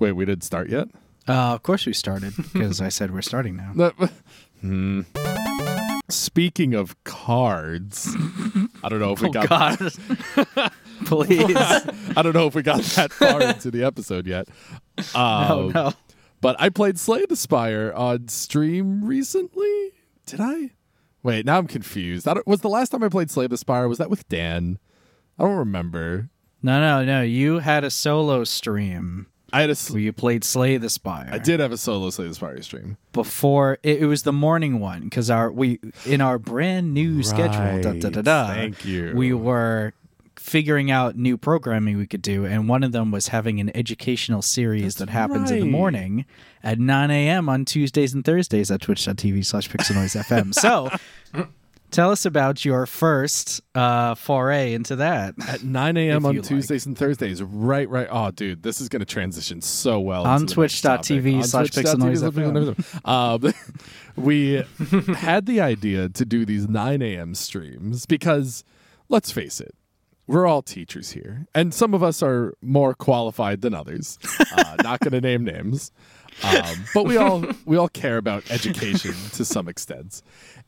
Wait, we didn't start yet? Uh, of course we started because I said we're starting now. That- Hmm. Speaking of cards, I don't know if we Oh got God! Please, I don't know if we got that far into the episode yet. Um, oh no. But I played Slay the Spire on stream recently. Did I? Wait, now I'm confused. I was the last time I played Slay the Spire? Was that with Dan? I don't remember. No, no, no. You had a solo stream I had a. s- where you played Slay the Spire. I did have a solo Slay the Spire stream. before it, it was the morning one because our we in our brand new schedule. Da, da, da, da, Thank you. We were figuring out new programming we could do, and one of them was having an educational series that happens in the morning at 9 a.m. on Tuesdays and Thursdays at twitch.tv slash pixelnoisefm. So tell us about your first uh, foray into that. At 9 a.m. On you like. Tuesdays and Thursdays. Right, right. Oh, dude, this is going to transition so well. On into the next topic. twitch.tv slash pixelnoise Um, we had the idea to do these 9 a.m. streams because, let's face it, we're all teachers here, and some of us are more qualified than others. Uh, not going to name names, um, but we all we all care about education to some extent,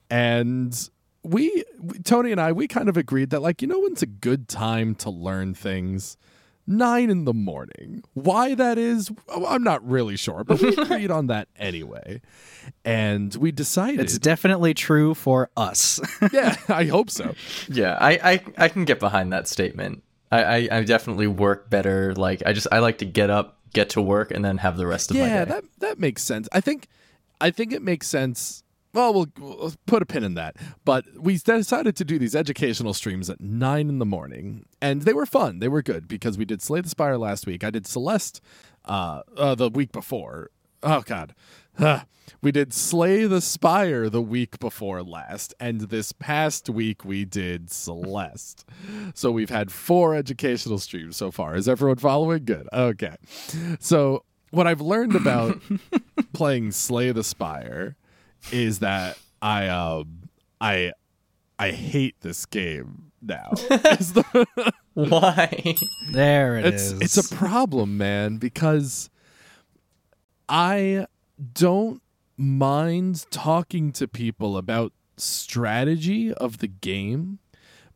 and we Tony and I we kind of agreed that like you know when's a good time to learn things. Nine in the morning. Why that is, I'm not really sure, but we agreed on that anyway. And we decided, It's definitely true for us. yeah, I hope so. Yeah, I, I, I can get behind that statement. I, I, I definitely work better. Like I just I like to get up, get to work, and then have the rest of my yeah, day. that that makes sense. I think I think it makes sense. Well, we'll, we'll put a pin in that. But we decided to do these educational streams at nine in the morning, and they were fun. They were good because we did Slay the Spire last week. I did Celeste uh, uh, the week before. Oh God, Ah. we did Slay the Spire the week before last, and this past week we did Celeste. So we've had four educational streams so far. Is everyone following? Good. Okay. So what I've learned about playing Slay the Spire is that I um I I hate this game now. The- Why? there it it's is. it's a problem, man, because I don't mind talking to people about strategy of the game,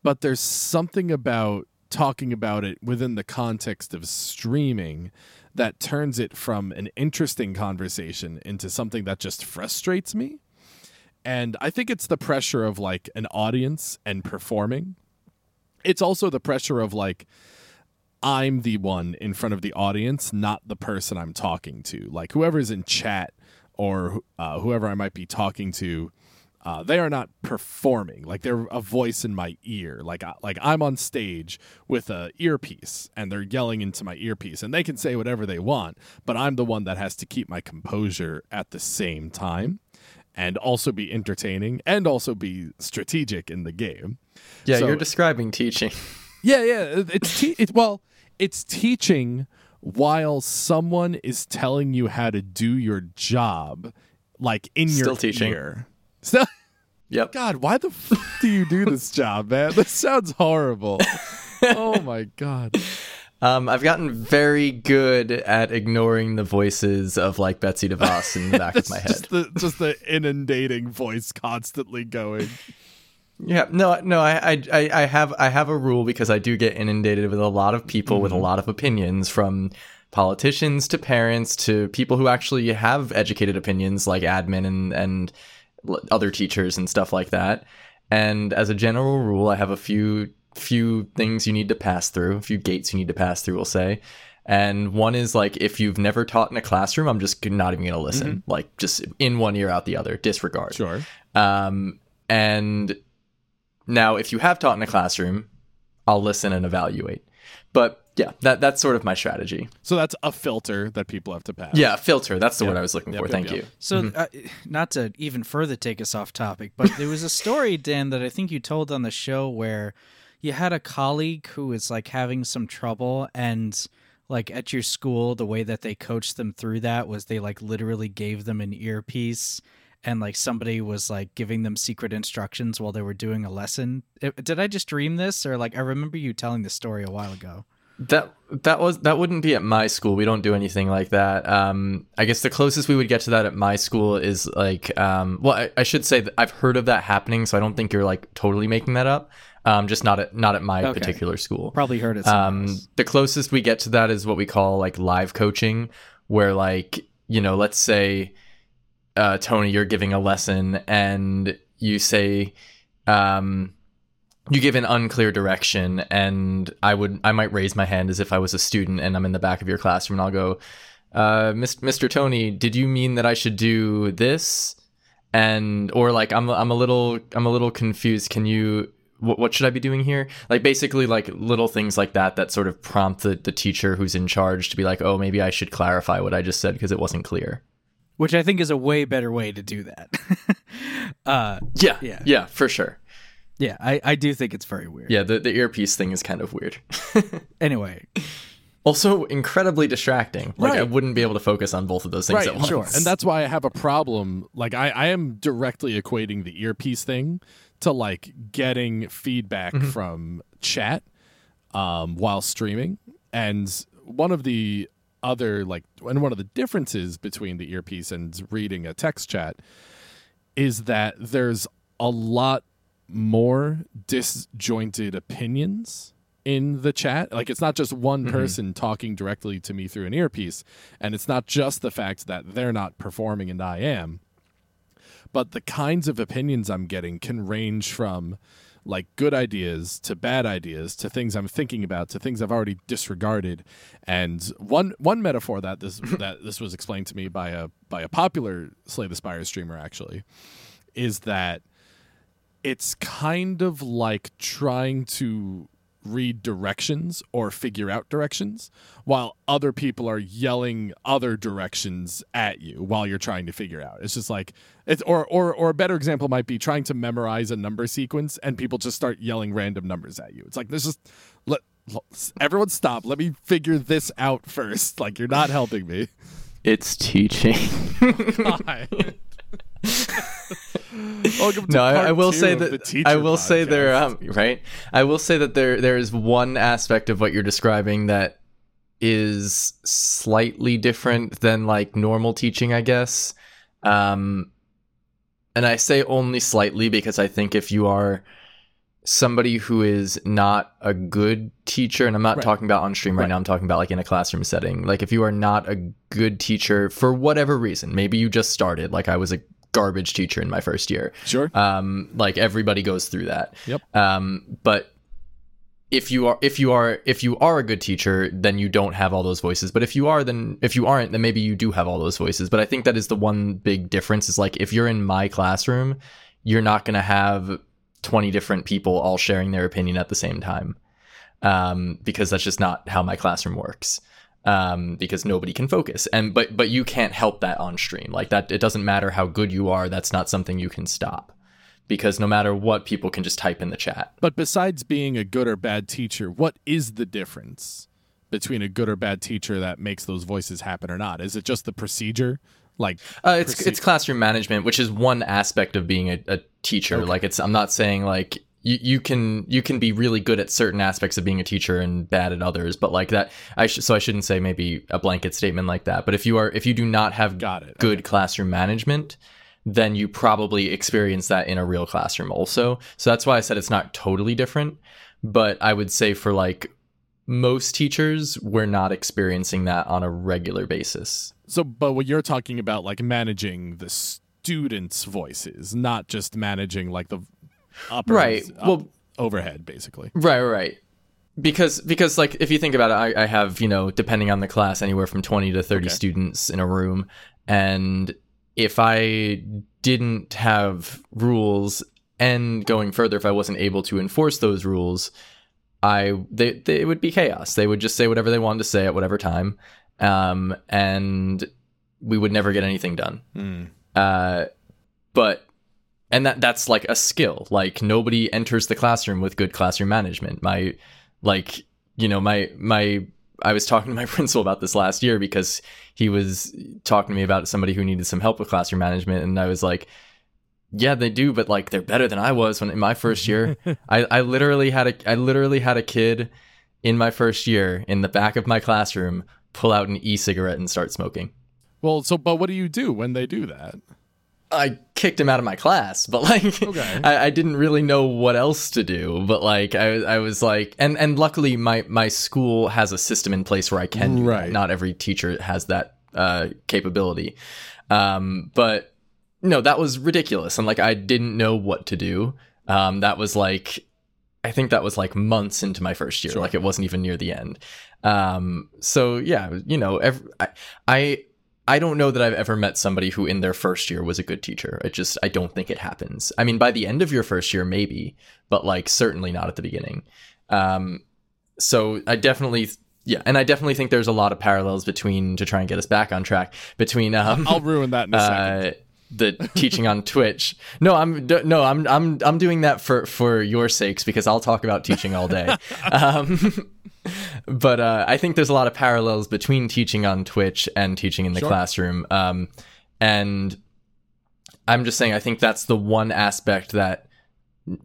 but there's something about talking about it within the context of streaming that turns it from an interesting conversation into something that just frustrates me. And I think it's the pressure of like an audience and performing. It's also the pressure of like I'm the one in front of the audience, not the person I'm talking to. Like whoever's in chat or uh, whoever I might be talking to, uh, they are not performing. Like they're a voice in my ear. Like I, like I'm on stage with a earpiece and they're yelling into my earpiece, and they can say whatever they want, but I'm the one that has to keep my composure at the same time. And also be entertaining and also be strategic in the game. Yeah, So- you're describing teaching. Yeah, yeah. It's te- it, well, it's teaching while someone is telling you how to do your job, like in your teaching. ear. Still, Yep. God, why the f- do you do this job, man? This sounds horrible. oh my god. Um, I've gotten very good at ignoring the voices of like Betsy DeVos in the back of my head. Just the just the inundating voice constantly going. Yeah, no, no, I, I, I have, I have a rule because I do get inundated with a lot of people with a lot of opinions, from politicians to parents to people who actually have educated opinions, like admin and and other teachers and stuff like that. And as a general rule, I have a few few things you need to pass through, a few gates you need to pass through. We'll say. And one is like if you've never taught in a classroom, I'm just not even going to listen. Like just in one ear out the other, disregard. Sure. Um, and now, if you have taught in a classroom, I'll listen and evaluate. But yeah, that that's sort of my strategy. So that's a filter that people have to pass. Yeah, filter. That's the Yep. word I was looking Yep, for. yep, Thank yep. you. So, uh, not to even further take us off topic, but there was a story, Dan, that I think you told on the show where you had a colleague who was like having some trouble, and like at your school, the way that they coached them through that was they like literally gave them an earpiece, and like somebody was like giving them secret instructions while they were doing a lesson. It- did I just dream this, or like I remember you telling the story a while ago? That that was that wouldn't be at my school. We don't do anything like that. Um, I guess the closest we would get to that at my school is like, um, well, I, I should say that I've heard of that happening, so I don't think you're like totally making that up. Um, just not at not at my Okay. particular school. Probably heard it. Um, the closest we get to that is what we call like live coaching, where like you know, let's say, uh, Tony, you're giving a lesson and you say, um, you give an unclear direction, and I would I might raise my hand as if I was a student and I'm in the back of your classroom, and I'll go, uh, Mr. Tony, did you mean that I should do this? And or like I'm I'm a little I'm a little confused. Can you what, what should I be doing here? Like basically like little things like that that sort of prompt the, the teacher who's in charge to be like, oh, maybe I should clarify what I just said because it wasn't clear. which I think is a way better way to do that. uh, Yeah, Yeah. yeah, for sure. Yeah, I, I do think it's very weird. Yeah, the, the earpiece thing is kind of weird. Anyway, also incredibly distracting. Like I wouldn't be able to focus on both of those things right, at once. sure. And that's why I have a problem. Like I, I am directly equating the earpiece thing to like getting feedback Mm-hmm. from chat um, while streaming. And one of the other like and one of the differences between the earpiece and reading a text chat is that there's a lot more disjointed opinions in the chat. Like it's not just one mm-hmm. person talking directly to me through an earpiece, and it's not just the fact that they're not performing and I am, but the kinds of opinions I'm getting can range from like good ideas to bad ideas to things I'm thinking about to things I've already disregarded. And one one metaphor that this that this was explained to me by a by a popular Slay the Spire streamer actually is that it's kind of like trying to read directions or figure out directions while other people are yelling other directions at you while you're trying to figure out. It's just like it's or or or a better example might be trying to memorize a number sequence and people just start yelling random numbers at you. It's like this is let everyone stop. Let me figure this out first. Like you're not helping me. It's teaching. God. Welcome to no, I, I will say that I will say there um, right. I will say that there there is one aspect of what you're describing that is slightly different than like normal teaching, I guess. Um and I say only slightly because I think if you are somebody who is not a good teacher and I'm not Right. talking about on stream right, Right. now, I'm talking about like in a classroom setting. Like if you are not a good teacher for whatever reason, maybe you just started like I was a garbage teacher in my first year. Sure. Um like everybody goes through that. Yep. um but if you are if you are if you are a good teacher then you don't have all those voices. But if you are then if you aren't then maybe you do have all those voices. But i think that is the one big difference is like if you're in my classroom you're not going to have 20 different people all sharing their opinion at the same time. Um because that's just not how my classroom works um, because nobody can focus. And but but you can't help that on stream. Like that, it doesn't matter how good you are. That's not something you can stop, because no matter what, people can just type in the chat. But besides being a good or bad teacher, what is the difference between a good or bad teacher that makes those voices happen or not? Is it just the procedure? Like, Uh, it's Proceed. it's classroom management, which is one aspect of being a, a teacher. Like it's I'm not saying like you, you can you can be really good at certain aspects of being a teacher and bad at others, but like that I sh- so I shouldn't say maybe a blanket statement like that. But if you are if you do not have got it. good classroom management, then you probably experience that in a real classroom also. So that's why I said it's not totally different. But I would say for like most teachers, we're not experiencing that on a regular basis. So, but what you're talking about, like managing the students' voices, not just managing like the upper, Right. up- Well- overhead, basically. Right, right. Because because like if you think about it, I, I have you know depending on the class anywhere from twenty to thirty Okay. students in a room, and if I didn't have rules and going further, if I wasn't able to enforce those rules, I they, they it would be chaos. They would just say whatever they wanted to say at whatever time, um, and we would never get anything done. Hmm. Uh, but and that that's like a skill. Like nobody enters the classroom with good classroom management. My like you know my my I was talking to my principal about this last year because he was talking to me about somebody who needed some help with classroom management, and I was like. Yeah, they do, but like they're better than I was when in my first year. I, I literally had a I literally had a kid in my first year in the back of my classroom pull out an e-cigarette and start smoking. Well, so but what do you do when they do that? I kicked him out of my class, but like Okay. I, I didn't really know what else to do. But like I, I was like, and and luckily my my school has a system in place where I can. Right. Not every teacher has that uh, capability. Um, but no, that was ridiculous, and like I didn't know what to do. Um, that was like, I think that was like months into my first year. Sure. Like it wasn't even near the end. Um, so yeah, you know, every, I, I I don't know that I've ever met somebody who in their first year was a good teacher. I just I don't think it happens. I mean, by the end of your first year, maybe, but like certainly not at the beginning. Um, so I definitely yeah, and I definitely think there's a lot of parallels between to try and get us back on track between um I'll ruin that in a second. uh, the teaching on Twitch. No, I'm no, I'm I'm I'm doing that for for your sakes because I'll talk about teaching all day. um, but uh, I think there's a lot of parallels between teaching on Twitch and teaching in the Sure. classroom. Um, and I'm just saying, I think that's the one aspect that,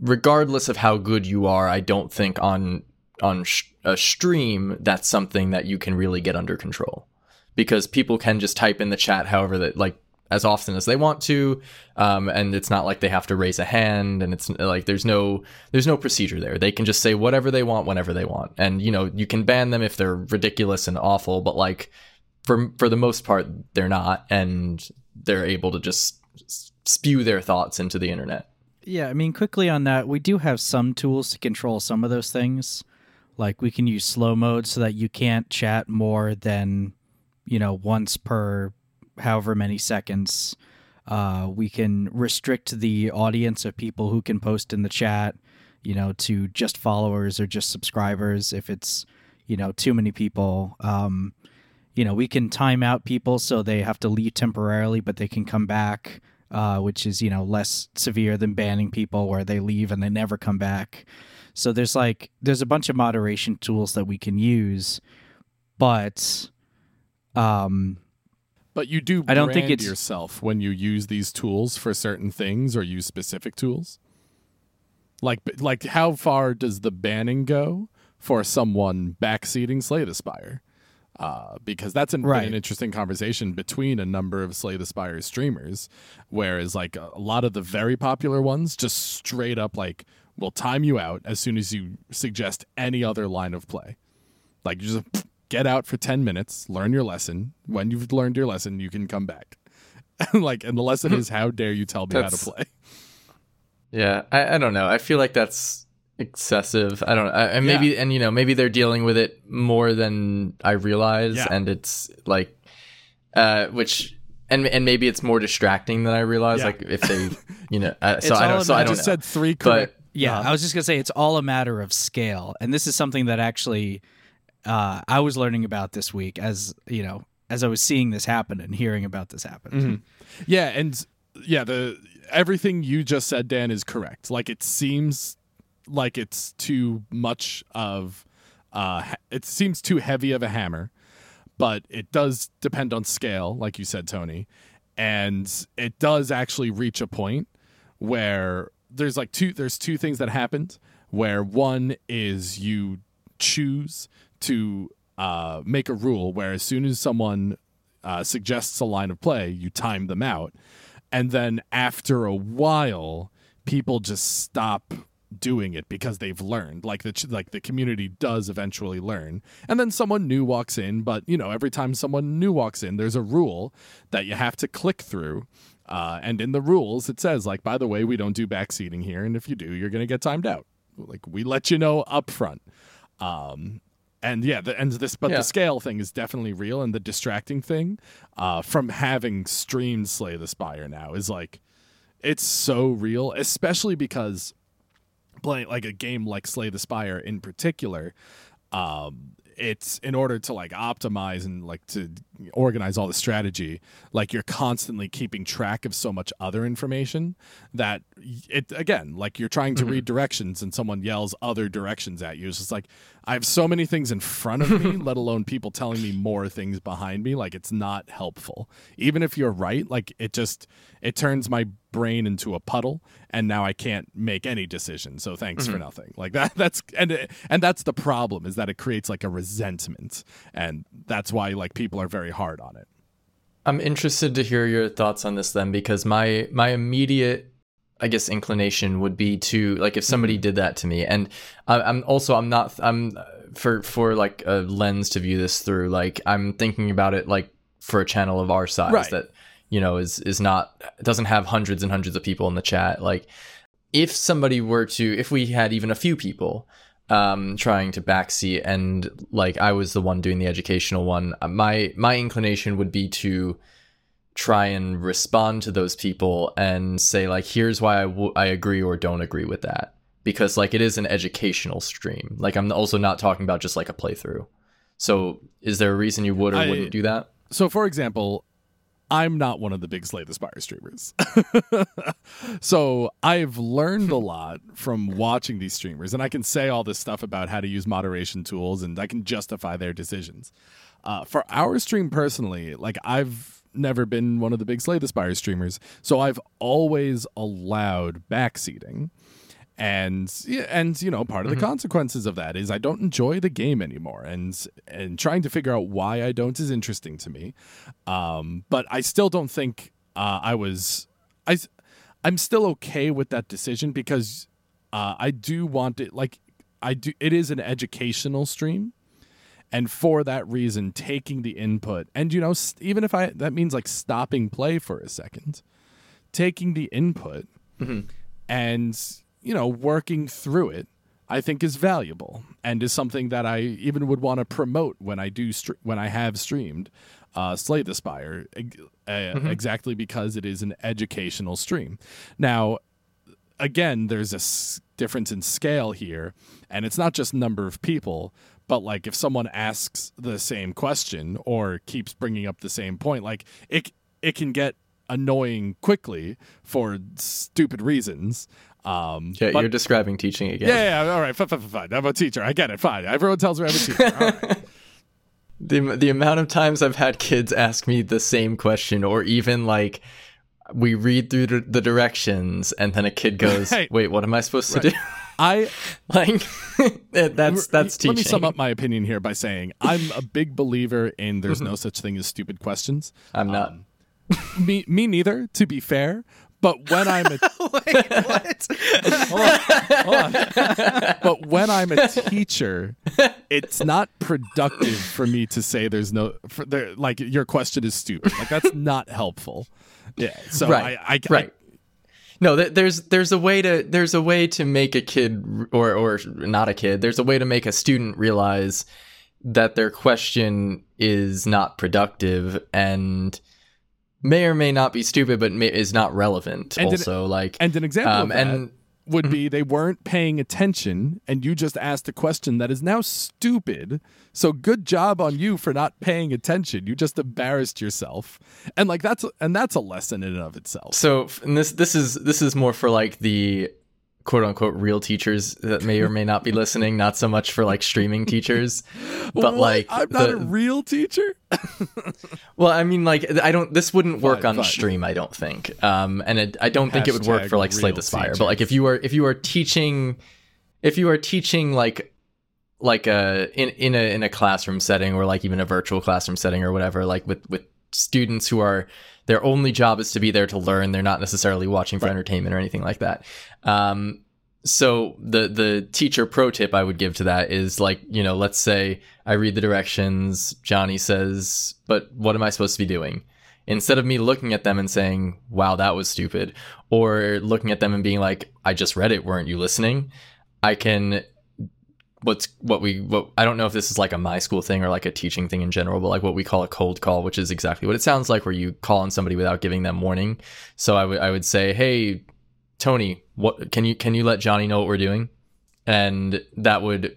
regardless of how good you are, I don't think on on sh- a stream that's something that you can really get under control because people can just type in the chat however that like as often as they want to um, and it's not like they have to raise a hand and it's like there's no there's no procedure there. They can just say whatever they want whenever they want. And you know you can ban them if they're ridiculous and awful but like for for the most part they're not and they're able to just spew their thoughts into the internet. Yeah, I mean, quickly on that, we do have some tools to control some of those things. Like we can use slow mode so that you can't chat more than, you know, once per however many seconds. Uh, we can restrict the audience of people who can post in the chat, you know, to just followers or just subscribers if it's, you know, too many people. Um, you know, we can time out people so they have to leave temporarily, but they can come back, uh, which is, you know, less severe than banning people where they leave and they never come back. So there's like, there's a bunch of moderation tools that we can use, but, um, But you do I don't think it's- yourself when you use these tools for certain things or use specific tools. Like like how far does the banning go for someone backseating Slay the Spire? Uh, because that's an, Right. an interesting conversation between a number of Slay the Spire streamers, whereas like a lot of the very popular ones just straight up like will time you out as soon as you suggest any other line of play. Like you just get out for 10 minutes, learn your lesson. When you've learned your lesson, you can come back. like and the lesson is how dare you tell me how to play. Yeah, I, I don't know. I feel like that's excessive. I don't know. And maybe and you know maybe they're dealing with it more than I realize, Yeah. and it's like, uh, which and and maybe it's more distracting than I realize. Yeah. Like if they, you know, uh, so I don't. So I I don't just know. said three But- Yeah, Uh, I was just gonna say it's all a matter of scale, and this is something that actually uh, I was learning about this week as you know as I was seeing this happen and hearing about this happen. Mm-hmm. Yeah, and yeah, the everything you just said, Dan, is correct. Like it seems like it's too much of uh it seems too heavy of a hammer, but it does depend on scale, like you said, Tony. And it does actually reach a point where there's like two there's two things that happened where one is you choose to uh, make a rule where as soon as someone uh, suggests a line of play, you time them out, and then after a while, people just stop doing it because they've learned. Like the like the community does eventually learn, and then someone new walks in. But you know, every time someone new walks in, there's a rule that you have to click through. Uh, and in the rules, it says like, by the way, we don't do backseating here, and if you do, you're gonna get timed out. Like we let you know up front. Um, and yeah, the, and this, but Yeah. the scale thing is definitely real, and the distracting thing uh, from having streamed Slay the Spire now is like, it's so real, especially because playing like a game like Slay the Spire in particular, um, it's in order to like optimize and like to organize all the strategy like you're constantly keeping track of so much other information that it again like you're trying to mm-hmm. read directions and someone yells other directions at you. It's just like i have so many things in front of me let alone people telling me more things behind me. Like it's not helpful. Even if you're right like it just it turns my brain into a puddle and now i can't make any decision so thanks for mm-hmm. nothing. Like that that's and and that's the problem is that it creates like a resentment. And that's why like people are very hard on it I'm interested to hear your thoughts on this then, because my my immediate, I guess, inclination would be to like if somebody mm-hmm. did that to me, and I, I'm also I'm not I'm for for like a lens to view this through. Like I'm thinking about it like for a channel of our size Right. that you know is is not doesn't have hundreds and hundreds of people in the chat. Like if somebody were to if we had even a few people um trying to backseat and like I was the one doing the educational one. Uh, my my inclination would be to try and respond to those people and say like here's why I w- I agree or don't agree with that. Because like it is an educational stream. Like I'm also not talking about just like a playthrough. So is there a reason you would or I- wouldn't do that? So for example i'm not one of the big slay the spire streamers. So i've learned a lot from watching these streamers and i can say all this stuff about how to use moderation tools and i can justify their decisions. Uh, for our stream personally like i've never been one of the big slay the spire streamers so i've always allowed backseating and yeah, and you know part of the consequences of that is I don't enjoy the game anymore. And and trying to figure out why I don't is interesting to me. Um but I still don't think uh, I was i i'm still okay with that decision because uh, I do want it like I do it is an educational stream. And for that reason taking the input and you know even if I that means like stopping play for a second taking the input and you know working through it i think is valuable and is something that i even would want to promote when i do when i have streamed uh, slay the spire uh, exactly because it is an educational stream. Now again there's a s- difference in scale here and it's not just number of people but like if someone asks the same question or keeps bringing up the same point like it it can get annoying quickly for stupid reasons um yeah but- you're describing teaching again yeah, yeah, all right, fine, fine, fine. I'm a teacher. I get it. Fine. Everyone tells me I'm a teacher. All right. the the amount of times I've had kids ask me the same question, or even like we read through the, directions, and then a kid goes, Right. "Wait, what am I supposed to do?" I like that's that's teaching. Let me sum up my opinion here by saying I'm a big believer in there's no such thing as stupid questions. I'm not. Me, me neither. To be fair, but when I'm a what? hold on. but when I'm a teacher, it's not productive for me to say there's no for there like your question is stupid. Like that's not helpful. Yeah. So Right, I, I, right. No, th- there's there's a way to there's a way to make a kid or or not a kid. There's a way to make a student realize that their question is not productive and may or may not be stupid, but may, is not relevant. And also, like And an example um, of that and would be they weren't paying attention and you just asked a question that is now stupid. So good job on you for not paying attention. You just embarrassed yourself. And like that's and that's a lesson in and of itself. So and this this is this is more for like the quote unquote real teachers that may or may not be listening, not so much for like streaming teachers. But What? like I'm not the- a real teacher. well, I mean like I don't this wouldn't work on fine. stream, I don't think. Um and it, I don't think it would work for like Slay the Spire. But like if you are if you are teaching if you are teaching like like a in in a in a classroom setting or like even a virtual classroom setting or whatever like with with students who are their only job is to be there to learn. They're not necessarily watching for entertainment or anything like that. Um so the the teacher pro tip i would give to that is like you know let's say i read the directions johnny says but what am i supposed to be doing? Instead of me looking at them and saying wow that was stupid or looking at them and being like i just read it. Weren't you listening? I can what's what we what I don't know if this is like a my school thing or like a teaching thing in general, but like what we call a cold call, which is exactly what it sounds like, where you call on somebody without giving them warning. So I would I would say, hey, Tony, what can you can you let Johnny know what we're doing? And that would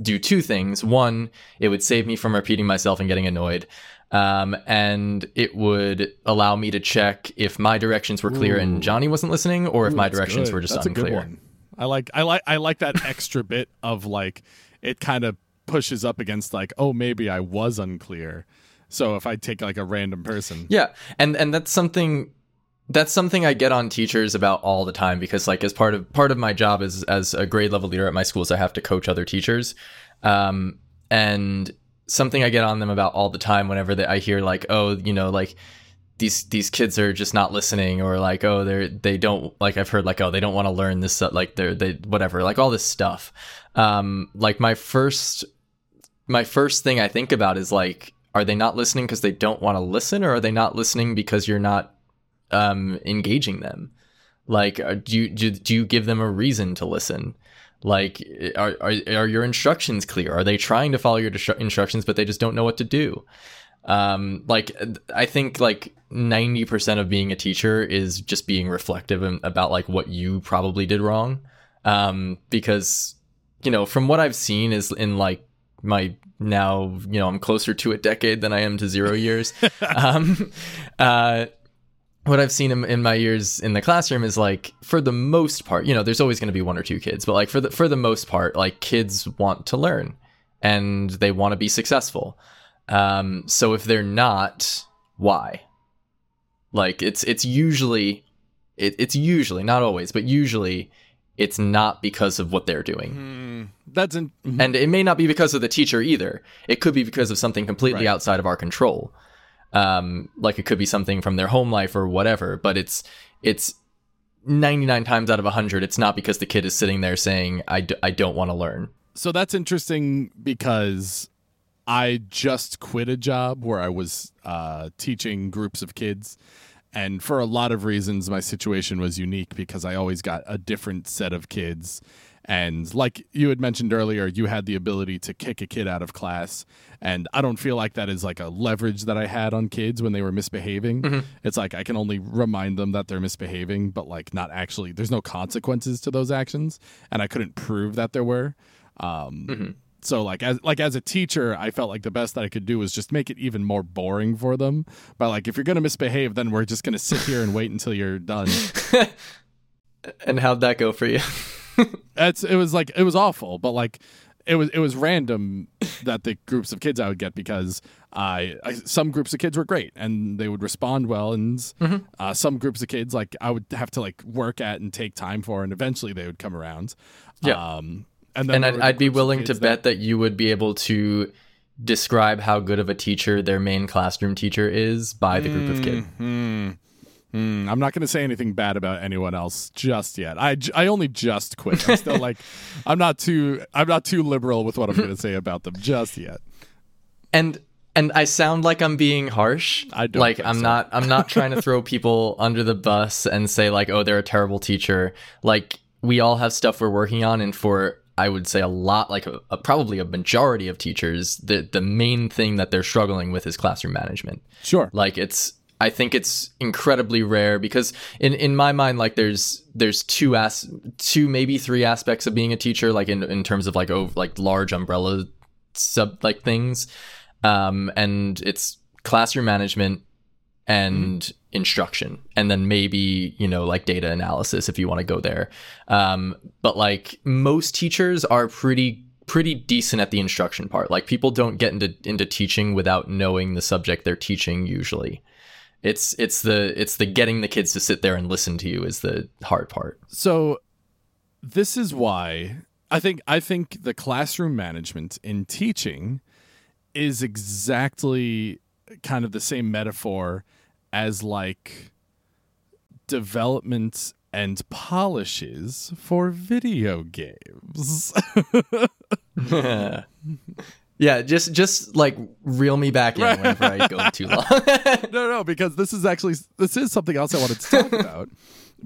do two things. One, it would save me from repeating myself and getting annoyed. Um, and it would allow me to check if my directions were clear and Johnny wasn't listening, or if Ooh, my directions good. were just That's unclear. I like I like I like that extra bit of like it kind of pushes up against like oh maybe I was unclear. So if I take like a random person, Yeah, and and that's something that's something I get on teachers about all the time because like as part of part of my job as as a grade level leader at my schools, I have to coach other teachers, um, and something I get on them about all the time whenever they, I hear like oh you know like these these kids are just not listening or like oh they're they don't like I've heard like oh they don't want to learn this uh, like they're they whatever like all this stuff. Um like my first my first thing I think about is like are they not listening because they don't want to listen or are they not listening because you're not um engaging them? Like uh, do you do, do you give them a reason to listen? Like are, are are your instructions clear? Are they trying to follow your instructions but they just don't know what to do um like i think like 90% of being a teacher is just being reflective about like what you probably did wrong um because you know from what i've seen is in like my now you know i'm closer to a decade than i am to zero years um uh what I've seen in, in my years in the classroom is like for the most part, you know, there's always going to be one or two kids, but like for the for the most part, like kids want to learn and they want to be successful. Um, so if they're not, why? Like it's it's usually it, it's usually not always, but usually it's not because of what they're doing. Hmm, that's in, And it may not be because of the teacher either. It could be because of something completely Right. outside of our control. Um, like it could be something from their home life or whatever, but it's it's 99 times out of 100 it's not because the kid is sitting there saying I, d- I don't want to learn. so that's interesting because I just quit a job where I was uh, teaching groups of kids. And for a lot of reasons, my situation was unique because I always got a different set of kids. And like you had mentioned earlier, you had the ability to kick a kid out of class. And I don't feel like that is like a leverage that I had on kids when they were misbehaving. It's like I can only remind them that they're misbehaving, but like not actually, there's no consequences to those actions. And I couldn't prove that there were. Um, So like as like as a teacher, I felt like the best that I could do was just make it even more boring for them. But like if you're gonna misbehave, then we're just gonna sit here and wait until you're done. And how'd that go for you? It's it was like it was awful, but like it was it was random that the groups of kids I would get because I, I some groups of kids were great and they would respond well, and uh, some groups of kids like I would have to like work at and take time for, and eventually they would come around. Yeah. Um, and and I'd, I'd be willing to kids bet that you would be able to describe how good of a teacher their main classroom teacher is by the group of kids. Hmm. Hmm, I'm not going to say anything bad about anyone else just yet. I, j- I only just quit. I'm still like I'm not too I'm not too liberal with what I'm going to say about them just yet. and and I sound like I'm being harsh. I don't like I'm so. not I'm not trying to throw people under the bus and say like oh they're a terrible teacher. Like we all have stuff we're working on and for I would say a lot like a, a, probably a majority of teachers the the main thing that they're struggling with is classroom management. Sure. Like it's I think it's incredibly rare because in in my mind like there's there's two as two maybe three aspects of being a teacher like in in terms of like over like large umbrella sub like things um and it's classroom management and instruction and then maybe you know like data analysis if you want to go there. Um but like most teachers are pretty pretty decent at the instruction part. Like people don't get into into teaching without knowing the subject they're teaching usually. It's it's the it's the getting the kids to sit there and listen to you is the hard part. So this is why I think I think the classroom management in teaching is exactly kind of the same metaphor as like development and polishes for video games. yeah just just like reel me back in Right. whenever i go too long no, no, because this is actually this is something else I wanted to talk about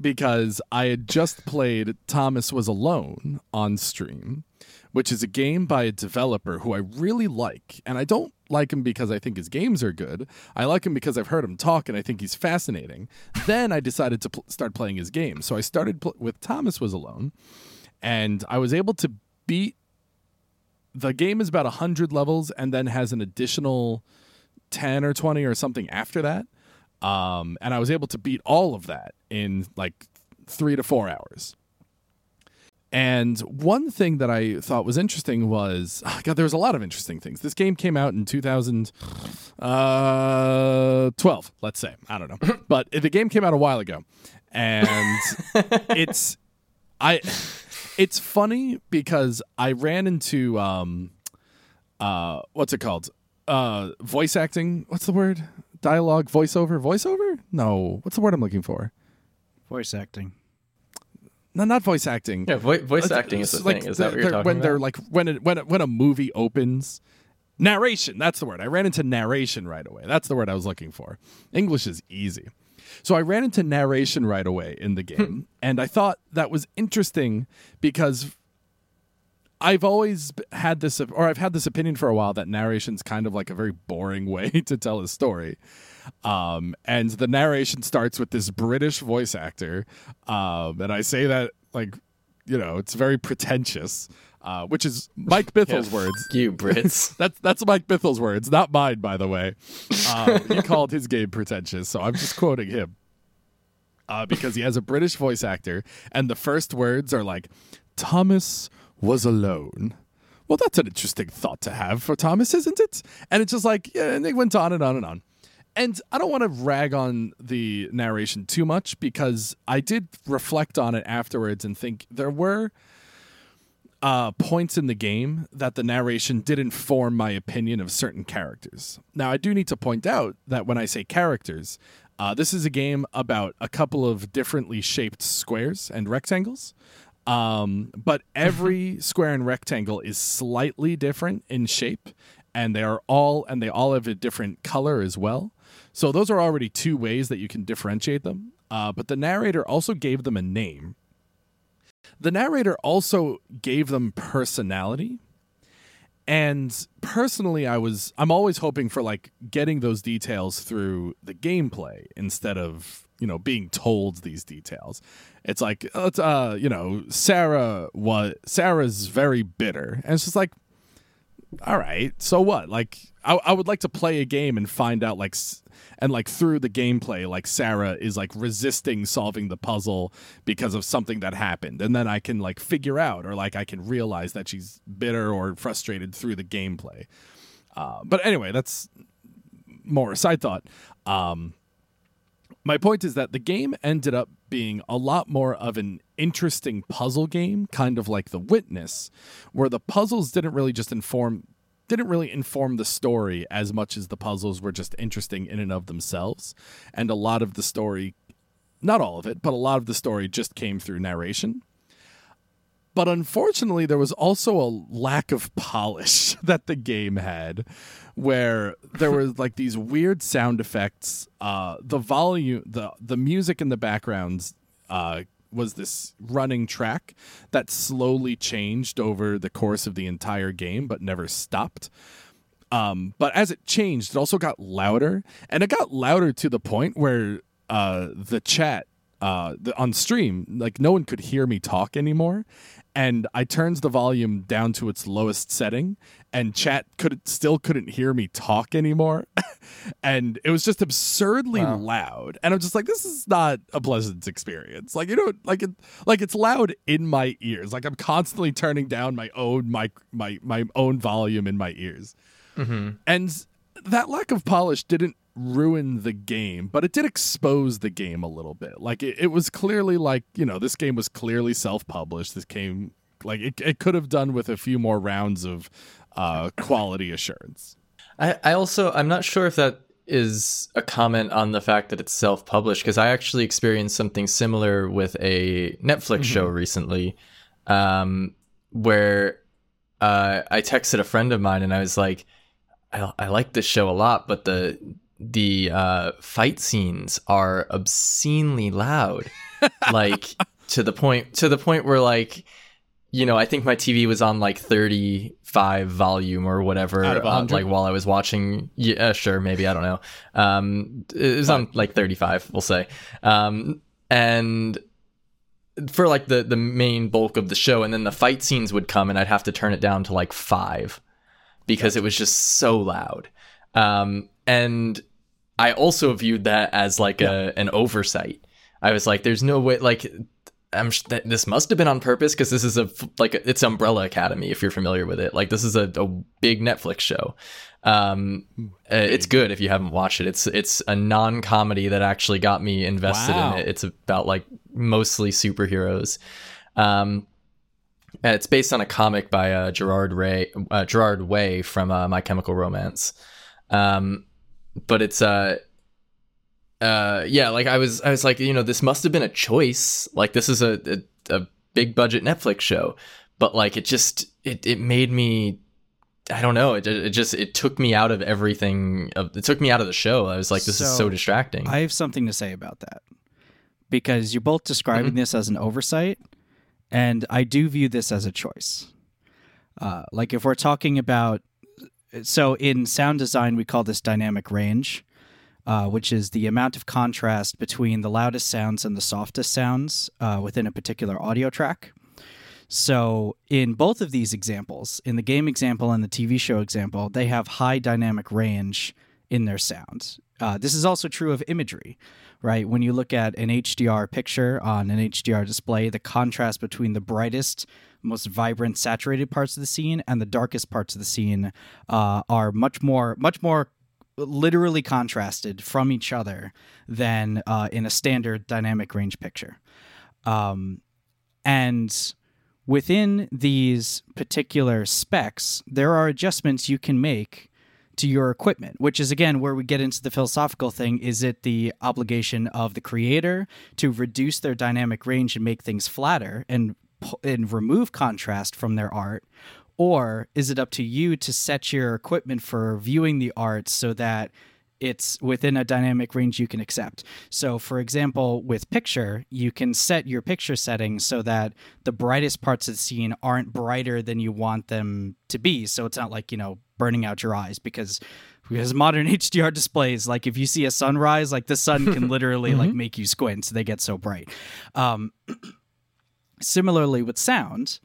because I had just played Thomas Was Alone on stream, which is a game by a developer who I really like, and I don't like him because I think his games are good. I like him because I've heard him talk and I think he's fascinating. then I decided to pl- start playing his game, so I started pl- with Thomas Was Alone, and I was able to beat. The game is about hundred levels and then has an additional 10 or 20 or something after that. Um, and I was able to beat all of that in like three to four hours. And one thing that I thought was interesting was, oh God, there was a lot of interesting things. This game came out in 2012, let's say. I don't know. but the game came out a while ago. And it's, I, it's funny because I ran into, um, uh, what's it called? Uh, voice acting. What's the word? Dialogue, voiceover, voiceover? No. What's the word I'm looking for? Voice acting. No, not voice acting. Yeah, vo- voice Uh, acting is the like thing. Is that what you're talking when about? they're like when it, when it, when a movie opens narration that's the word i ran into narration right away that's the word i was looking for english is easy so i ran into narration right away in the Hmm. game and i thought that was interesting because i've always had this or i've had this opinion for a while that narration's kind of like a very boring way to tell a story um, and the narration starts with this British voice actor, um, and I say that like, you know, it's very pretentious, uh, which is Mike Bithell's Yeah, words. You Brits. That's that's Mike Bithell's words, not mine, by the way. Uh, he called his game pretentious, so I'm just quoting him uh, because he has a British voice actor, and the first words are like, "Thomas was alone." Well, that's an interesting thought to have for Thomas, isn't it? And it's just like, yeah, and they went on and on and on. And I don't want to rag on the narration too much because I did reflect on it afterwards and think there were uh, points in the game that the narration did inform my opinion of certain characters. Now, I do need to point out that when I say characters, uh, this is a game about a couple of differently shaped squares and rectangles. Um, but every square and rectangle is slightly different in shape, and they are all and they all have a different color as well. So those are already two ways that you can differentiate them. Uh, but the narrator also gave them a name. The narrator also gave them personality. And personally, I was I'm always hoping for like getting those details through the gameplay instead of you know being told these details. It's like it's uh you know Sarah was Sarah's very bitter, and it's just like all right, so what? Like, I, I would like to play a game and find out, like, and like through the gameplay, like Sarah is like resisting solving the puzzle because of something that happened, and then I can like figure out, or like I can realize that she's bitter or frustrated through the gameplay. Uh, but anyway, that's more a side thought. Um, my point is that the game ended up being a lot more of an interesting puzzle game, kind of like The Witness, where the puzzles didn't really just inform didn't really inform the story as much as the puzzles were just interesting in and of themselves. And a lot of the story not all of it, but a lot of the story just came through narration. But unfortunately, there was also a lack of polish that the game had, where there was like these weird sound effects. Uh, the volume, the the music in the backgrounds uh, was this running track that slowly changed over the course of the entire game, but never stopped. Um, but as it changed, it also got louder, and it got louder to the point where uh, the chat uh, the, on stream, like no one could hear me talk anymore. And I turned the volume down to its lowest setting, and chat could still couldn't hear me talk anymore. and it was just absurdly Wow. loud. And I'm just like, this is not a pleasant experience. Like you know, like it, like it's loud in my ears. Like I'm constantly turning down my own mic, my my own volume in my ears. Mm-hmm. And that lack of polish didn't ruin the game, but it did expose the game a little bit. Like it, it was clearly like, you know, this game was clearly self published. This game like it, it could have done with a few more rounds of uh, quality assurance. I, I also I'm not sure if that is a comment on the fact that it's self-published because I actually experienced something similar with a Netflix show recently, um, where uh, I texted a friend of mine and I was like, I, I like this show a lot, but the the uh, fight scenes are obscenely loud, like to the point to the point where like you know, I think my TV was on like 35 volume or whatever, uh, like while I was watching. Yeah, sure, maybe I don't know. Um, it was on like 35, we'll say. Um, and for like the the main bulk of the show, and then the fight scenes would come, and I'd have to turn it down to like five because it was just so loud. Um, and I also viewed that as like a an oversight. I was like, "There's no way." Like, I'm sh- that this must have been on purpose because this is a f- like it's Umbrella Academy if you're familiar with it. Like, this is a, a big Netflix show. Um, uh, it's good if you haven't watched it. It's it's a non comedy that actually got me invested Wow. in it. It's about like mostly superheroes. Um, it's based on a comic by uh, Gerard Ray, uh, Gerard Way from uh, My Chemical Romance. Um, but it's uh, uh, yeah, like I was, I was like, you know, this must have been a choice. Like this is a a, a big budget Netflix show, but like it just it it made me. I don't know. It, it just it took me out of everything. Of, it took me out of the show. I was like, this is So, so distracting. I have something to say about that because you're both describing Mm-hmm. this as an oversight, and I do view this as a choice. Uh, like if we're talking about, so in sound design, we call this dynamic range, uh, which is the amount of contrast between the loudest sounds and the softest sounds uh, within a particular audio track. So, in both of these examples, in the game example and the TV show example, they have high dynamic range in their sound. Uh, this is also true of imagery, right? When you look at an HDR picture on an HDR display, the contrast between the brightest, most vibrant, saturated parts of the scene and the darkest parts of the scene uh, are much more, much more literally contrasted from each other than uh, in a standard dynamic range picture. Um, and within these particular specs, there are adjustments you can make to your equipment, which is again where we get into the philosophical thing. Is it the obligation of the creator to reduce their dynamic range and make things flatter and and remove contrast from their art? Or is it up to you to set your equipment for viewing the art so that it's within a dynamic range you can accept. So, for example, with picture, you can set your picture settings so that the brightest parts of the scene aren't brighter than you want them to be. So it's not like, you know, burning out your eyes because because modern HDR displays, like if you see a sunrise, like the sun can literally like make you squint. So they get so bright. Um, similarly with sound,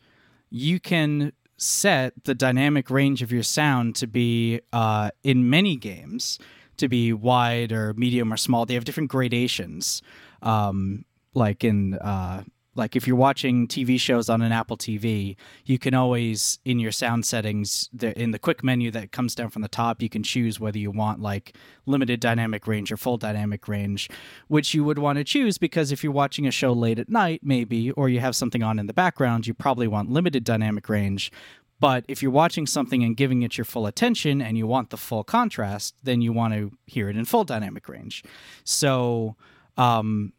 you can set the dynamic range of your sound to be uh, in many games to be wide or medium or small. They have different gradations. Um, like in uh, like if you're watching TV shows on an Apple TV, you can always in your sound settings in the quick menu that comes down from the top, you can choose whether you want like limited dynamic range or full dynamic range, which you would want to choose because if you're watching a show late at night, maybe, or you have something on in the background, you probably want limited dynamic range. But if you're watching something and giving it your full attention and you want the full contrast, then you want to hear it in full dynamic range. So, um,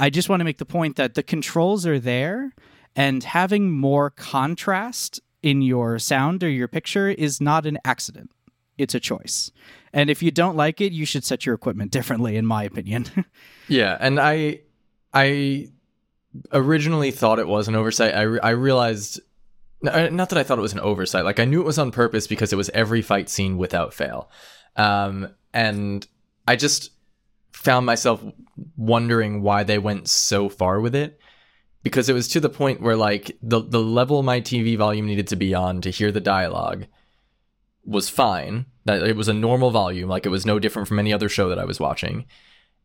I just want to make the point that the controls are there, and having more contrast in your sound or your picture is not an accident. It's a choice. And if you don't like it, you should set your equipment differently, in my opinion. Yeah, and I I originally thought it was an oversight. I, re- I realized not that I thought it was an oversight. Like I knew it was on purpose because it was every fight scene without fail. Um and I just found myself wondering why they went so far with it because it was to the point where like the the level my TV volume needed to be on to hear the dialogue was fine. That it was a normal volume, like it was no different from any other show that I was watching.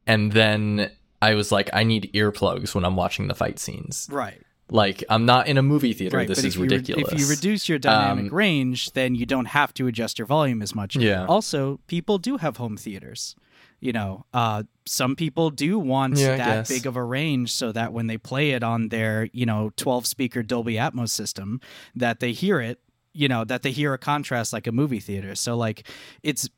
And then I was like, I need earplugs when I'm watching the fight scenes. right. Like I'm not in a movie theater. Right. this is if you re- ridiculous. if you reduce your dynamic Um, range, then you don't have to adjust your volume as much. Yeah. Also, people do have home theaters. You know, uh, some people do want Yeah, that big of a range so that when they play it on their, you know, 12 speaker Dolby Atmos system, that they hear it, you know, that they hear a contrast like a movie theater. So, like, it's,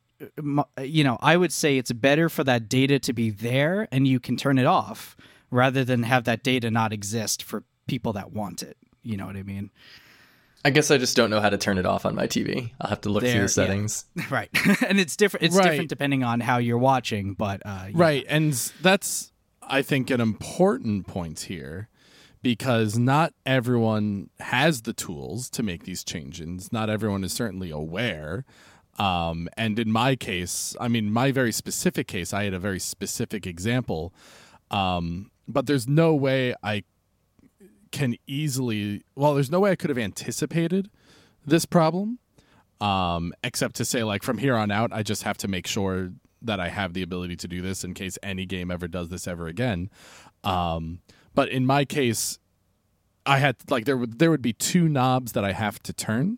you know, I would say it's better for that data to be there and you can turn it off rather than have that data not exist for people that want it. You know what I mean? I guess I just don't know how to turn it off on my TV. I'll have to look There, through the settings. right and it's different it's Right. different depending on how you're watching but uh yeah. Right. And that's, I think, an important point here because not everyone has the tools to make these changes. Not everyone is certainly aware. Um, and in my case, I mean, my very specific case, I had a very specific example. Um, but there's no way I can easily, well, there's no way I could have anticipated this problem. Um, except to say, like, from here on out, I just have to make sure that I have the ability to do this in case any game ever does this ever again. Um, but in my case, I had like there would there would be two knobs that I have to turn,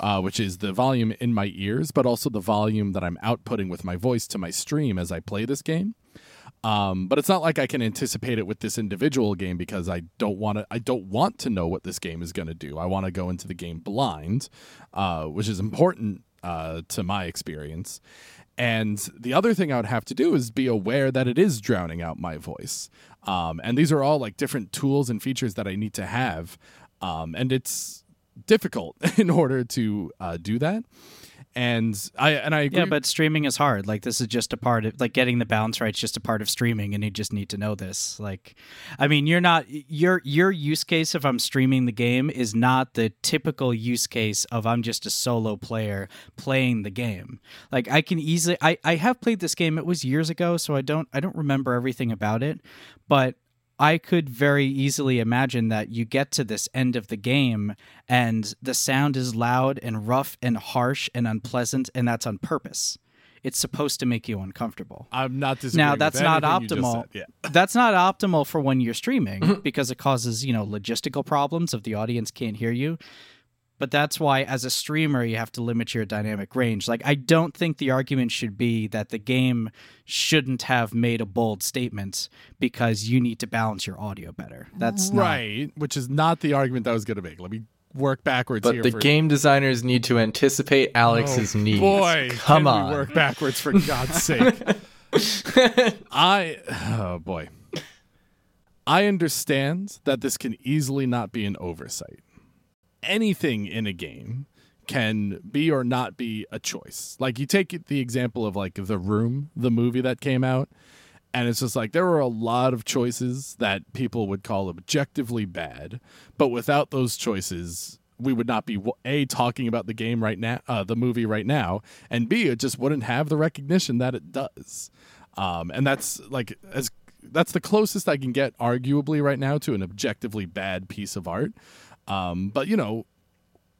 uh, which is the volume in my ears, but also the volume that I'm outputting with my voice to my stream as I play this game. Um, but it's not like I can anticipate it with this individual game because I don't want to. I don't want to know what this game is going to do. I want to go into the game blind, uh, which is important uh, to my experience. And the other thing I would have to do is be aware that it is drowning out my voice. Um, and these are all like different tools and features that I need to have. Um, and it's difficult in order to uh, do that and I and I agree. Yeah, but streaming is hard. Like this is just a part of like getting the balance right. It's just a part of streaming, and you just need to know this. Like, I mean, you're not your your use case if I'm streaming the game is not the typical use case of I'm just a solo player playing the game. Like I can easily I I have played this game. It was years ago, so I don't I don't remember everything about it, but I could very easily imagine that you get to this end of the game and the sound is loud and rough and harsh and unpleasant, and that's on purpose. It's supposed to make you uncomfortable. I'm not disagreeing. Now that's not anything you just optimal. Yeah. That's not optimal for when you're streaming because it causes you know logistical problems if the audience can't hear you. But that's why, as a streamer, you have to limit your dynamic range. Like, I don't think the argument should be that the game shouldn't have made a bold statement because you need to balance your audio better. That's mm-hmm. not- right, which is not the argument that I was going to make. Let me work backwards But here. the for, game designers need to anticipate Alex's Oh, needs. Boy, come can on. we work backwards for God's sake. I oh boy. I understand that this can easily not be an oversight. Anything in a game can be or not be a choice. Like you take the example of like The Room, the movie that came out, and it's just like there were a lot of choices that people would call objectively bad, but without those choices, we would not be a talking about the game right now, uh, the movie right now, and b it just wouldn't have the recognition that it does. Um, and that's like as that's the closest I can get, arguably right now, to an objectively bad piece of art. Um, but you know,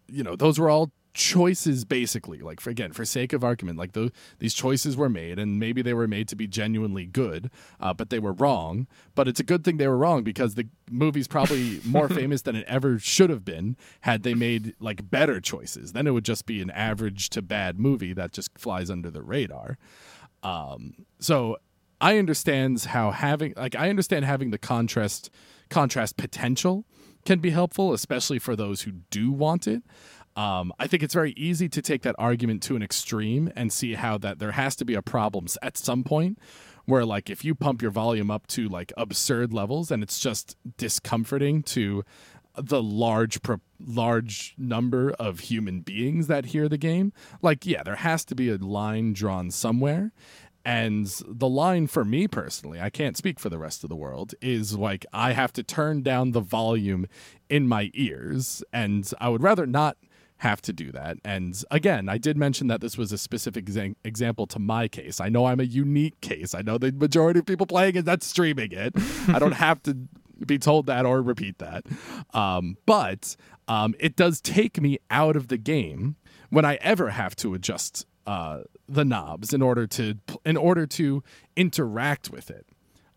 you know, those were all choices basically. Like for again for sake of argument like those these choices were made and maybe they were made to be genuinely good uh, but they were wrong. But it's a good thing they were wrong because the movie's probably more famous than it ever should have been had they made like better choices. Then it would just be an average to bad movie that just flies under the radar. Um, so I understand how having like I understand having the contrast contrast potential can be helpful, especially for those who do want it. Um, I think it's very easy to take that argument to an extreme and see how that there has to be a problem at some point where like if you pump your volume up to like absurd levels and it's just discomforting to the large large number of human beings that hear the game like yeah there has to be a line drawn somewhere and the line for me personally, I can't speak for the rest of the world, is like I have to turn down the volume in my ears. And I would rather not have to do that. And again, I did mention that this was a specific exa- example to my case. I know I'm a unique case. I know the majority of people playing it, that's streaming it. I don't have to be told that or repeat that. Um, but um, it does take me out of the game when I ever have to adjust uh, the knobs in order to in order to interact with it.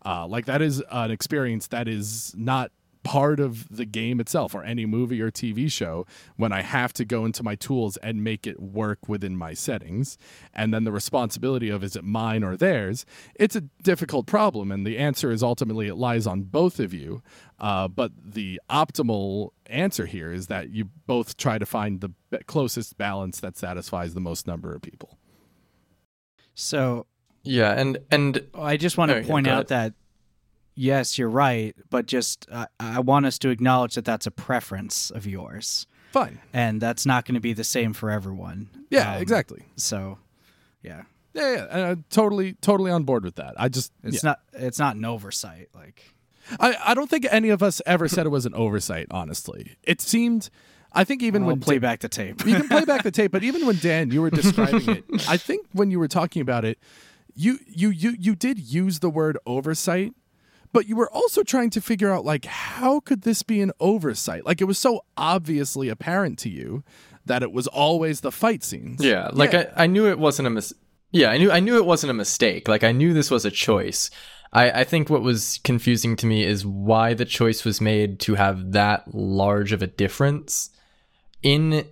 Uh, like that is an experience that is not part of the game itself or any movie or TV show when I have to go into my tools and make it work within my settings. And then the responsibility of is it mine or theirs? It's a difficult problem. And the answer is ultimately it lies on both of you. Uh, but the optimal answer here is that you both try to find the closest balance that satisfies the most number of people. So Yeah, and and I just want to yeah, point go out that yes, you're right, but just uh, I want us to acknowledge that that's a preference of yours, Fine. and that's not going to be the same for everyone. Yeah, Um, exactly. So, yeah, Yeah, yeah. I'm totally, totally on board with that. I just, it's yeah. not it's not an oversight. Like, I, I don't think any of us ever said it was an oversight. Honestly, it seemed. I think even we'll when play back the tape. you can play back the tape, but even when Dan, you were describing it, I think when you were talking about it, you you you you did use the word oversight, but you were also trying to figure out like how could this be an oversight? Like it was so obviously apparent to you that it was always the fight scenes. Yeah, like I, I knew it wasn't a mis- Yeah, I knew I knew it wasn't a mistake. Like I knew this was a choice. I, I think what was confusing to me is why the choice was made to have that large of a difference in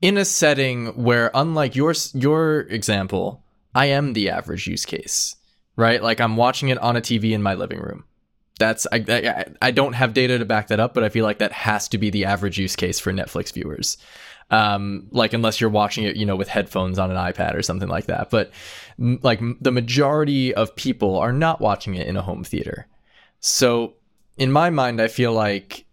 in a setting where unlike your your example, I am the average use case, right? Like I'm watching it on a TV in my living room. That's I, I I don't have data to back that up, but I feel like that has to be the average use case for Netflix viewers. Um, like unless you're watching it, you know, with headphones on an iPad or something like that. But like the majority of people are not watching it in a home theater. So in my mind, I feel like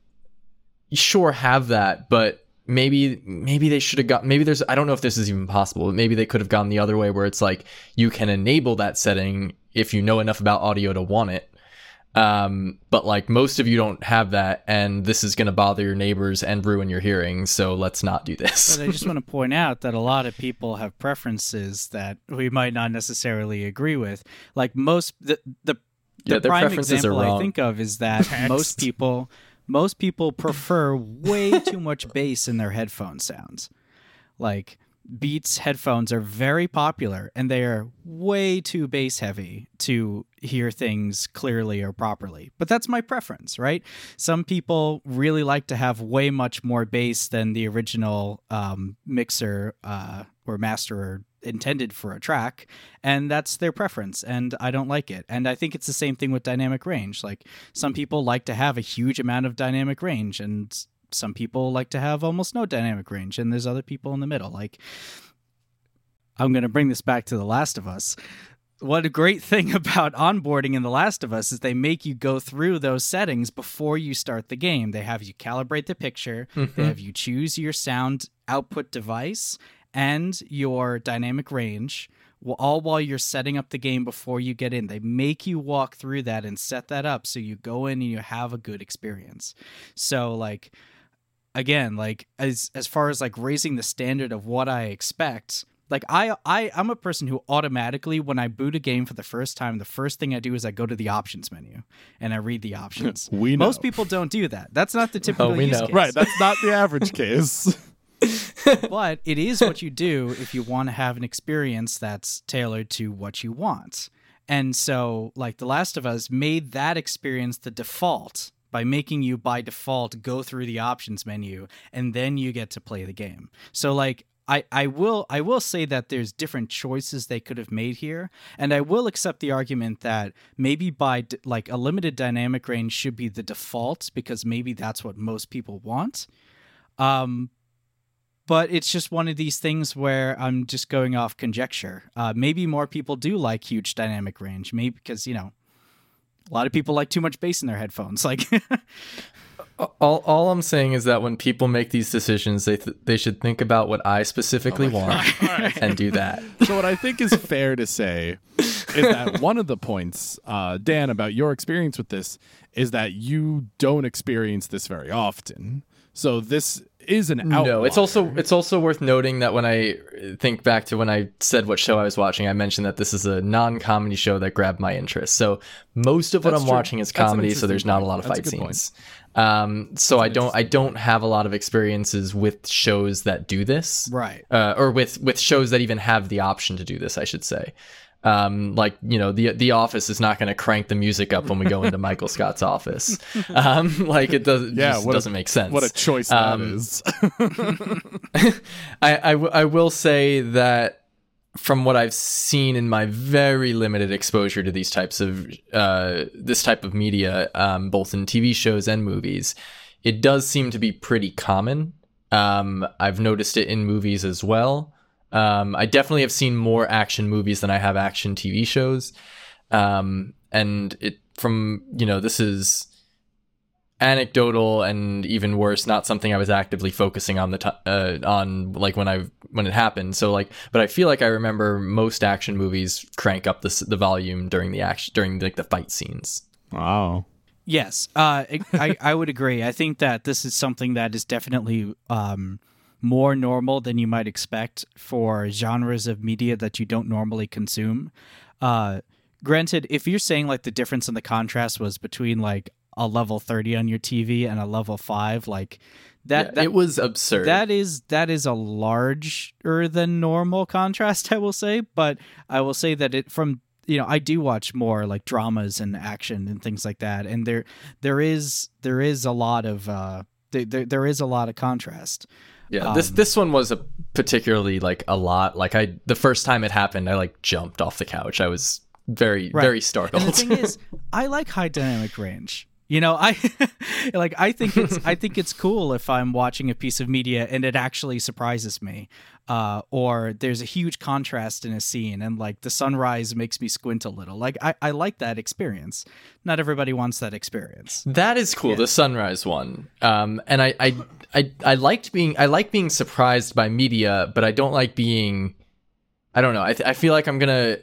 sure have that, but maybe maybe they should have got maybe there's I don't know if this is even possible. But maybe they could have gone the other way where it's like you can enable that setting if you know enough about audio to want it. Um, but like most of you don't have that, and this is going to bother your neighbors and ruin your hearing. So let's not do this. But I just want to point out that a lot of people have preferences that we might not necessarily agree with. Like most the the, the Yeah, their prime preferences are example I think of is that most people most people prefer way too much bass in their headphone sounds. Like Beats headphones are very popular and they are way too bass heavy to hear things clearly or properly. But that's my preference, right? Some people really like to have way much more bass than the original um, mixer uh, or masterer intended for a track, and that's their preference, and I don't like it. And I think it's the same thing with dynamic range. Like some people like to have a huge amount of dynamic range, and some people like to have almost no dynamic range, and there's other people in the middle. Like I'm going to bring this back to The Last of Us. What a great thing about onboarding in The Last of Us is they make you go through those settings before you start the game. They have you calibrate the picture, they mm-hmm. have you choose your sound output device and your dynamic range, all while you're setting up the game before you get in. They make you walk through that and set that up so you go in and you have a good experience. So, like, again like as as far as like raising the standard of what i expect like I, I i'm a person who automatically when i boot a game for the first time the first thing i do is i go to the options menu and i read the options We know. most people don't do that that's not the oh, typical we use know. case. Right, that's not the average case. but it is what you do if you want to have an experience that's tailored to what you want. And so, like The Last of Us made that experience the default by making you by default go through the options menu and then you get to play the game. So like I, I will I will say that there's different choices they could have made here, and I will accept the argument that maybe by d- like a limited dynamic range should be the default because maybe that's what most people want. Um, but it's just one of these things where I'm just going off conjecture. Uh, maybe more people do like huge dynamic range, maybe because you know a lot of people like too much bass in their headphones. Like, All, all I'm saying is that when people make these decisions, they th- they should think about what I specifically want and do that. so what I think is fair to say is that one of the points, uh, Dan, about your experience with this is that you don't experience this very often. So this is an outlier. No, it's also it's also worth noting that when I think back to when I said what show I was watching, I mentioned that this is a non-comedy show that grabbed my interest. So most of what That's I'm true. watching is comedy, so there's not a lot of That's fight scenes. Um, so I don't I don't have a lot of experiences with shows that do this, right? uh, or with with shows that even have the option to do this. I should say. Um, like you know, the the office is not going to crank the music up when we go into Michael Scott's office. Um, like it does, Yeah, just what doesn't make sense. what a choice that Um, is. I, I, w- I will say that from what I've seen in my very limited exposure to these types of uh, this type of media, um, both in TV shows and movies, it does seem to be pretty common. Um, I've noticed it in movies as well. Um, I definitely have seen more action movies than I have action TV shows, um, and it from you know this is anecdotal and even worse not something i was actively focusing on the t- uh, on like when i when it happened so like but i feel like i remember most action movies crank up the the volume during the action during like the fight scenes wow. Yes, uh, I- I I would agree. I think that this is something that is definitely um, more normal than you might expect for genres of media that you don't normally consume. Uh, granted, if you're saying like the difference in the contrast was between like a level 30 on your TV and a level 5 like that, Yeah, that it was absurd. that is that is a larger than normal contrast I will say but I will say that it from you know I do watch more like dramas and action and things like that and there there is there is a lot of uh there, there, there is a lot of contrast yeah, this um, this one was a particularly like a lot. Like I, the first time it happened, I like jumped off the couch. I was very Right. very startled. And the thing is, I like high dynamic range. You know, I like I think it's I think it's cool if I'm watching a piece of media and it actually surprises me. Uh, or there's a huge contrast in a scene and like the sunrise makes me squint a little. Like I, I like that experience. Not everybody wants that experience. That is cool, the sunrise one. Um, and I, I, I, I liked being, I like being surprised by media, but I don't like being, I don't know. I, th- I feel like I'm gonna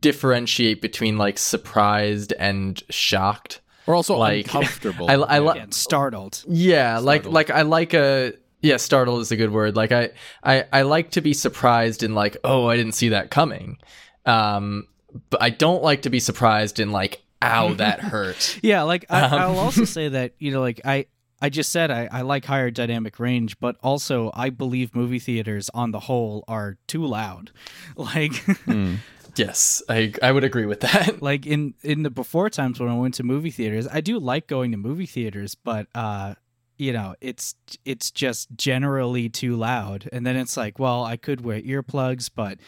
differentiate between like surprised and shocked. Or also Like, uncomfortable. I, I like, Again, startled. yeah, like, Startled. like I like a, yeah, startle is a good word. Like I, I, I like to be surprised in like, oh, I didn't see that coming. Um, but I don't like to be surprised in like, ow, that hurt. Yeah, like I, Um, I'll also say that you know, like I, I just said I, I like higher dynamic range, but also I believe movie theaters on the whole are too loud. Like, Mm. Yes, I, I would agree with that. like in in the before times when I went to movie theaters, I do like going to movie theaters, but uh, you know, it's it's just generally too loud. And then it's like, well, I could wear earplugs, but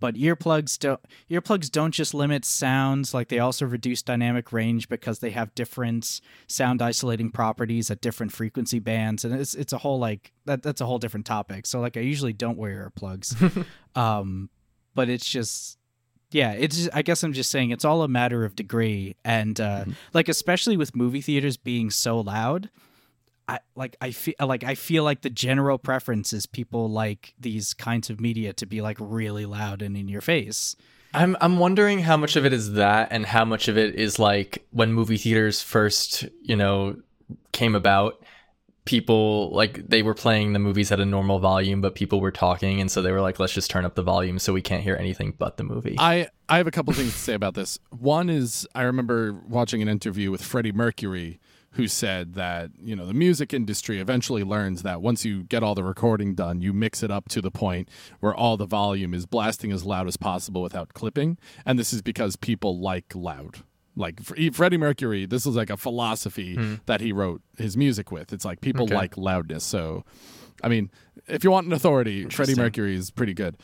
but earplugs don't earplugs don't just limit sounds like they also reduce dynamic range because they have different sound isolating properties at different frequency bands and it's it's a whole like that that's a whole different topic so like i usually don't wear earplugs um but it's just yeah it's just, i guess i'm just saying it's all a matter of degree and uh like especially with movie theaters being so loud I like I feel like I feel like the general preference is people like these kinds of media to be like really loud and in your face. I'm I'm wondering how much of it is that and how much of it is like when movie theaters first, you know, came about, people like they were playing the movies at a normal volume but people were talking and so they were like let's just turn up the volume so we can't hear anything but the movie. I I have a couple things to say about this. One is I remember watching an interview with Freddie Mercury who said that, you know, the music industry eventually learns that once you get all the recording done, you mix it up to the point where all the volume is blasting as loud as possible without clipping, and this is because people like loud. Like Freddie Mercury, this is like a philosophy that he wrote his music with. It's like people Okay. like loudness. So, I mean, if you want an authority, Freddie Mercury is pretty good.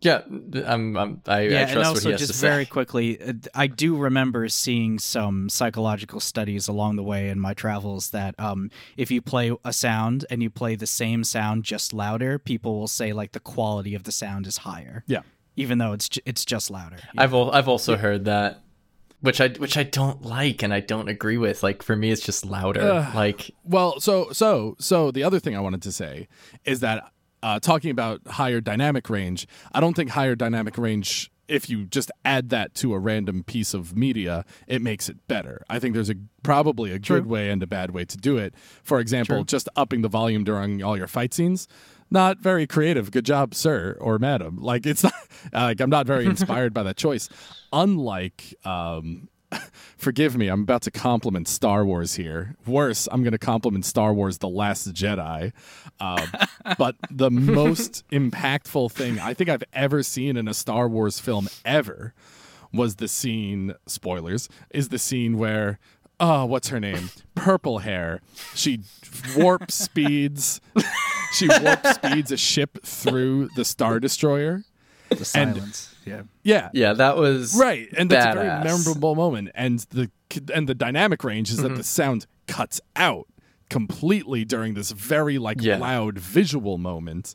yeah, I'm, I'm I, I yeah, and trust what also he has just to say. very quickly, uh, I do remember seeing some psychological studies along the way in my travels that um, if you play a sound and you play the same sound just louder, people will say like the quality of the sound is higher. Yeah. even though it's it's just louder. I've al- I've also heard that which I which I don't like and I don't agree with. Like for me it's just louder. Ugh. like Well, so so so the other thing I wanted to say is that uh, talking about higher dynamic range, I don't think higher dynamic range. If you just add that to a random piece of media, it makes it better. I think there's a probably a good way and a bad way to do it. For example, just upping the volume during all your fight scenes, not very creative. Good job, sir or madam. Like it's not like I'm not very inspired by that choice. Unlike um, forgive me, I'm about to compliment Star Wars here. Worse, I'm going to compliment Star Wars The Last Jedi. Um, but the most impactful thing I think I've ever seen in a Star Wars film ever was the scene, spoilers, is the scene where, oh, what's her name? Purple hair. She warp speeds. She warp speeds a ship through the Star Destroyer. The silence. yeah. Yeah. yeah, that was right and that's a very memorable moment and the and the dynamic range is Mm-hmm. that the sound cuts out completely during this very like Yeah. loud visual moment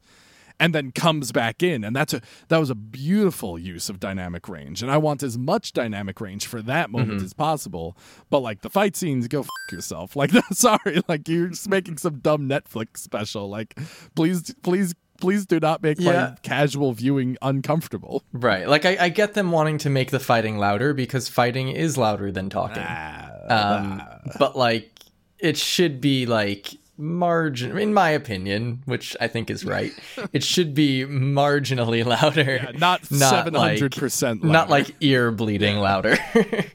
and then comes back in and that's a that was a beautiful use of dynamic range and i want as much dynamic range for that moment Mm-hmm. as possible but like the fight scenes go f- yourself like sorry like you're just making some dumb netflix special like please please please do not make Yeah. my casual viewing uncomfortable Right. Like I, I get them wanting to make the fighting louder because fighting is louder than talking. Um, but like it should be like margin in my opinion, which I think is right. it should be marginally louder. not Not 700% louder. Not like ear bleeding louder.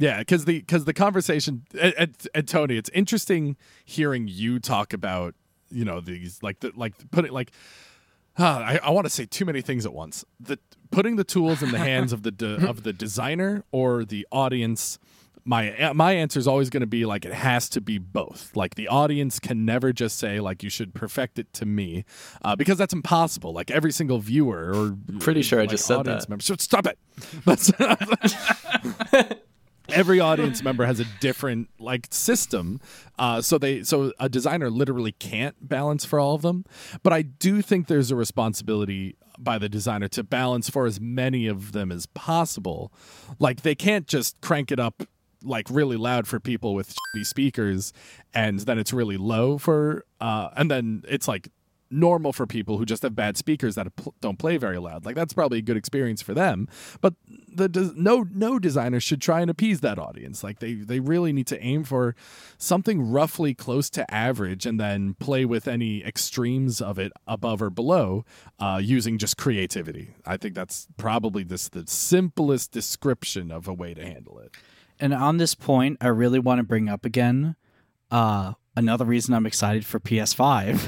Yeah, because the because the conversation and, and, Tony, it's interesting hearing you talk about you know these like the like putting like uh, I, I want to say too many things at once. The putting the tools in the hands of the de, of the designer or the audience. My my answer is always going to be like it has to be both. Like the audience can never just say like you should perfect it to me, uh, because that's impossible. Like every single viewer or Pretty sure I just said audience that. member. So stop it. That's- every audience member has a different like system uh, so they so a designer literally can't balance for all of them but i do think there's a responsibility by the designer to balance for as many of them as possible like they can't just crank it up like really loud for people with shitty speakers and then it's really low for uh and then it's like normal for people who just have bad speakers that don't play very loud. Like that's probably a good experience for them. But the no no designer should try and appease that audience. Like they they really need to aim for something roughly close to average and then play with any extremes of it above or below uh, using just creativity. I think that's probably this the simplest description of a way to handle it. And on this point, I really want to bring up again uh, another reason I'm excited for PS5.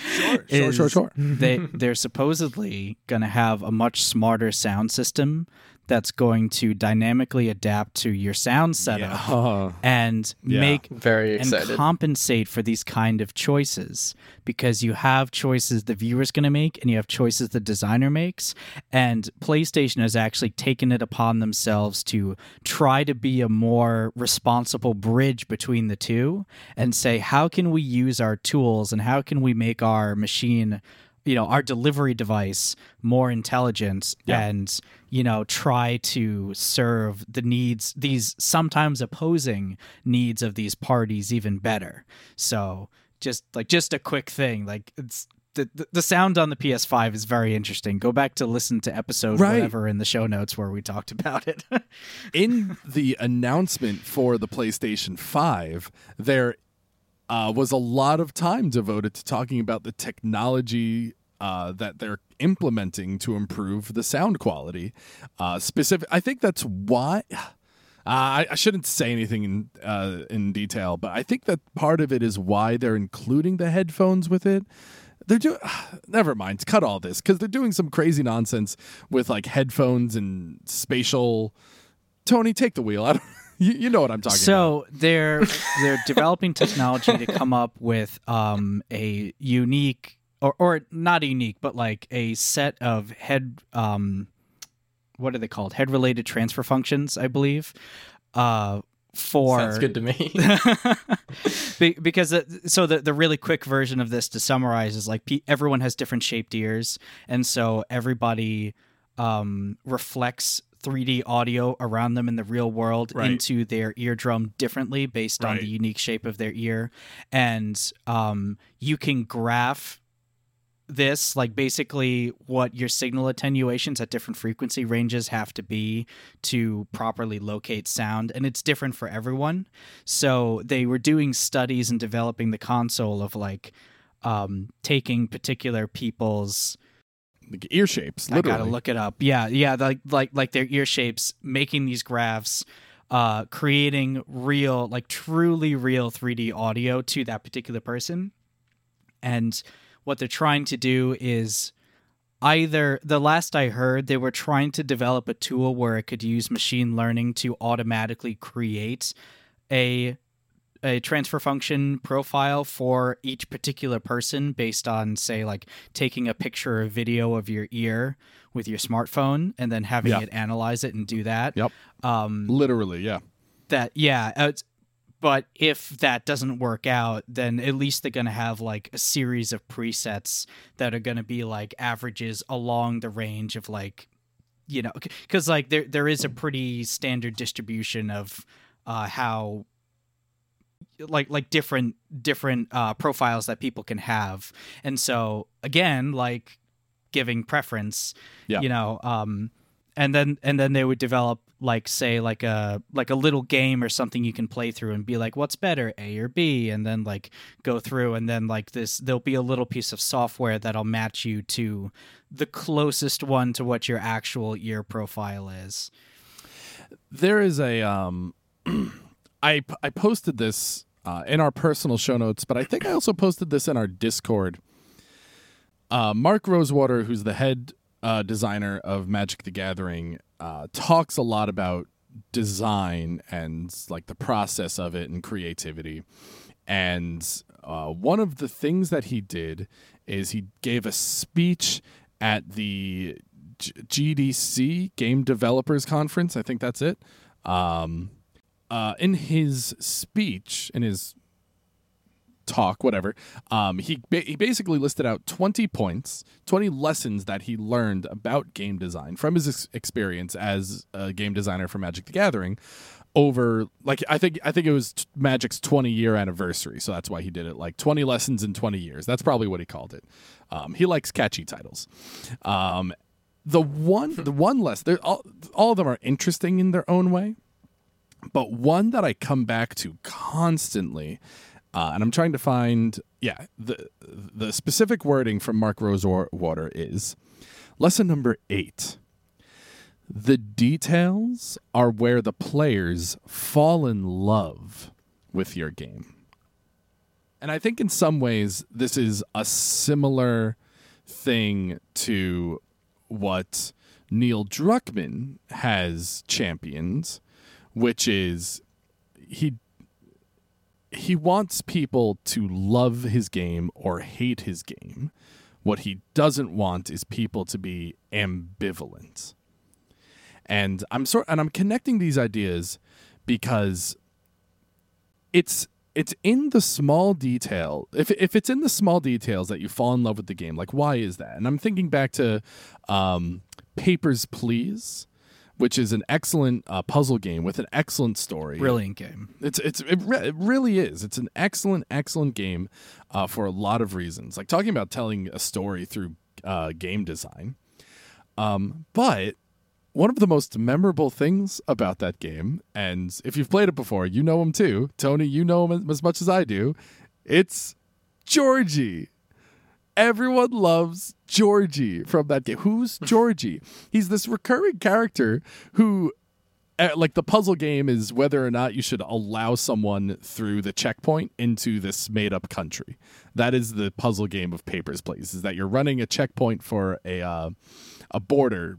Sure, sure, sure, sure. they they're supposedly going to have a much smarter sound system that's going to dynamically adapt to your sound setup Uh, and Yeah. make Very and compensate for these kind of choices. Because you have choices the viewer's going to make and you have choices the designer makes. And PlayStation has actually taken it upon themselves to try to be a more responsible bridge between the two and say how can we use our tools and how can we make our machine you know our delivery device more intelligent Yeah. and you know try to serve the needs these sometimes opposing needs of these parties even better so just like just a quick thing like it's the, the, sound on the PS5 is very interesting. Go back to listen to episode Right. whatever in the show notes where we talked about it. in the announcement for the PlayStation 5, there uh, was a lot of time devoted to talking about the technology uh, that they're implementing to improve the sound quality. Uh, specific, I think that's why. Uh, I, I shouldn't say anything in uh, in detail, but I think that part of it is why they're including the headphones with it. They're doing. Never mind. Cut all this because they're doing some crazy nonsense with like headphones and spatial. Tony, take the wheel. I don't, you, you know what I'm talking about. so they're they're developing technology to come up with um, a unique or or not unique, but like a set of head um, what are they called? Head related transfer functions, I believe. Uh, for Sounds good to me. Because uh, so the the really quick version of this to summarize is like pe- everyone has different shaped ears and so everybody um reflects 3D audio around them in the real world Right. into their eardrum differently based on the unique shape of their ear. And um you can graph this like basically what your signal attenuations at different frequency ranges have to be to properly locate sound. And it's different for everyone. So they were doing studies and developing the console of like um, taking particular people's Like ear shapes, I gotta look it up. Yeah, yeah, like like like their ear shapes, making these graphs, uh, creating real, like truly real 3D audio to that particular person, and what they're trying to do is either the last I heard they were trying to develop a tool where it could use machine learning to automatically create a a transfer function profile for each particular person based on say like taking a picture or video of your ear with your smartphone and then having Yeah. it analyze it and do that Yep. um Literally, yeah. that yeah uh, but if that doesn't work out then at least they're going to have like a series of presets that are going to be like averages along the range of like you know because like there there is a pretty standard distribution of uh how like like different different uh profiles that people can have. And so again like giving preference Yeah. you know um and then and then they would develop like say like a like a little game or something you can play through and be like what's better a or b? And then like go through and then like this there'll be a little piece of software that'll match you to the closest one to what your actual ear profile is. There is a um I I posted this uh, in our personal show notes, but I think I also posted this in our Discord. Uh, Mark Rosewater, who's the head uh, designer of Magic the Gathering, uh, talks a lot about design and like the process of it and creativity. And uh, one of the things that he did is he gave a speech at the G- GDC Game Developers Conference. I think that's it. Um, uh, in his speech, in his talk, whatever, um, he ba- he basically listed out twenty points, twenty lessons that he learned about game design from his ex- experience as a game designer for Magic the Gathering. Over like I think I think it was t- Magic's twenty year anniversary, so that's why he did it. Like twenty lessons in twenty years. That's probably what he called it. Um, he likes catchy titles. Um, the one the one less they're all, all of them are interesting in their own way but one that I come back to constantly, uh, and I'm trying to find, yeah, the the specific wording from Mark Rosewater is lesson number eight. The details are where the players fall in love with your game. And I think in some ways this is a similar thing to what Neil Druckmann has championed which is he he wants people to love his game or hate his game. What he doesn't want is people to be ambivalent. And I'm sort and I'm connecting these ideas because it's it's in the small detail. If if it's in the small details that you fall in love with the game, like why is that? And I'm thinking back to um, Papers Please, which is an excellent uh, puzzle game with an excellent story. Brilliant game. It's it's it, re- it really is. It's an excellent excellent game uh, for a lot of reasons. Like talking about telling a story through uh, game design. Um, but one of the most memorable things about that game, and if you've played it before, you know him too. Tony, you know him as much as I do. It's Jorji. Everyone loves Jorji from that game. Who's Jorji? He's this recurring character who uh, like the puzzle game is whether or not you should allow someone through the checkpoint into this made up country. That is the puzzle game of Papers Please. Is that you're running a checkpoint for a uh, a border,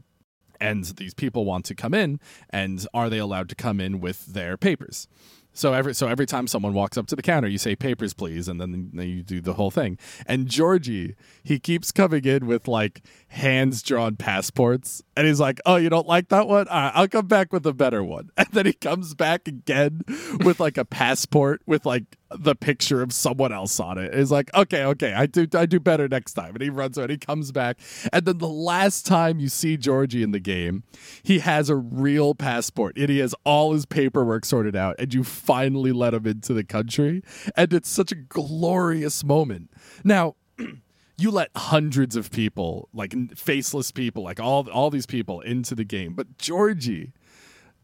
and these people want to come in, and are they allowed to come in with their papers? So every so every time someone walks up to the counter, you say papers, please, and then, then you do the whole thing. And Jorji, he keeps coming in with like hands drawn passports, and he's like, "Oh, you don't like that one? All right, I'll come back with a better one." And then he comes back again with like a passport with like the picture of someone else on it. He's like, "Okay, okay, I do I do better next time." And he runs out. He comes back, and then the last time you see Jorji in the game, he has a real passport, and he has all his paperwork sorted out, and you finally let him into the country, and it's such a glorious moment. Now. you let hundreds of people, like faceless people, like all all these people into the game. But Jorji,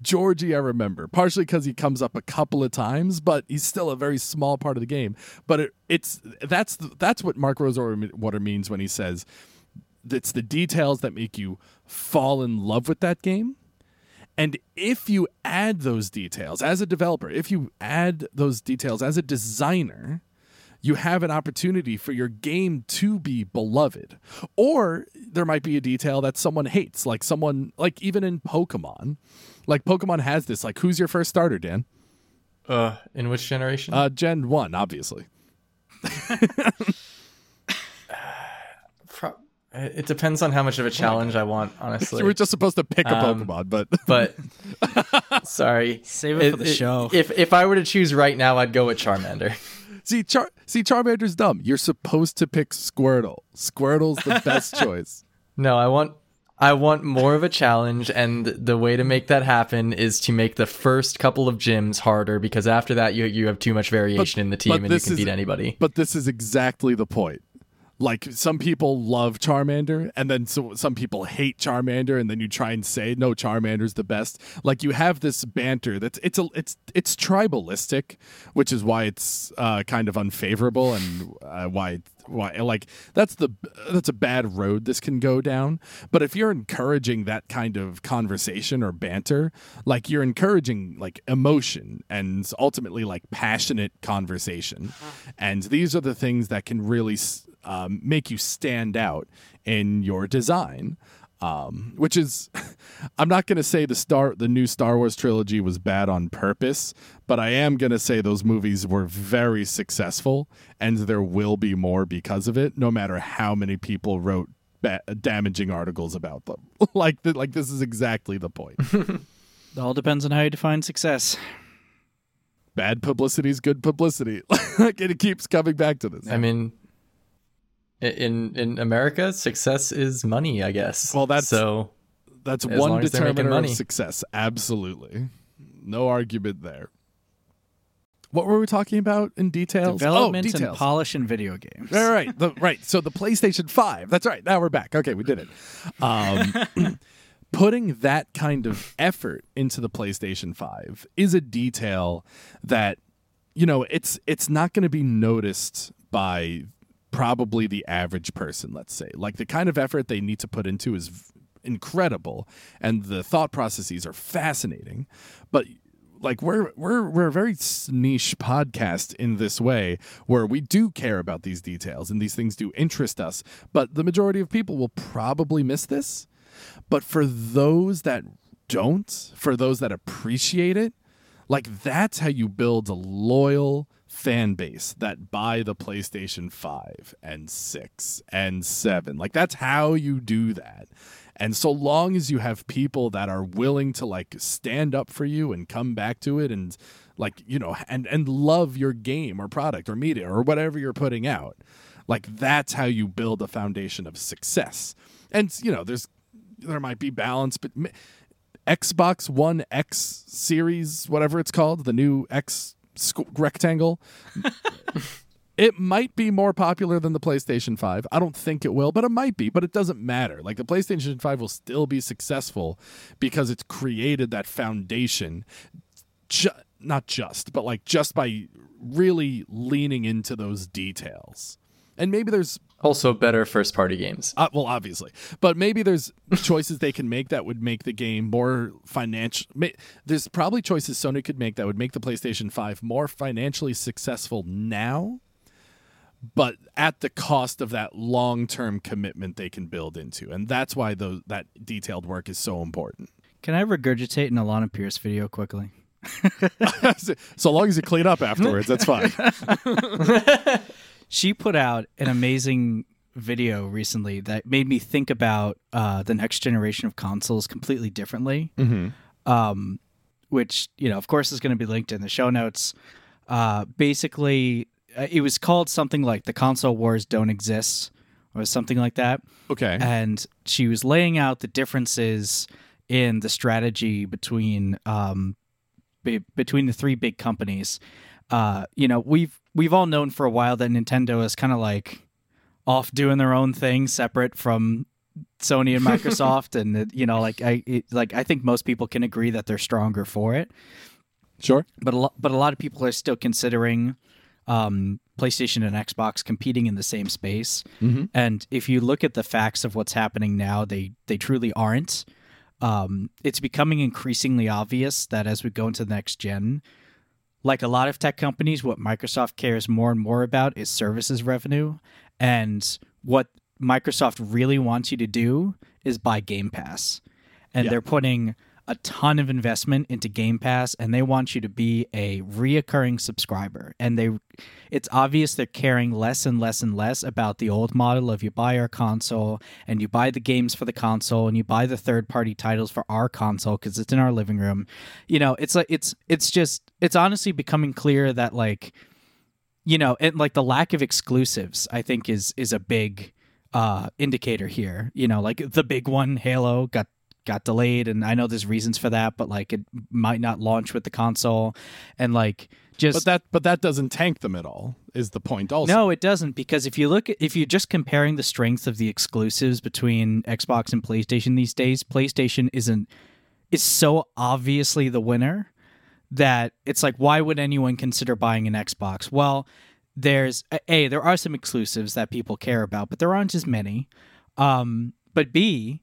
Jorji, I remember partially because he comes up a couple of times, but he's still a very small part of the game. But it, it's that's that's what Mark Rosewater means when he says it's the details that make you fall in love with that game. And if you add those details as a developer, if you add those details as a designer, you have an opportunity for your game to be beloved. Or there might be a detail that someone hates, like someone, like even in Pokemon. Like Pokemon has this, like, who's your first starter, Dan? Uh, in which generation? Uh, Gen 1, obviously. It depends on how much of a challenge I want, honestly. you were just supposed to pick a Um, Pokemon, but. but sorry, Save it for the show. If if I were to choose right now, I'd go with Charmander. See, Char- see, Charmander's dumb. You're supposed to pick Squirtle. Squirtle's the best choice. No, I want I want more of a challenge, and the way to make that happen is to make the first couple of gyms harder because after that you you have too much variation in the team and you can is- beat anybody. But this is exactly the point. Like some people love Charmander, and then so, some people hate Charmander, and then you try and say no, Charmander's the best. Like you have this banter that's it's a it's it's tribalistic, which is why it's uh, kind of unfavorable and uh, why why like that's the that's a bad road this can go down but if you're encouraging that kind of conversation or banter like you're encouraging like emotion and ultimately like passionate conversation and these are the things that can really um, make you stand out in your design um, which is I'm not going to say the star the new Star Wars trilogy was bad on purpose, but I am going to say those movies were very successful and there will be more because of it no matter how many people wrote ba- damaging articles about them. like the, like this is exactly the point. it all depends on how you define success. Bad publicity is good publicity. like it keeps coming back to this. I mean, in in America, success is money, I guess. Well, that's so. That's one determiner of success. Absolutely, no argument there. What were we talking about in details? Development oh, details. and polish in video games. All right, the, right. So the PlayStation Five. That's right. Now we're back. Okay, we did it. Um, putting that kind of effort into the PlayStation Five is a detail that you know it's it's not going to be noticed by probably the average person, let's say. Like the kind of effort they need to put into is incredible and the thought processes are fascinating. But like we're we're we're a very niche podcast in this way where we do care about these details and these things do interest us, but the majority of people will probably miss this. But for those that don't, for those that appreciate it, like that's how you build a loyal fan base that buy the PlayStation 5 and 6 and 7. Like that's how you do that. And so long as you have people that are willing to like stand up for you and come back to it and like, you know, and and love your game or product or media or whatever you're putting out. Like that's how you build a foundation of success. And you know, there's there might be balance but Xbox One X series, whatever it's called, the new X rectangle. it might be more popular than the PlayStation 5. I don't think it will, but it might be, but it doesn't matter. Like the PlayStation 5 will still be successful because it's created that foundation ju- not just, but like just by really leaning into those details. And maybe there's also better first party games. Uh, well, obviously, but maybe there's choices they can make that would make the game more financial. There's probably choices Sony could make that would make the PlayStation 5 more financially successful now, but at the cost of that long term commitment they can build into. And that's why those, that detailed work is so important. Can I regurgitate an Alanah Pearce video quickly? so long as you clean up afterwards, that's fine. she put out an amazing video recently that made me think about uh, the next generation of consoles completely differently. Mm-hmm. Um, which you know, of course, is going to be linked in the show notes. Uh, basically, uh, it was called something like "The Console Wars Don't Exist" or something like that. Okay, and she was laying out the differences in the strategy between um, be- between the three big companies. Uh, you know, we've we've all known for a while that Nintendo is kind of like off doing their own thing, separate from Sony and Microsoft, and it, you know, like I it, like I think most people can agree that they're stronger for it. Sure, but a lot, but a lot of people are still considering um, PlayStation and Xbox competing in the same space. Mm-hmm. And if you look at the facts of what's happening now, they they truly aren't. Um, it's becoming increasingly obvious that as we go into the next gen, like a lot of tech companies, what Microsoft cares more and more about is services revenue. And what Microsoft really wants you to do is buy Game Pass. And yeah. they're putting a ton of investment into Game Pass and they want you to be a reoccurring subscriber. And they it's obvious they're caring less and less and less about the old model of you buy our console and you buy the games for the console and you buy the third party titles for our console cuz it's in our living room. You know, it's like it's it's just it's honestly becoming clear that like you know, and like the lack of exclusives I think is is a big uh indicator here. You know, like the big one Halo got got delayed and I know there's reasons for that, but like it might not launch with the console and like just But that but that doesn't tank them at all. Is the point also? No, it doesn't because if you look at if you're just comparing the strength of the exclusives between Xbox and PlayStation these days, PlayStation isn't is so obviously the winner that it's like why would anyone consider buying an Xbox? Well, there's a there are some exclusives that people care about, but there aren't as many. Um, but B,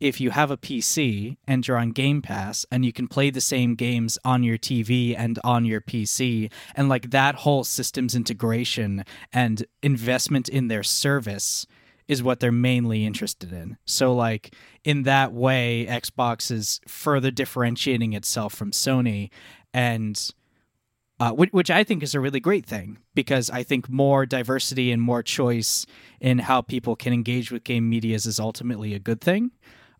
if you have a PC and you're on Game Pass and you can play the same games on your TV and on your PC, and like that whole systems integration and investment in their service is what they're mainly interested in. So, like, in that way, Xbox is further differentiating itself from Sony and. Uh, which, which I think is a really great thing because I think more diversity and more choice in how people can engage with game medias is ultimately a good thing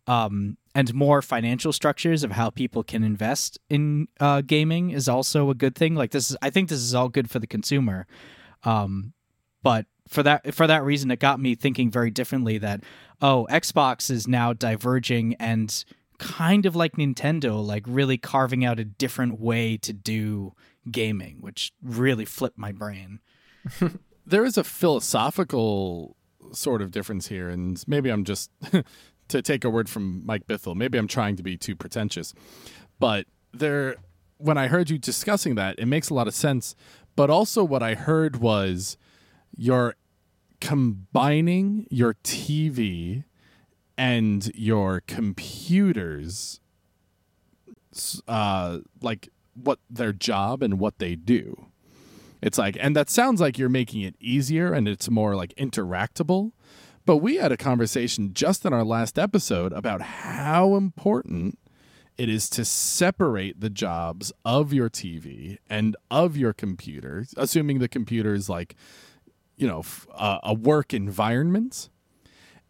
um, and more financial structures of how people can invest in uh, gaming is also a good thing. Like this is, I think this is all good for the consumer. Um, but for that for that reason, it got me thinking very differently. That oh, Xbox is now diverging and kind of like Nintendo, like really carving out a different way to do gaming, which really flipped my brain. there is a philosophical sort of difference here, and maybe I'm just to take a word from Mike Bithell. Maybe I'm trying to be too pretentious, but there, when I heard you discussing that, it makes a lot of sense. But also, what I heard was you're combining your TV and your computers, uh, like what their job and what they do. It's like, and that sounds like you're making it easier and it's more like interactable. But we had a conversation just in our last episode about how important it is to separate the jobs of your TV and of your computer, assuming the computer is like, you know, uh, a work environment.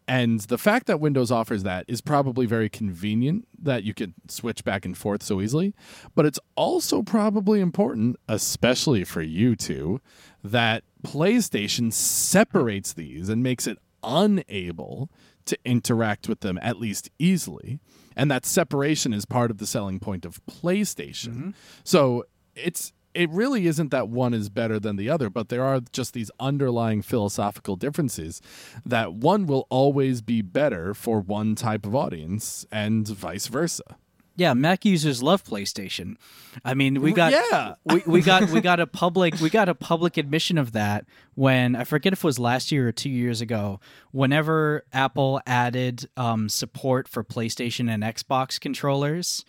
And the fact that Windows offers that is probably very convenient that you can switch back and forth so easily. But it's also probably important, especially for you two, that PlayStation separates these and makes it unable to interact with them at least easily. And that separation is part of the selling point of PlayStation. Mm-hmm. So it's it really isn't that one is better than the other, but there are just these underlying philosophical differences that one will always be better for one type of audience and vice versa. Yeah, Mac users love PlayStation. I mean, we got yeah. we, we got we got a public we got a public admission of that when I forget if it was last year or two years ago. Whenever Apple added um, support for PlayStation and Xbox controllers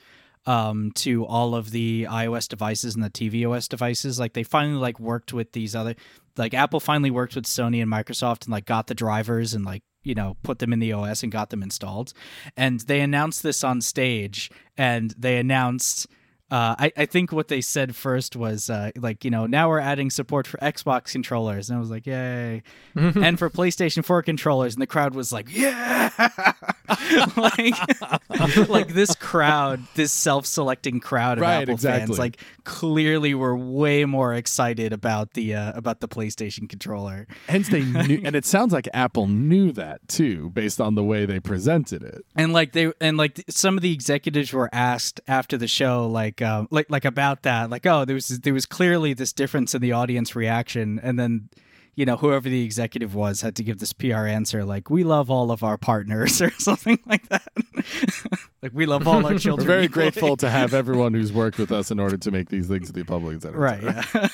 um, to all of the iOS devices and the tvOS devices, like they finally like worked with these other like Apple finally worked with Sony and Microsoft and like got the drivers and like you know put them in the OS and got them installed. And they announced this on stage, and they announced uh, I, I think what they said first was uh, like you know now we're adding support for Xbox controllers. And I was like yay. And for PlayStation 4 controllers. And the crowd was like yeah. Like like this crowd this self-selecting crowd of right, Apple exactly. fans like clearly were way more excited about the uh, about the PlayStation controller. Hence they knew and it sounds like Apple knew that too based on the way they presented it. And like they and like some of the executives were asked after the show like like uh, like like about that like oh there was there was clearly this difference in the audience reaction. And then you know whoever the executive was had to give this PR answer like we love all of our partners or something like that. Like we love all our children we're very equally. grateful to have everyone who's worked with us in order to make these things to the public right yeah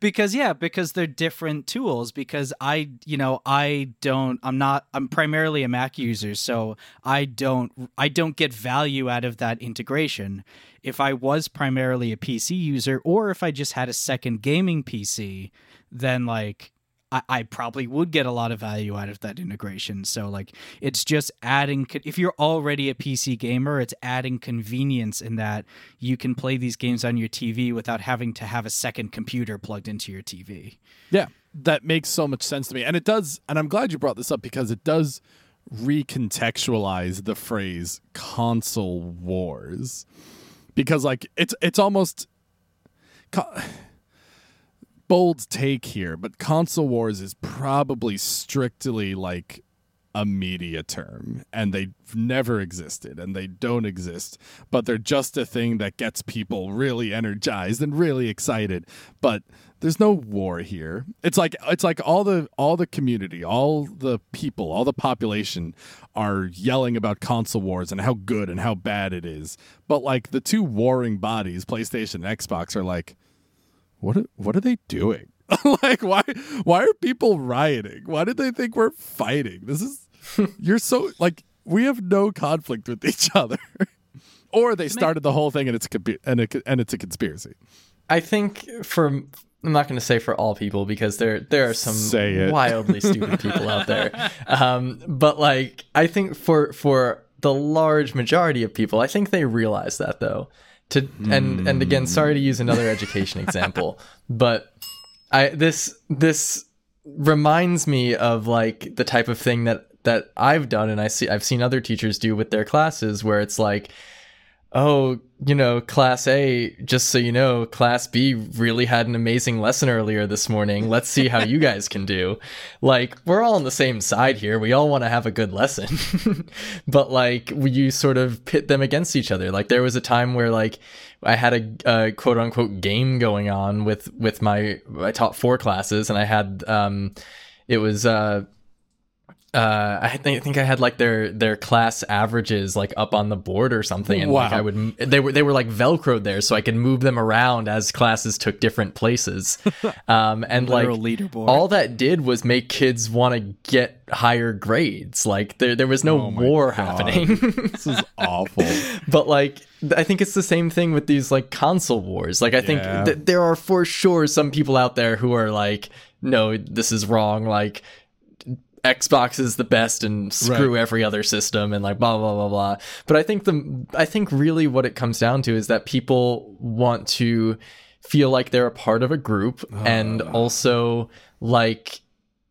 because yeah because they're different tools because i you know i don't i'm not i'm primarily a mac user so i don't i don't get value out of that integration. If i was primarily a pc user or if i just had a second gaming pc then like I, probably would get a lot of value out of that integration. So like it's just adding if you're already a PC gamer, it's adding convenience in that you can play these games on your TV without having to have a second computer plugged into your TV. Yeah, that makes so much sense to me. And it does and I'm glad you brought this up because it does recontextualize the phrase console wars. Because like it's it's almost bold take here, but console wars is probably strictly like a media term and they've never existed and they don't exist, but they're just a thing that gets people really energized and really excited. But there's no war here. It's like it's like all the all the community, all the people, all the population are yelling about console wars and how good and how bad it is. But like the two warring bodies, PlayStation and Xbox are like what are, what are they doing? like why why are people rioting? Why did they think we're fighting? This is you're so like we have no conflict with each other. or they started the whole thing and it's a, and, a, and it's a conspiracy. I think for I'm not going to say for all people because there there are some wildly stupid people out there. Um, but like I think for for the large majority of people, I think they realize that though. To and and mm. again, sorry to use another education example, but I this this reminds me of like the type of thing that that I've done and I see I've seen other teachers do with their classes where it's like oh, you know, class A, just so you know, class B really had an amazing lesson earlier this morning. Let's see how you guys can do. Like, we're all on the same side here. We all want to have a good lesson. but like, you sort of pit them against each other. Like, there was a time where like I had a, a quote unquote game going on with, with my, I taught four classes and I had, um, it was, uh, uh, I think, I think I had like their their class averages like up on the board or something, and wow. like I would they were they were like velcroed there, so I could move them around as classes took different places. Um, and like leaderboard. all that did was make kids want to get higher grades. Like there there was no oh war God. happening. this is awful. but like I think it's the same thing with these like console wars. Like I think th- there are for sure some people out there who are like, no, this is wrong. Like Xbox is the best and screw right. every other system and like blah blah blah blah. But I think the I think really what it comes down to is that people want to feel like they're a part of a group and ah. also like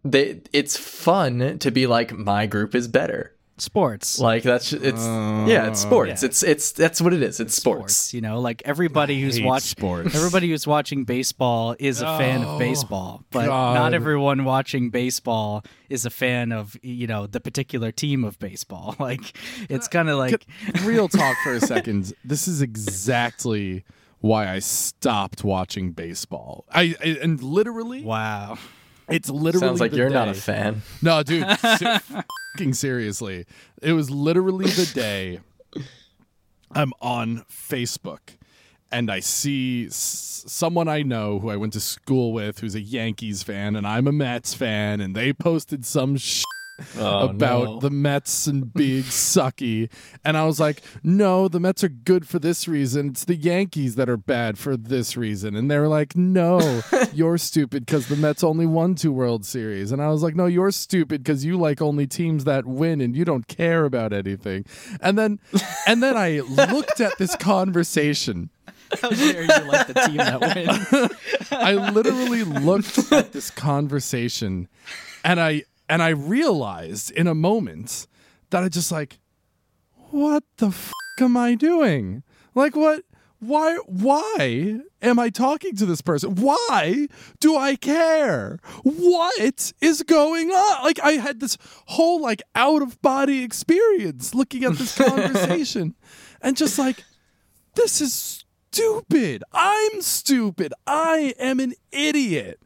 they it's fun to be like my group is better sports. Like that's it's uh, yeah, it's sports. Yeah. It's it's that's what it is. It's sports. sports you know, like everybody who's watching sports. everybody who's watching baseball is a oh, fan of oh, baseball, but God. not everyone watching baseball is a fan of you know the particular team of baseball. Like it's kind of like real talk for a second. This is exactly why I stopped watching baseball. I, I and literally wow. It's literally sounds like you're day. not a fan. No, dude, fucking seriously. It was literally the day I'm on Facebook and I see s- someone I know who I went to school with who's a Yankees fan and I'm a Mets fan and they posted some shit oh, about no. the Mets and being sucky. And I was like, no, the Mets are good for this reason. It's the Yankees that are bad for this reason. And they were like, no, you're stupid because the Mets only won two World Series. And I was like, no, you're stupid because you like only teams that win and you don't care about anything. And then, and then I looked at this conversation. How dare you like the team that wins? I literally looked at this conversation and I and I realized in a moment that I just like, what the f am I doing? Like, what? Why? Why am I talking to this person? Why do I care? What is going on? Like, I had this whole like out of body experience looking at this conversation, and just like, this is stupid. I'm stupid. I am an idiot.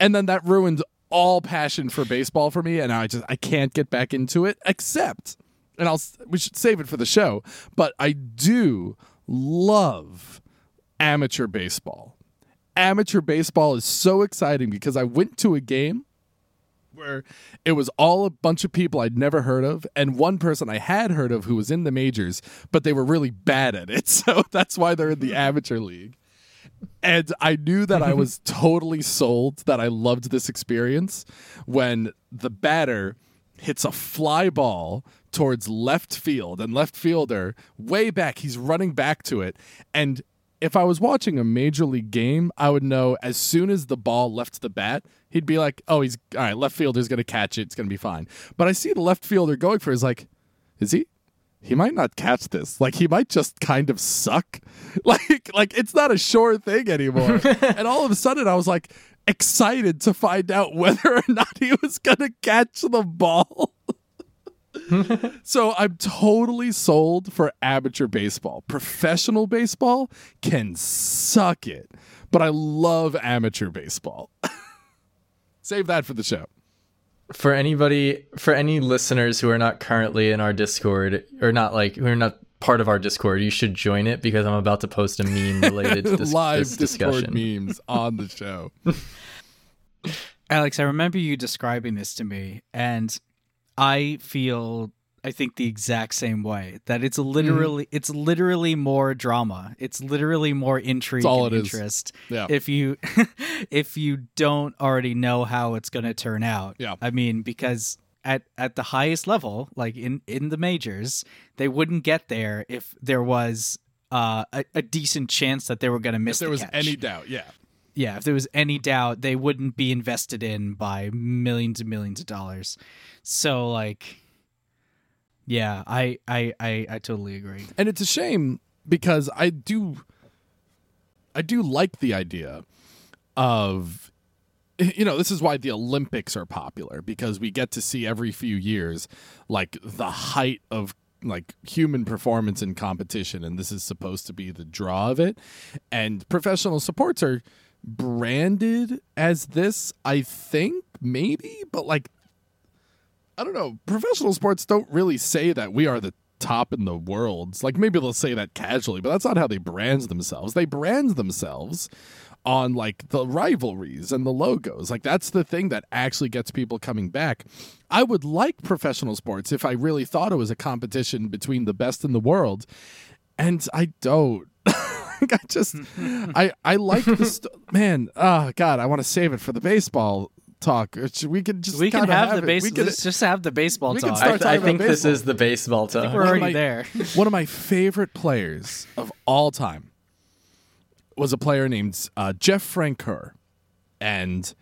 And then that ruined all passion for baseball for me, and I just I can't get back into it. Except, and I'll we should save it for the show, but I do love amateur baseball. Amateur baseball is so exciting because I went to a game where it was all a bunch of people I'd never heard of, and one person I had heard of who was in the majors, but they were really bad at it. So that's why they're in the amateur league and I knew that I was totally sold that I loved this experience when the batter hits a fly ball towards left field and left fielder way back he's running back to it and if I was watching a major league game, I would know as soon as the ball left the bat, he'd be like, "Oh, he's all right. Left fielder's gonna catch it. It's gonna be fine." But I see the left fielder going for. It, is like, is he? He might not catch this. Like he might just kind of suck. Like like it's not a sure thing anymore. and all of a sudden I was like excited to find out whether or not he was going to catch the ball. so I'm totally sold for amateur baseball. Professional baseball can suck it, but I love amateur baseball. Save that for the show. For anybody, for any listeners who are not currently in our Discord or not like who are not part of our Discord, you should join it because I'm about to post a meme related to this, Live this Discord discussion. memes on the show. Alex, I remember you describing this to me, and I feel I think the exact same way. That it's literally it's literally more drama. It's literally more intrigue and it is. interest. Yeah. If you if you don't already know how it's gonna turn out. Yeah. I mean, because at at the highest level, like in in the majors, they wouldn't get there if there was uh, a, a decent chance that they were gonna miss if there the was catch any doubt, yeah. yeah, if there was any doubt, they wouldn't be invested in by millions and millions of dollars. So like yeah, I I I, I totally agree. And it's a shame because I do I do like the idea of you know, this is why the Olympics are popular because we get to see every few years like the height of like human performance in competition and this is supposed to be the draw of it and professional sports are branded as this I think maybe but like I don't know. Professional sports don't really say that we are the top in the world. Like maybe they'll say that casually, but that's not how they brand themselves. They brand themselves on like the rivalries and the logos. Like that's the thing that actually gets people coming back. I would like professional sports if I really thought it was a competition between the best in the world, and I don't. I just I I like the st- man. Oh God, I want to save it for the baseball talk. We could just We can kinda have, the it. base. We could- let's just have the baseball we can talk. start I, I talking about think this is the baseball talk. We're One already my- there. one of my favorite players of all time was a player named uh, Jeff Francoeur, and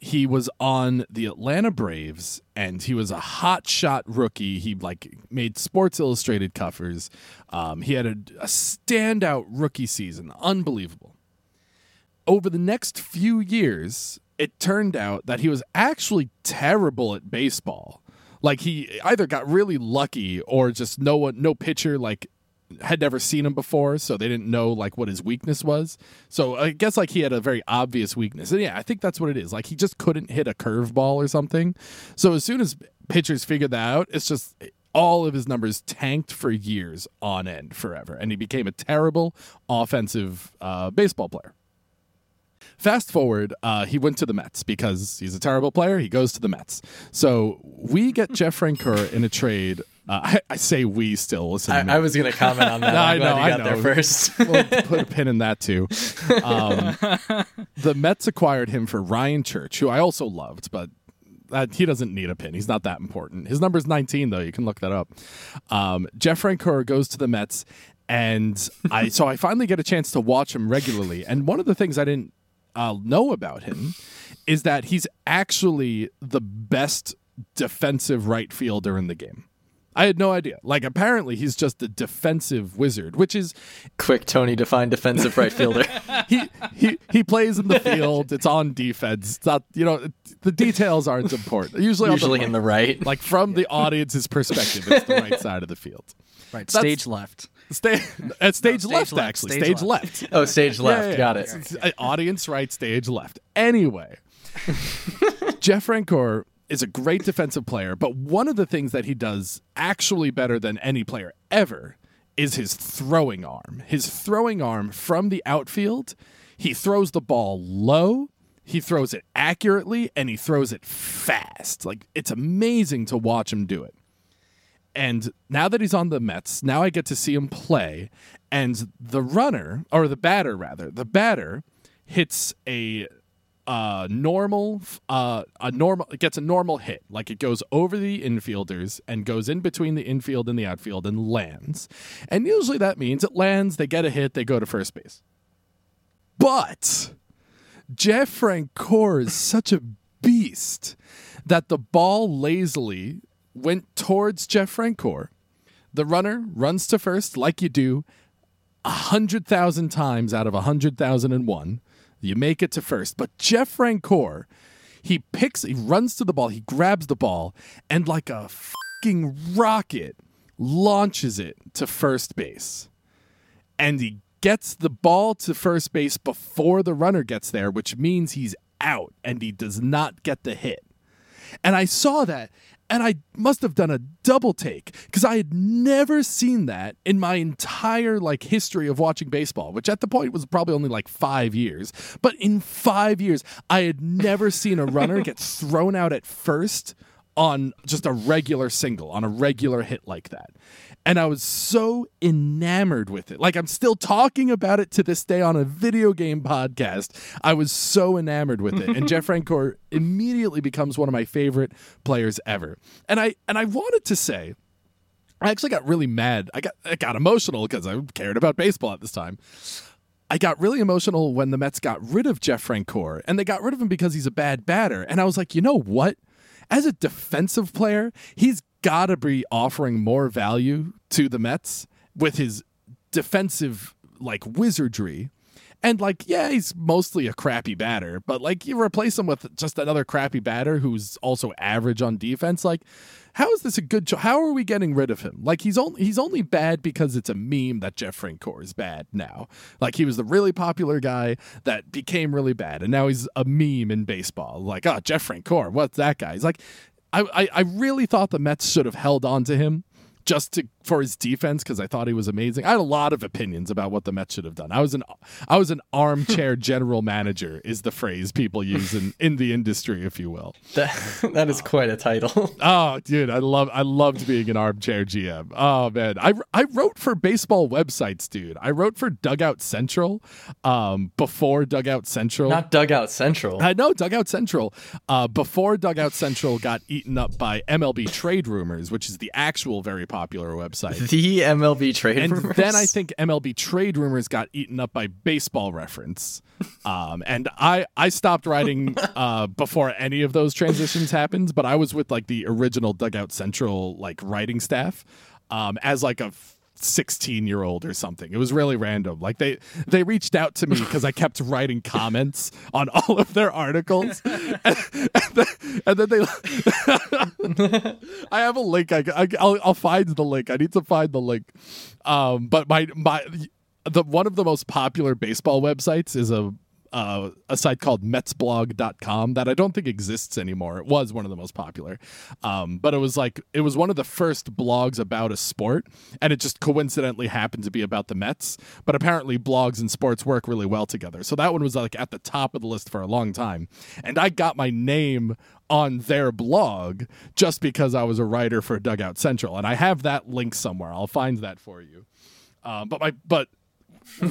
he was on the Atlanta Braves, and he was a hot shot rookie. He like made Sports Illustrated covers. Um, he had a, a standout rookie season, unbelievable. Over the next few years, it turned out that he was actually terrible at baseball. Like he either got really lucky or just no one, no pitcher like had never seen him before, so they didn't know like what his weakness was. So I guess like he had a very obvious weakness. And yeah, I think that's what it is. Like he just couldn't hit a curveball or something. So as soon as pitchers figured that out, it's just all of his numbers tanked for years on end forever. And he became a terrible offensive uh, baseball player. Fast forward, uh, he went to the Mets because he's a terrible player. He goes to the Mets. So we get Jeff Francoeur in a trade. Uh, I, I say we still. Listen, to. I, I was going to comment on that. No, I'm I glad know, you I got there first. we'll put a pin in that too. Um, the Mets acquired him for Ryan Church, who I also loved, but that, he doesn't need a pin. He's not that important. His number's 19, though. You can look that up. Um, Jeff Francoeur goes to the Mets, and I so I finally get a chance to watch him regularly. And one of the things I didn't uh, know about him is that he's actually the best defensive right fielder in the game. I had no idea. Like apparently he's just a defensive wizard, which is Quick, Tony, define defensive right fielder. he he he plays in the field. It's on defense. It's not you know the details aren't important. Usually, Usually the, in the right. like from the audience's perspective, it's the right side of the field. Right, That's- stage left. Stay at stage, stage left, left, actually. stage Stage left. left. Oh, stage left. Yeah, yeah, Got it. It's- uh, audience right, stage left. Anyway, Jeff Francoeur is a great defensive player, but one of the things that he does actually better than any player ever is his throwing arm. His throwing arm from the outfield, he throws the ball low, he throws it accurately, and he throws it fast. Like it's amazing to watch him do it. And now that he's on the Mets, now I get to see him play. And the runner, or the batter rather, the batter hits a uh, normal, uh, a normal, gets a normal hit. Like it goes over the infielders and goes in between the infield and the outfield and lands. And usually that means it lands, they get a hit, they go to first base. But Jeff Francoeur is such a beast that the ball lazily went towards Jeff Francoeur. The runner runs to first like you do a hundred thousand times out of a hundred thousand and one. You make it to first. But Jeff Francoeur, he picks, he runs to the ball, he grabs the ball, and like a fucking rocket launches it to first base. And he gets the ball to first base before the runner gets there, which means he's out and he does not get the hit. And I saw that and I must have done a double take because I had never seen that in my entire like history of watching baseball, which at the point was probably only like five years. But in five years, I had never seen a runner get thrown out at first on just a regular single, on a regular hit like that. And I was so enamored with it. Like I'm still talking about it to this day on a video game podcast. I was so enamored with it. And Jeff Francoeur immediately becomes one of my favorite players ever. And I and I wanted to say I actually got really mad. I got I got emotional because I cared about baseball at this time. I got really emotional when the Mets got rid of Jeff Francoeur, and they got rid of him because he's a bad batter. And I was like, you know what? As a defensive player, he's got to be offering more value to the Mets with his defensive like wizardry. And like, yeah, he's mostly a crappy batter, but like you replace him with just another crappy batter who's also average on defense. Like, how is this a good? Cho- how are we getting rid of him? Like, he's only he's only bad because it's a meme that Jeff Francoeur is bad now. Like, he was the really popular guy that became really bad, and now he's a meme in baseball. Like, oh, Jeff Francoeur, what's that guy? He's like, I, I, I really thought the Mets should have held on to him just to for his defense because I thought he was amazing. I had a lot of opinions about what the Mets should have done. I was an I was an armchair general manager is the phrase people use in, in the industry, if you will. That that is quite a title. Oh, dude, I love I loved being an armchair GM. Oh man, I I wrote for baseball websites, dude. I wrote for Dugout Central, um, before Dugout Central. Not Dugout Central. I know Dugout Central. Uh, before Dugout Central got eaten up by MLB Trade Rumors, which is the actual very popular website. The MLB trade And rumors. then I think MLB Trade Rumors got eaten up by Baseball Reference. Um, and I I stopped writing uh, before any of those transitions happened, but I was with like the original Dugout Central like writing staff um, as like a 16 year old or something. It was really random. Like they they reached out to me because I kept writing comments on all of their articles, and, and then, and then they. I have a link. I, I will I'll find the link. I need to find the link. Um, but my my the one of the most popular baseball websites is a uh, a site called metsblog.com that I don't think exists anymore. It was one of the most popular. Um, but it was like, it was one of the first blogs about a sport, and it just coincidentally happened to be about the Mets. But apparently, blogs and sports work really well together. So that one was like at the top of the list for a long time. And I got my name on their blog just because I was a writer for Dugout Central. And I have that link somewhere. I'll find that for you. Um, but my, but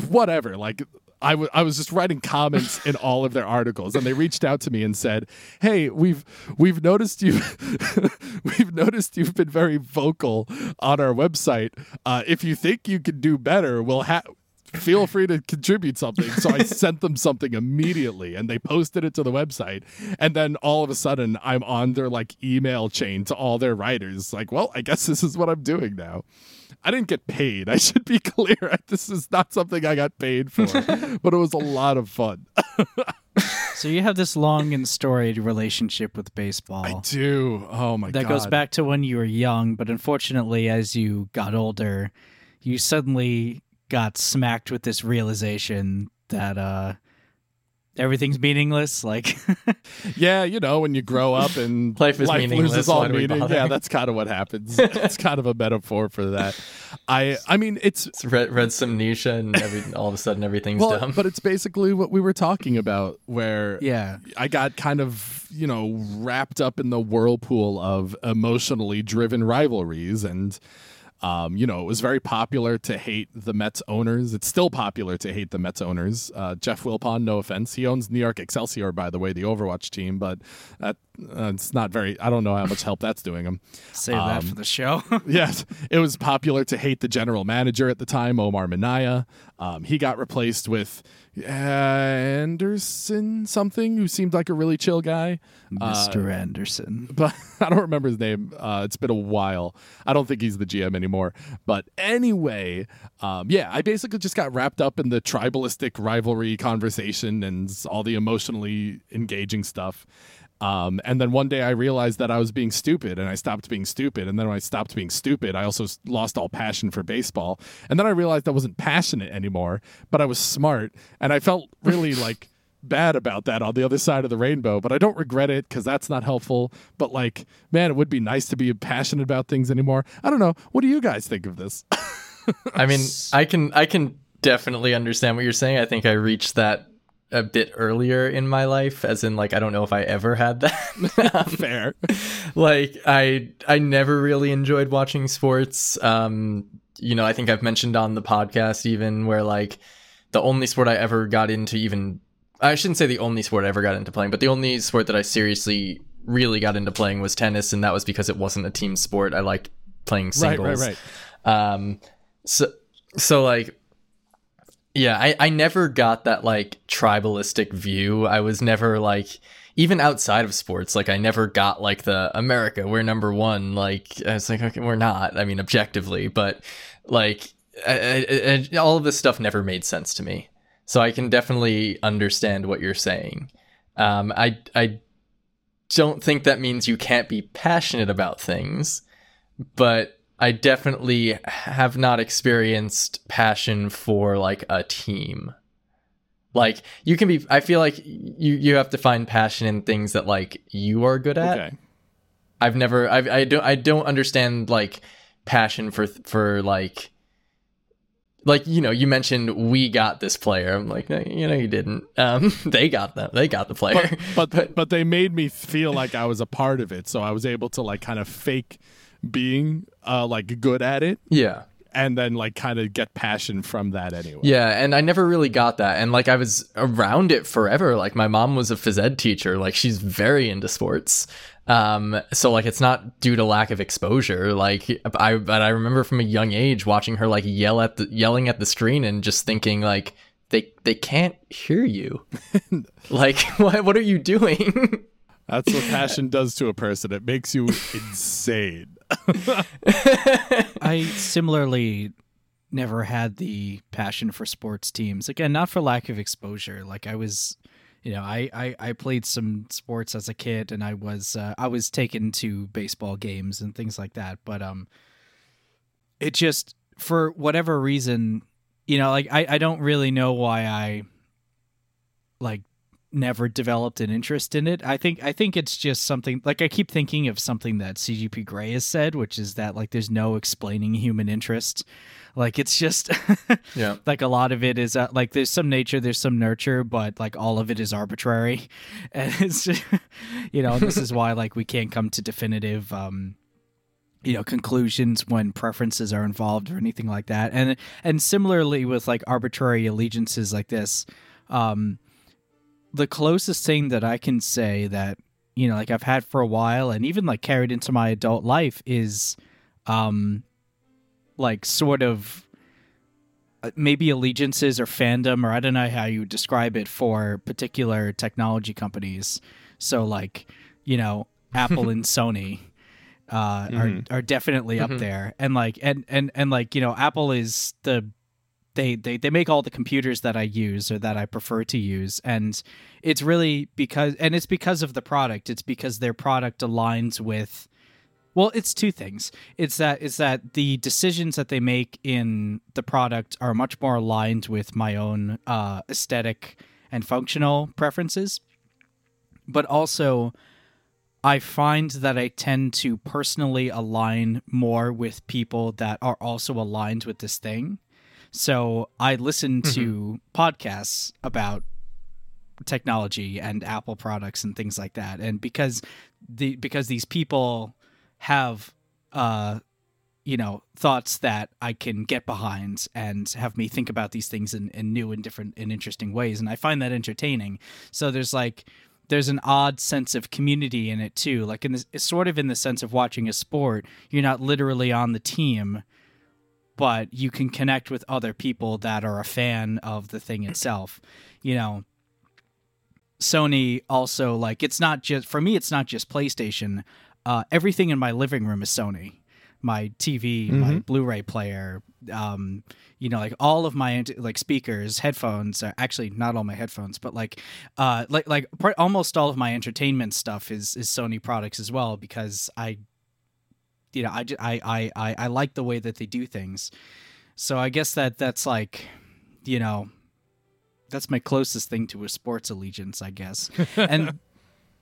whatever. Like I, w- I was just writing comments in all of their articles, and they reached out to me and said, "Hey, we've we've noticed you, we've noticed you've been very vocal on our website. Uh, if you think you can do better, we'll have." Feel free to contribute something. So I sent them something immediately and they posted it to the website. And then all of a sudden I'm on their like email chain to all their writers. Like, well, I guess this is what I'm doing now. I didn't get paid. I should be clear. This is not something I got paid for, but it was a lot of fun. So you have this long and storied relationship with baseball. I do. Oh my that god. That goes back to when you were young, but unfortunately, as you got older, you suddenly got smacked with this realization that uh, everything's meaningless. Like, Yeah, you know, when you grow up and Life is meaningless, loses all meaning. Yeah, that's kind of what happens. it's kind of a metaphor for that. I I mean, it's It's read, read some Nietzsche and every, all of a sudden everything's well, dumb. but it's basically what we were talking about where yeah, I got kind of, you know, wrapped up in the whirlpool of emotionally driven rivalries and um, you know, it was very popular to hate the Mets owners. It's still popular to hate the Mets owners. Uh, Jeff Wilpon, no offense, he owns New York Excelsior, by the way, the Overwatch team, but that uh, it's not very. I don't know how much help that's doing him. save that Um, for the show. yes, it was popular to hate the general manager at the time, Omar Minaya. Um, he got replaced with uh, Anderson something, who seemed like a really chill guy. Uh, Mr. Anderson. but I don't remember his name. Uh, it's been a while. I don't think he's the GM anymore. But anyway, um, yeah, I basically just got wrapped up in the tribalistic rivalry conversation and all the emotionally engaging stuff. Um, and then one day I realized that I was being stupid and I stopped being stupid. And then when I stopped being stupid, I also lost all passion for baseball. And then I realized I wasn't passionate anymore, but I was smart. And I felt really like bad about that on the other side of the rainbow, but I don't regret it because that's not helpful. But like, man, it would be nice to be passionate about things anymore. I don't know. What do you guys think of this? I mean, I can I can definitely understand what you're saying. I think I reached that a bit earlier in my life as in like I don't know if I ever had that. Fair. like I I never really enjoyed watching sports. Um you know, I think I've mentioned on the podcast even where like the only sport I ever got into even I shouldn't say the only sport I ever got into playing, but the only sport that I seriously really got into playing was tennis and that was because it wasn't a team sport. I liked playing singles right, right, right. Um, so, so like, yeah, I, I never got that like tribalistic view. I was never like, even outside of sports, like I never got like the America, we're number one. Like, it's like, okay, we're not. I mean, objectively, but like, I, I, I, all of this stuff never made sense to me. So I can definitely understand what you're saying. Um, I, I don't think that means you can't be passionate about things, but I definitely have not experienced passion for like a team. Like you can be I feel like you you have to find passion in things that like you are good at. Okay. I've never I I don't I don't understand like passion for for like like you know you mentioned we got this player i'm like no, you know you didn't um they got them they got the player But, but but they made me feel like I was a part of it, so I was able to like kind of fake being uh like good at it yeah and then like kind of get passion from that anyway. Yeah, and I never really got that. And like I was around it forever. Like my mom was a phys ed teacher. Like she's very into sports. Um, so like it's not due to lack of exposure. Like I but I remember from a young age watching her like yell at the yelling at the screen and just thinking like they they can't hear you. like what what are you doing? That's what passion does to a person. It makes you insane. I similarly never had the passion for sports teams. Again, not for lack of exposure. Like I was, you know, I I, I played some sports as a kid, and I was uh, I was taken to baseball games and things like that. But um, it just for whatever reason, you know, like I I don't really know why I like never developed an interest in it. I think I think it's just something like I keep thinking of something that CGP Grey has said, which is that like there's no explaining human interest. Like it's just Yeah. like a lot of it is uh, like there's some nature, there's some nurture, but like all of it is arbitrary, and it's just, you know this is why like we can't come to definitive um you know conclusions when preferences are involved or anything like that and and similarly with like arbitrary allegiances like this um the closest thing that I can say that you know like I've had for a while and even like carried into my adult life is um like sort of uh, maybe allegiances or fandom or I don't know how you describe it for particular technology companies so like you know Apple and Sony uh Mhm. are are definitely up Mhm. there and like and and and like you know Apple is the they, they they make all the computers that I use or that I prefer to use. And it's really because and it's because of the product. It's because their product aligns with well it's two things. It's that it's that the decisions that they make in the product are much more aligned with my own uh, aesthetic and functional preferences. But also I find that I tend to personally align more with people that are also aligned with this thing. So I listen to podcasts about technology and Apple products and things like that. And because the because these people have uh you know thoughts that I can get behind and have me think about these things in, in new and different and interesting ways and I find that entertaining. So there's like there's an odd sense of community in it too. Like in this it's sort of in the sense of watching a sport, you're not literally on the team, but you can connect with other people that are a fan of the thing itself. You know, Sony also like it's not just for me it's not just PlayStation. Uh, everything in my living room is Sony my TV, my Blu-ray player, um, you know, like all of my like speakers, headphones. Are actually, not all my headphones, but like, uh, like like almost all of my entertainment stuff is is Sony products as well because I, you know, I I I I, I like the way that they do things. So I guess that that's like, you know, that's my closest thing to a sports allegiance, I guess. And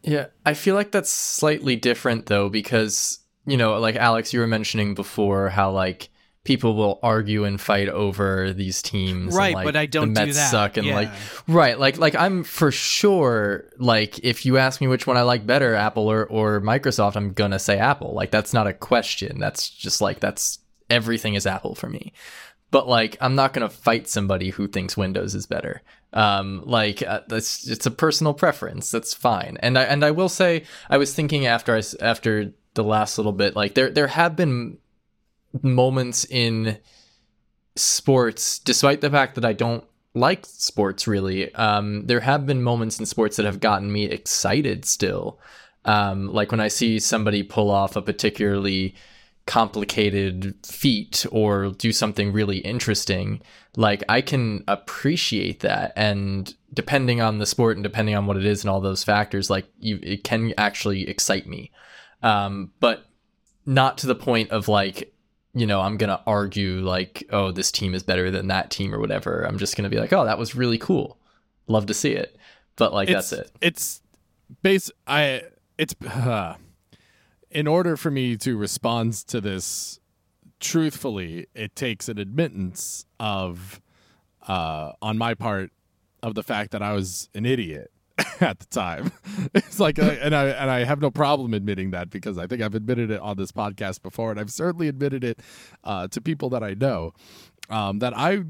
Yeah, I feel like that's slightly different though because you know, like Alex, you were mentioning before how like people will argue and fight over these teams, Right, like, but I don't the do Mets that, suck, and like right, like like I'm for sure like if you ask me which one I like better, Apple or or Microsoft, I'm gonna say Apple. Like that's not a question. That's just like that's everything is Apple for me. But like I'm not gonna fight somebody who thinks Windows is better. Um, like uh, that's it's a personal preference. That's fine. And I and I will say I was thinking after I after the last little bit like there there have been moments in sports, despite the fact that I don't like sports really, um, there have been moments in sports that have gotten me excited still. Um, like when I see somebody pull off a particularly complicated feat or do something really interesting, like I can appreciate that. And depending on the sport and depending on what it is and all those factors, like you, it can actually excite me. Um, but not to the point of like you know i'm gonna argue like oh this team is better than that team or whatever i'm just gonna be like oh that was really cool love to see it but like that's it It's base. I. It's. Uh, in order for me to respond to this truthfully, it takes an admittance of, uh, on my part, of the fact that I was an idiot at the time. It's like, uh, and I and I have no problem admitting that because I think I've admitted it on this podcast before, and I've certainly admitted it uh, to people that I know um, that I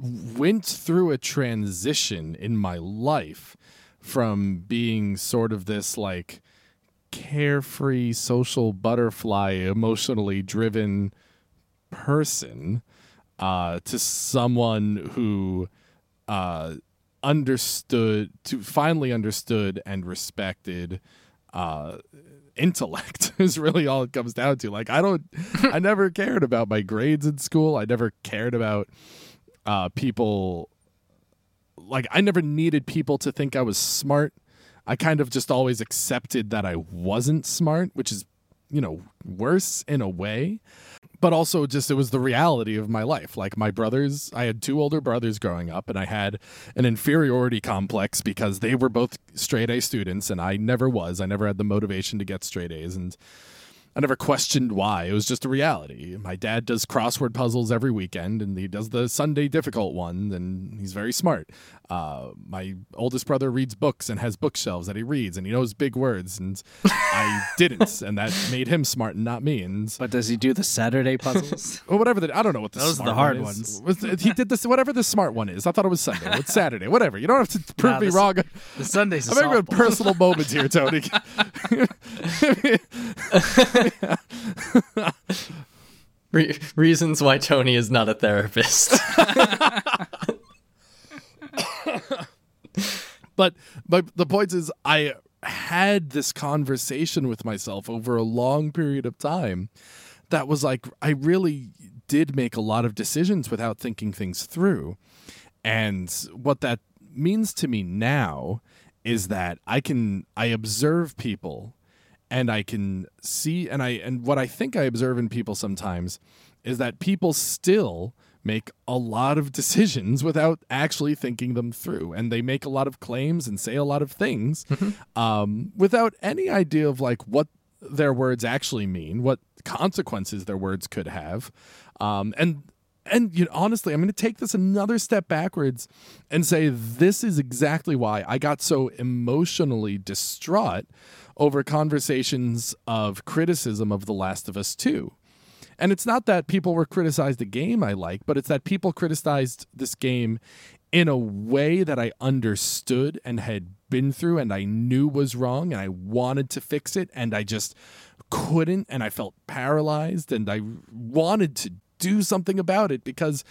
went through a transition in my life from being sort of this like carefree social butterfly emotionally driven person uh, to someone who uh, understood to finally understood and respected uh, intellect is really all it comes down to like i don't i never cared about my grades in school i never cared about uh, people like I never needed people to think I was smart. I kind of just always accepted that I wasn't smart, which is, you know, worse in a way. But also just it was the reality of my life. Like my brothers, I had two older brothers growing up and I had an inferiority complex because they were both straight A students and I never was. I never had the motivation to get straight A's and I never questioned why. It was just a reality. My dad does crossword puzzles every weekend, and he does the Sunday difficult one, and he's very smart. Uh, my oldest brother reads books and has bookshelves that he reads, and he knows big words, and I didn't, and that made him smart and not me. And but does he do the Saturday puzzles? well, whatever the I don't know what the Those are the hard one ones. He did this whatever the smart one is. I thought it was Sunday. It's Saturday. Whatever. You don't have to prove Nah, me this- wrong. the Sundays. I'm having a personal moment here, Tony. Re- reasons why tony is not a therapist. But but the point is i had this conversation with myself over a long period of time that was like i really did make a lot of decisions without thinking things through. And what that means to me now is that i can i observe people and I can see and I and what I think I observe in people sometimes is that people still make a lot of decisions without actually thinking them through. And they make a lot of claims and say a lot of things um, without any idea of like what their words actually mean what consequences their words could have. Um, and and you know, honestly, I'm going to take this another step backwards and say this is exactly why I got so emotionally distraught over conversations of criticism of The Last of Us 2. And it's not that people were criticized a game I like, but it's that people criticized this game in a way that I understood and had been through and I knew was wrong and I wanted to fix it and I just couldn't and I felt paralyzed and I wanted to do something about it because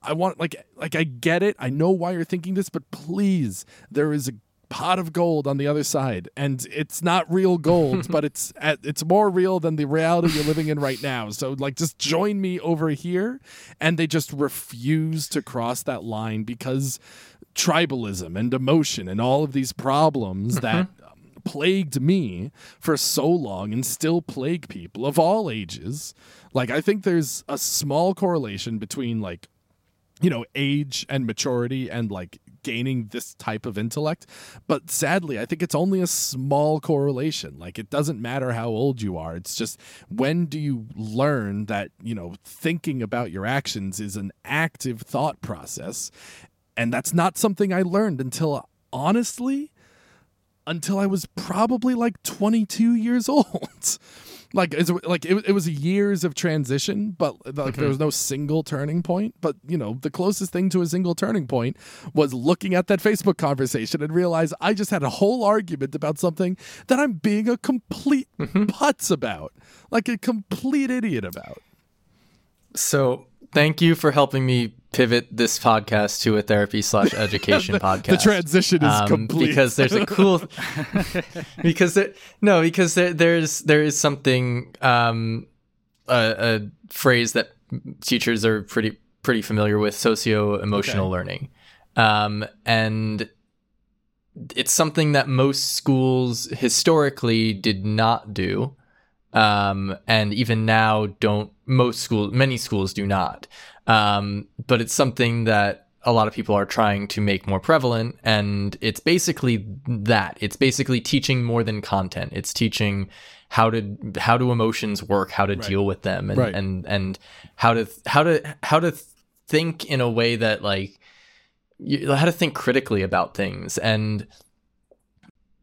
I want like like I get it. I know why you're thinking this, but please, there is a pot of gold on the other side and it's not real gold but it's at, it's more real than the reality you're living in right now. So like just join me over here. And they just refuse to cross that line because tribalism and emotion and all of these problems mm-hmm. that plagued me for so long and still plague people of all ages. Like i think there's a small correlation between like you know age and maturity and like gaining this type of intellect. But sadly i think it's only a small correlation. Like it doesn't matter how old you are. It's just when do you learn that you know thinking about your actions is an active thought process? And that's not something i learned until honestly until i was probably like 22 years old like it's like it, it was years of transition but like there mm-hmm. was no single turning point. But you know the closest thing to a single turning point was looking at that facebook conversation and realize i just had a whole argument about something that i'm being a complete mm-hmm. putz about. Like a complete idiot about. So thank you for helping me pivot this podcast to a therapy slash education podcast. the transition is Um, complete because there's a cool because there, no because there, there's there is something um a, a phrase that teachers are pretty pretty familiar with socio emotional Okay. learning um and it's something that most schools historically did not do um, and even now don't most schools many schools do not. Um, but it's something that a lot of people are trying to make more prevalent and it's basically that. It's basically teaching more than content. It's teaching how to how do emotions work how to deal with them and Right. and and how to how to how to think in a way that like you, how to think critically about things. And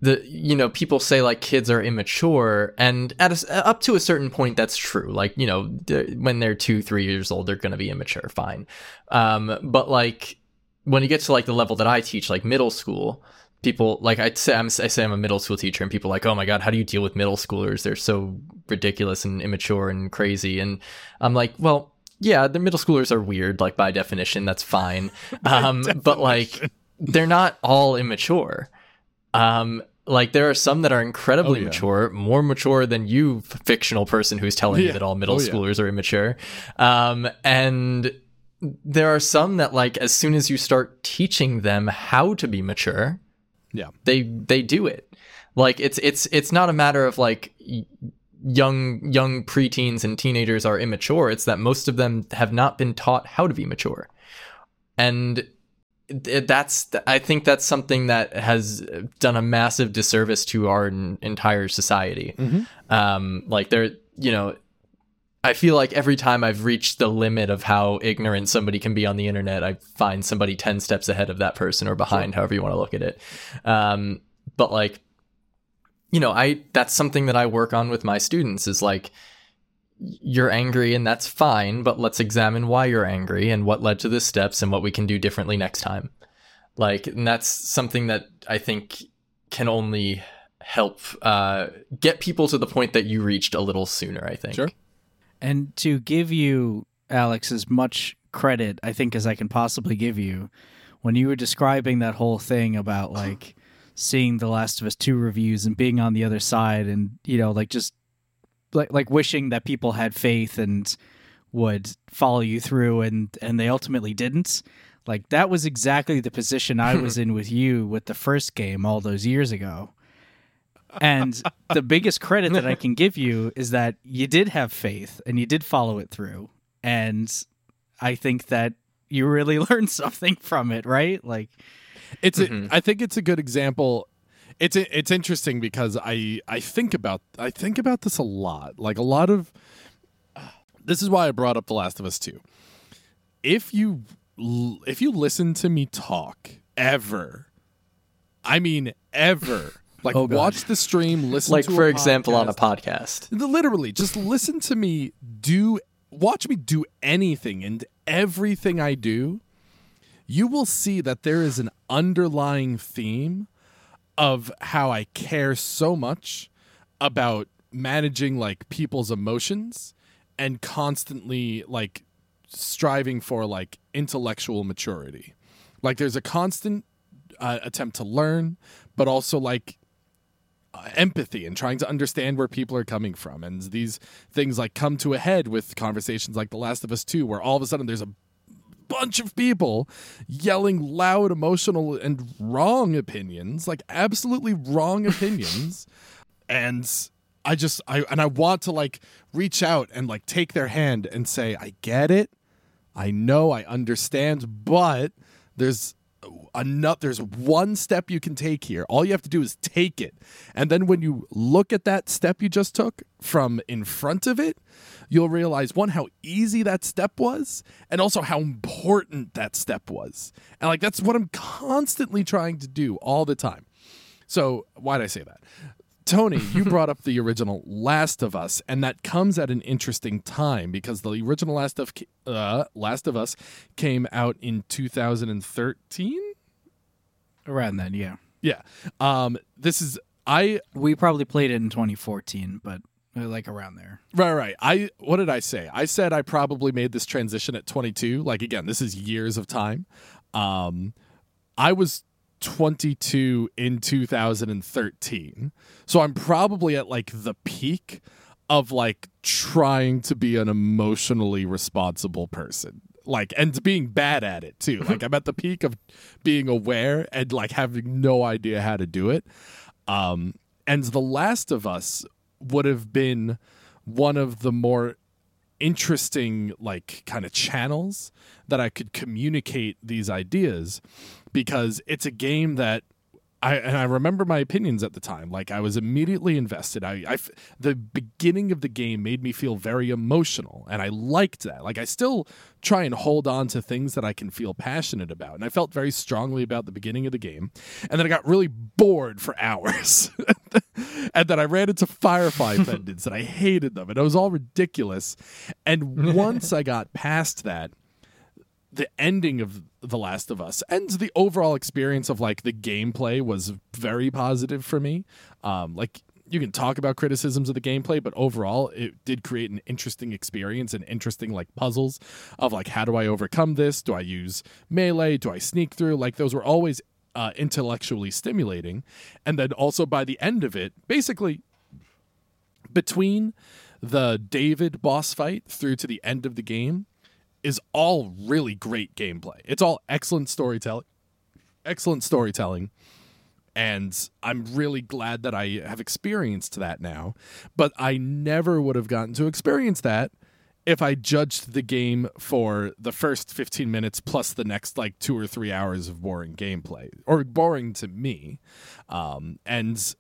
the you know people say like kids are immature and at a s up to a certain point that's true. Like you know when they're two three years old they're going to be immature fine. Um, but like when you get to like the level that i teach like middle school people like i say I'm, i say i'm a middle school teacher and people are like oh my god how do you deal with middle schoolers? They're so ridiculous and immature and crazy. And i'm like well yeah the middle schoolers are weird like by definition that's fine. Um, but like they're not all immature um, like there are some that are incredibly Oh, yeah. mature, more mature than you, fictional person who's telling Yeah. you that all middle Oh, yeah. schoolers are immature. Um, and there are some that like as soon as you start teaching them how to be mature, yeah they they do it. Like it's it's it's not a matter of like young young preteens and teenagers are immature. It's that most of them have not been taught how to be mature, and that's I think that's something that has done a massive disservice to our en- entire society. Um, like there, you know. I feel like every time I've reached the limit of how ignorant somebody can be on the internet, I find somebody 10 steps ahead of that person or behind, however you want to look at it. Um, but like, you know, I, that's something that I work on with my students is like, you're angry and that's fine, but let's examine why you're angry and what led to the steps and what we can do differently next time. Like, and that's something that I think can only help uh, get people to the point that you reached a little sooner, I think. Sure. And to give you, Alex, as much credit, I think, as I can possibly give you, when you were describing that whole thing about like seeing The Last of Us 2 reviews and being on the other side and, you know, like just like like wishing that people had faith and would follow you through and and they ultimately didn't. Like that was exactly the position I was in with you with the first game all those years ago. And the biggest credit that I can give you is that you did have faith and you did follow it through. And I think that you really learned something from it, right? Like, It's a, mm-hmm. I think it's a good example. It's it's interesting because I I think about I think about this a lot. Like a lot of this is why I brought up The Last of Us 2. If you if you listen to me talk ever, I mean ever, like Oh, watch the stream, listen Like, for example, on a podcast. podcast. literally just listen to me do watch me do anything and everything I do you will see that there is an underlying theme of how I care so much about managing like people's emotions and constantly like striving for like intellectual maturity. Like there's a constant uh, attempt to learn, but also like uh, empathy and trying to understand where people are coming from. And these things like come to a head with conversations like The Last of Us 2, where all of a sudden there's a bunch of people yelling loud, emotional, and wrong opinions, like absolutely wrong opinions. and I just I and I want to like reach out and like take their hand and say, I get it. I know, I understand, but there's enough there's one step you can take here. All you have to do is take it. And then when you look at that step you just took from in front of it you'll realize one how easy that step was and also how important that step was. And like that's what i'm constantly trying to do all the time. So why did i say that Tony, you brought up the original Last of Us, and that comes at an interesting time because the original Last of uh, Last of Us came out in 2013. Around then, yeah. Yeah. Um, this is I We probably played it in 2014, but uh, like around there. right right. I what did I say? I said I probably made this transition at 22. Like again, this is years of time. Um, I was 22 in 2013. So I'm probably at like the peak of like trying to be an emotionally responsible person. Like and being bad at it too. Like I'm at the peak of being aware and like having no idea how to do it. Um and The Last of Us would have been one of the more interesting like kind of channels that I could communicate these ideas because it's a game that I and I remember my opinions at the time. Like I was immediately invested. I the beginning of the game made me feel very emotional, and I liked that. Like I still try and hold on to things that I can feel passionate about, and I felt very strongly about the beginning of the game. And then I got really bored for hours, and then I ran into Firefly pendants, and I hated them, and it was all ridiculous. And once I got past that, the ending of The Last of Us and the overall experience of like the gameplay was very positive for me. Um, like you can talk about criticisms of the gameplay, but overall it did create an interesting experience and interesting like puzzles of like how do I overcome this? Do I use melee? Do I sneak through? Like those were always uh, intellectually stimulating. And then also by the end of it, basically between the David boss fight through to the end of the game is all really great gameplay. It's all excellent storytelling. Excellent storytelling. And I'm really glad that I have experienced that now. But I never would have gotten to experience that if I judged the game for the first 15 minutes plus the next like two or three hours of boring gameplay, or boring to me. Um, and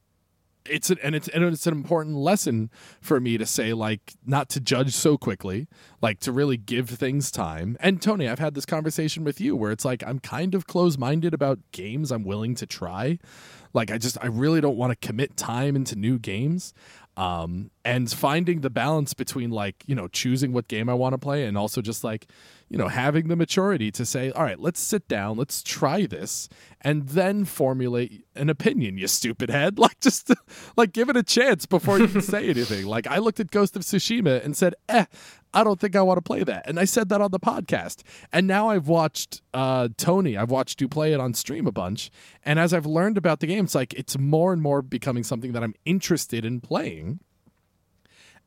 it's an, and it's and it's an important lesson for me to say like not to judge so quickly like to really give things time. And tony i've had this conversation with you where it's like i'm kind of close-minded about games i'm willing to try. Like i just i really don't want to commit time into new games. Um and finding the balance between like you know choosing what game i want to play and also just like you know having the maturity to say all right let's sit down let's try this and then formulate an opinion you stupid head. Like just like give it a chance before you can say anything. Like i looked at ghost of tsushima and said eh i don't think i want to play that and i said that on the podcast. And now i've watched uh tony i've watched you play it on stream a bunch and as i've learned about the game it's like it's more and more becoming something that i'm interested in playing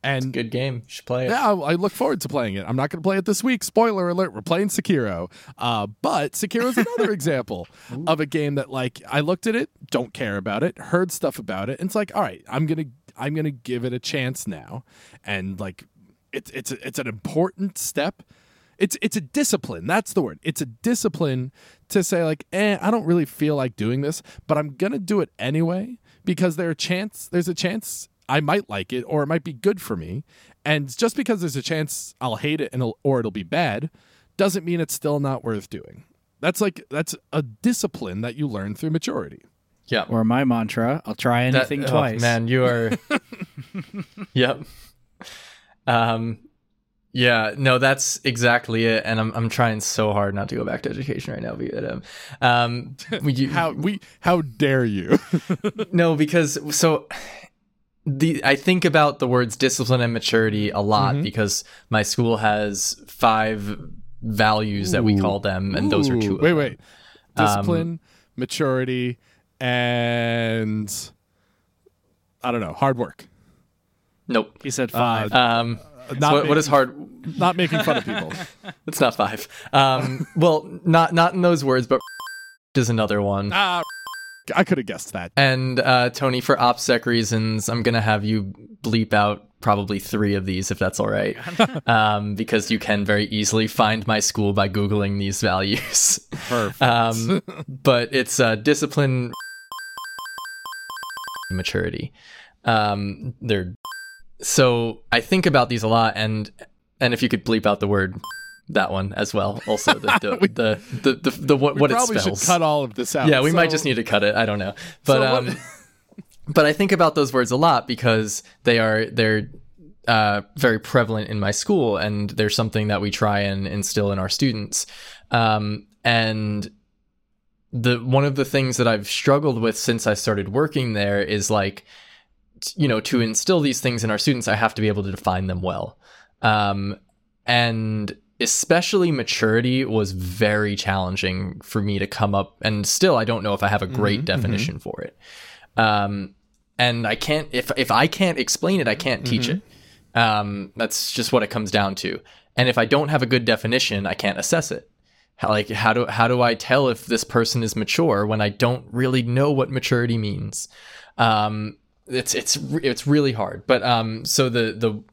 and Good game. You should play it. yeah, I I look forward to playing it. I'm not going to play it this week. Spoiler alert: we're playing Sekiro. Uh, but Sekiro is another example of a game that, like, I looked at it, don't care about it, heard stuff about it, and it's like, all right, I'm gonna, I'm gonna give it a chance now, and like, it's it's it's an important step. It's it's a discipline. That's the word. It's a discipline to say like, eh, I don't really feel like doing this, but I'm gonna do it anyway because there a chance. There's a chance I might like it or it might be good for me. And just because there's a chance I'll hate it and it'll, or it'll be bad doesn't mean it's still not worth doing. That's like that's a discipline that you learn through maturity. Yeah. Or my mantra, I'll try That- anything oh, twice. man, you are. yep. Um. Yeah, no, that's exactly it, and I'm I'm trying so hard not to go back to education right now. But um, um, we, you, How we how dare you? no, because so the I think about the words discipline and maturity a lot Mhm. because my school has five values that we call them, and those are two. Of Wait, them. wait. Discipline, maturity, and I don't know, hard work. Nope. He said five. Um, so Not what, what is hard? Not making fun of people. It's not five. Um, well, not not in those words, but is another one. ah, I could have guessed that. And uh, Tony, for OPSEC reasons, I'm gonna have you bleep out probably three of these, if that's all right, um, because you can very easily find my school by googling these values. Perfect. Um, but it's uh, discipline, maturity. Um, they're so I think about these a lot, and and if you could bleep out the word that one as well, also the the the, the, the, the what, what it Probably spells. should cut all of this out. Yeah, we might just need to cut it. I don't know, but So um, but I think about those words a lot because they are they're uh, very prevalent in my school, and they're something that we try and instill in our students. Um, and the one of the things that I've struggled with since I started working there is like, you know, to instill these things in our students, I have to be able to define them well. Um, and especially maturity was very challenging for me to come up and still I don't know if I have a great definition for it. Um, and I can't if if I can't explain it, I can't teach it. Um, that's just what it comes down to. And if I don't have a good definition, I can't assess it. How, like how do how do I tell if this person is mature when I don't really know what maturity means? Um, it's it's it's really hard. But um, so the the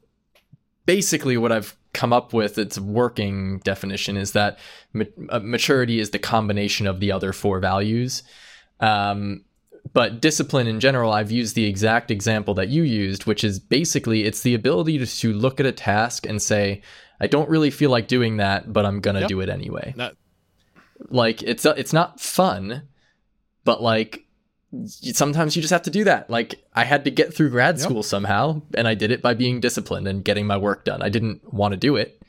basically what I've come up with its working definition is that ma- uh, maturity is the combination of the other four values. Um, but discipline in general, I've used the exact example that you used, which is basically it's the ability to, to look at a task and say, I don't really feel like doing that, but I'm gonna Yep. do it anyway. That- Like it's it's not fun, but like sometimes you just have to do that. Like I had to get through grad Yep. school somehow, and I did it by being disciplined and getting my work done. I didn't want to do it.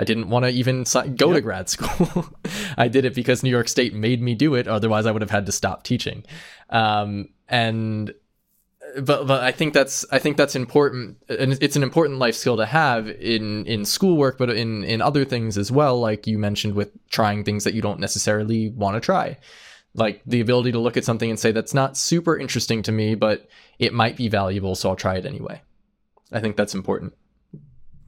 I didn't want to even go to grad school. I did it because New York State made me do it. Otherwise, I would have had to stop teaching. Um, and but but I think that's I think that's important, and it's an important life skill to have in in schoolwork, but in in other things as well. Like you mentioned with trying things that you don't necessarily want to try, like the ability to look at something and say that's not super interesting to me, but it might be valuable, so I'll try it anyway. I think that's important.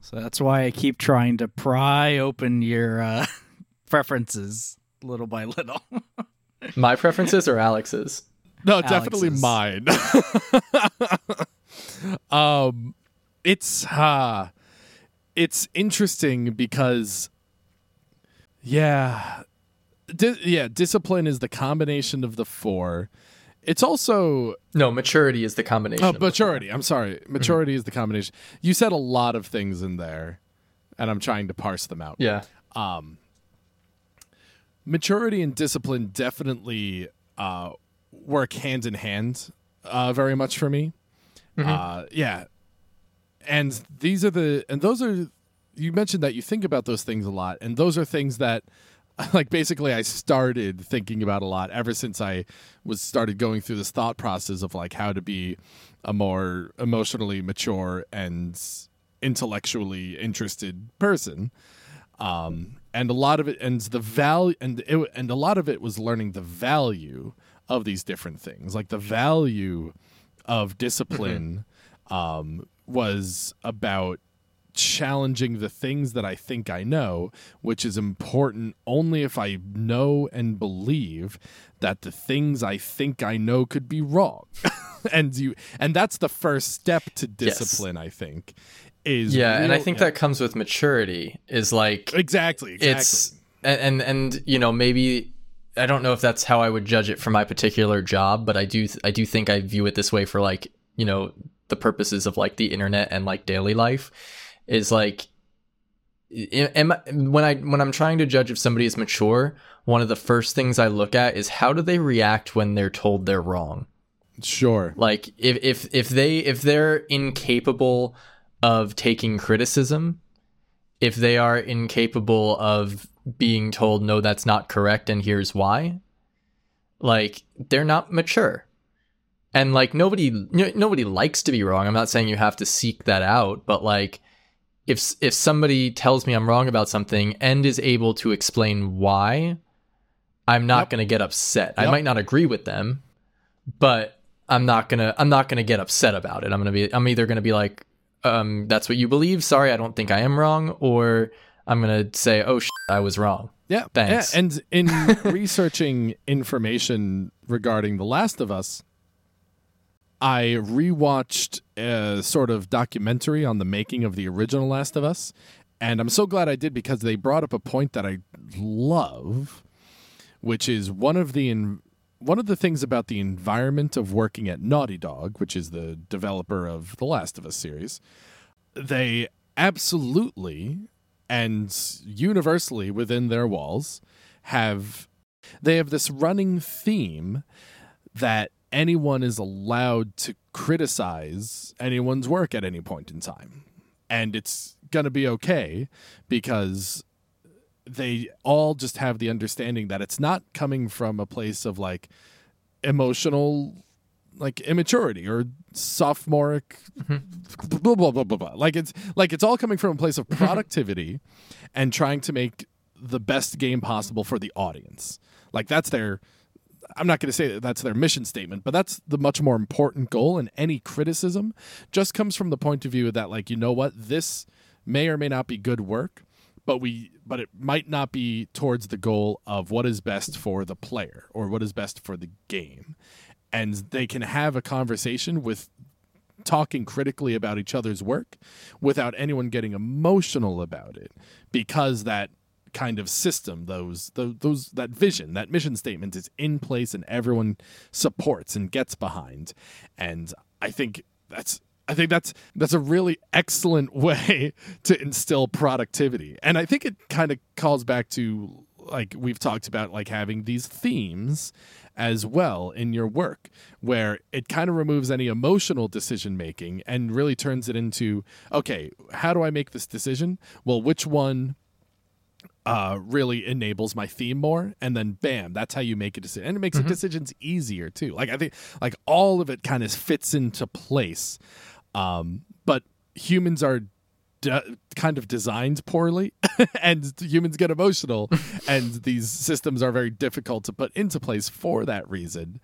So that's why I keep trying to pry open your uh, preferences little by little. My preferences or Alex's? No, definitely mine. um, it's uh, it's interesting because, yeah, di- yeah, discipline is the combination of the four. It's also No, maturity is the combination. oh, maturity. I'm sorry, maturity is the combination. You said a lot of things in there, and I'm trying to parse them out. Yeah. maturity and discipline definitely uh, work hand in hand uh, very much for me. Uh, yeah, and these are the and those are you mentioned that you think about those things a lot, and those are things that like basically I started thinking about a lot ever since I was started going through this thought process of like how to be a more emotionally mature and intellectually interested person. Um, and a lot of it and the value and it, and a lot of it was learning the value of these different things. Like the value of discipline um, was about challenging the things that I think I know, which is important only if I know and believe that the things I think I know could be wrong. and you and that's the first step to Yes. discipline, I think. Is Yeah, and I real- think that comes with maturity. Is like exactly, exactly. it's and, and and you know maybe I don't know if that's how I would judge it for my particular job, but I do I do think I view it this way for like you know the purposes of like the internet and like daily life is like am I- when I when I'm trying to judge if somebody is mature, one of the first things I look at is how do they react when they're told they're wrong? Sure. like if if if they if they're incapable of taking criticism if they are incapable of being told no that's not correct and here's why like they're not mature. And like nobody know, nobody likes to be wrong. I'm not saying you have to seek that out but like if if somebody tells me i'm wrong about something and is able to explain why I'm not going to get upset. I might not agree with them, but I'm not going to I'm not going to get upset about it. I'm going to be I'm either going to be like um that's what you believe. Sorry, I don't think I am wrong or I'm going to say, "Oh shit, I was wrong." Yeah. Thanks. Yeah, And in researching information regarding The Last of Us, I rewatched a sort of documentary on the making of the original Last of Us. And I'm so glad I did because they brought up a point that I love, which is one of the in, one of the things about the environment of working at Naughty Dog, which is the developer of the Last of Us series. They absolutely and universally within their walls have they have this running theme that anyone is allowed to criticize anyone's work at any point in time. And it's going to be okay because they all just have the understanding that it's not coming from a place of like emotional like immaturity or sophomoric mm-hmm. blah, blah blah blah blah. Like it's like it's all coming from a place of mm-hmm. productivity and trying to make the best game possible for the audience. Like that's their i'm not going to say that that's their mission statement but that's the much more important goal and any criticism just comes from the point of view that like you know what? This may or may not be good work but we but it might not be towards the goal of what is best for the player or what is best for the game. And they can have a conversation with talking critically about each other's work without anyone getting emotional about it because that kind of system those those, those that vision that mission statement is in place and everyone supports and gets behind and i think that's I think that's that's a really excellent way to instill productivity. And I think it kind of calls back to like we've talked about like having these themes as well in your work where it kind of removes any emotional decision making and really turns it into okay, how do I make this decision? Well, which one uh, really enables my theme more, and then bam, that's how you make a decision, and it makes the decisions easier too. Like I think, like all of it kind of fits into place, um, but humans are de- kind of designed poorly, and humans get emotional, and these systems are very difficult to put into place for that reason.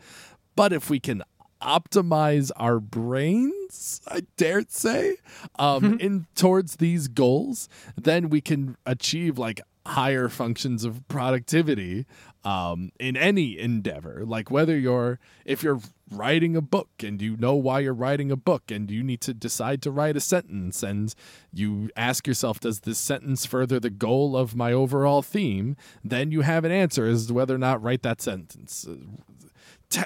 But if we can optimize our brains, I dare say, um, in towards these goals, then we can achieve like higher functions of productivity um, in any endeavor. Like whether you're if you're writing a book and you know why you're writing a book and you need to decide to write a sentence and you ask yourself does this sentence further the goal of my overall theme then you have an answer as to whether or not write that sentence T-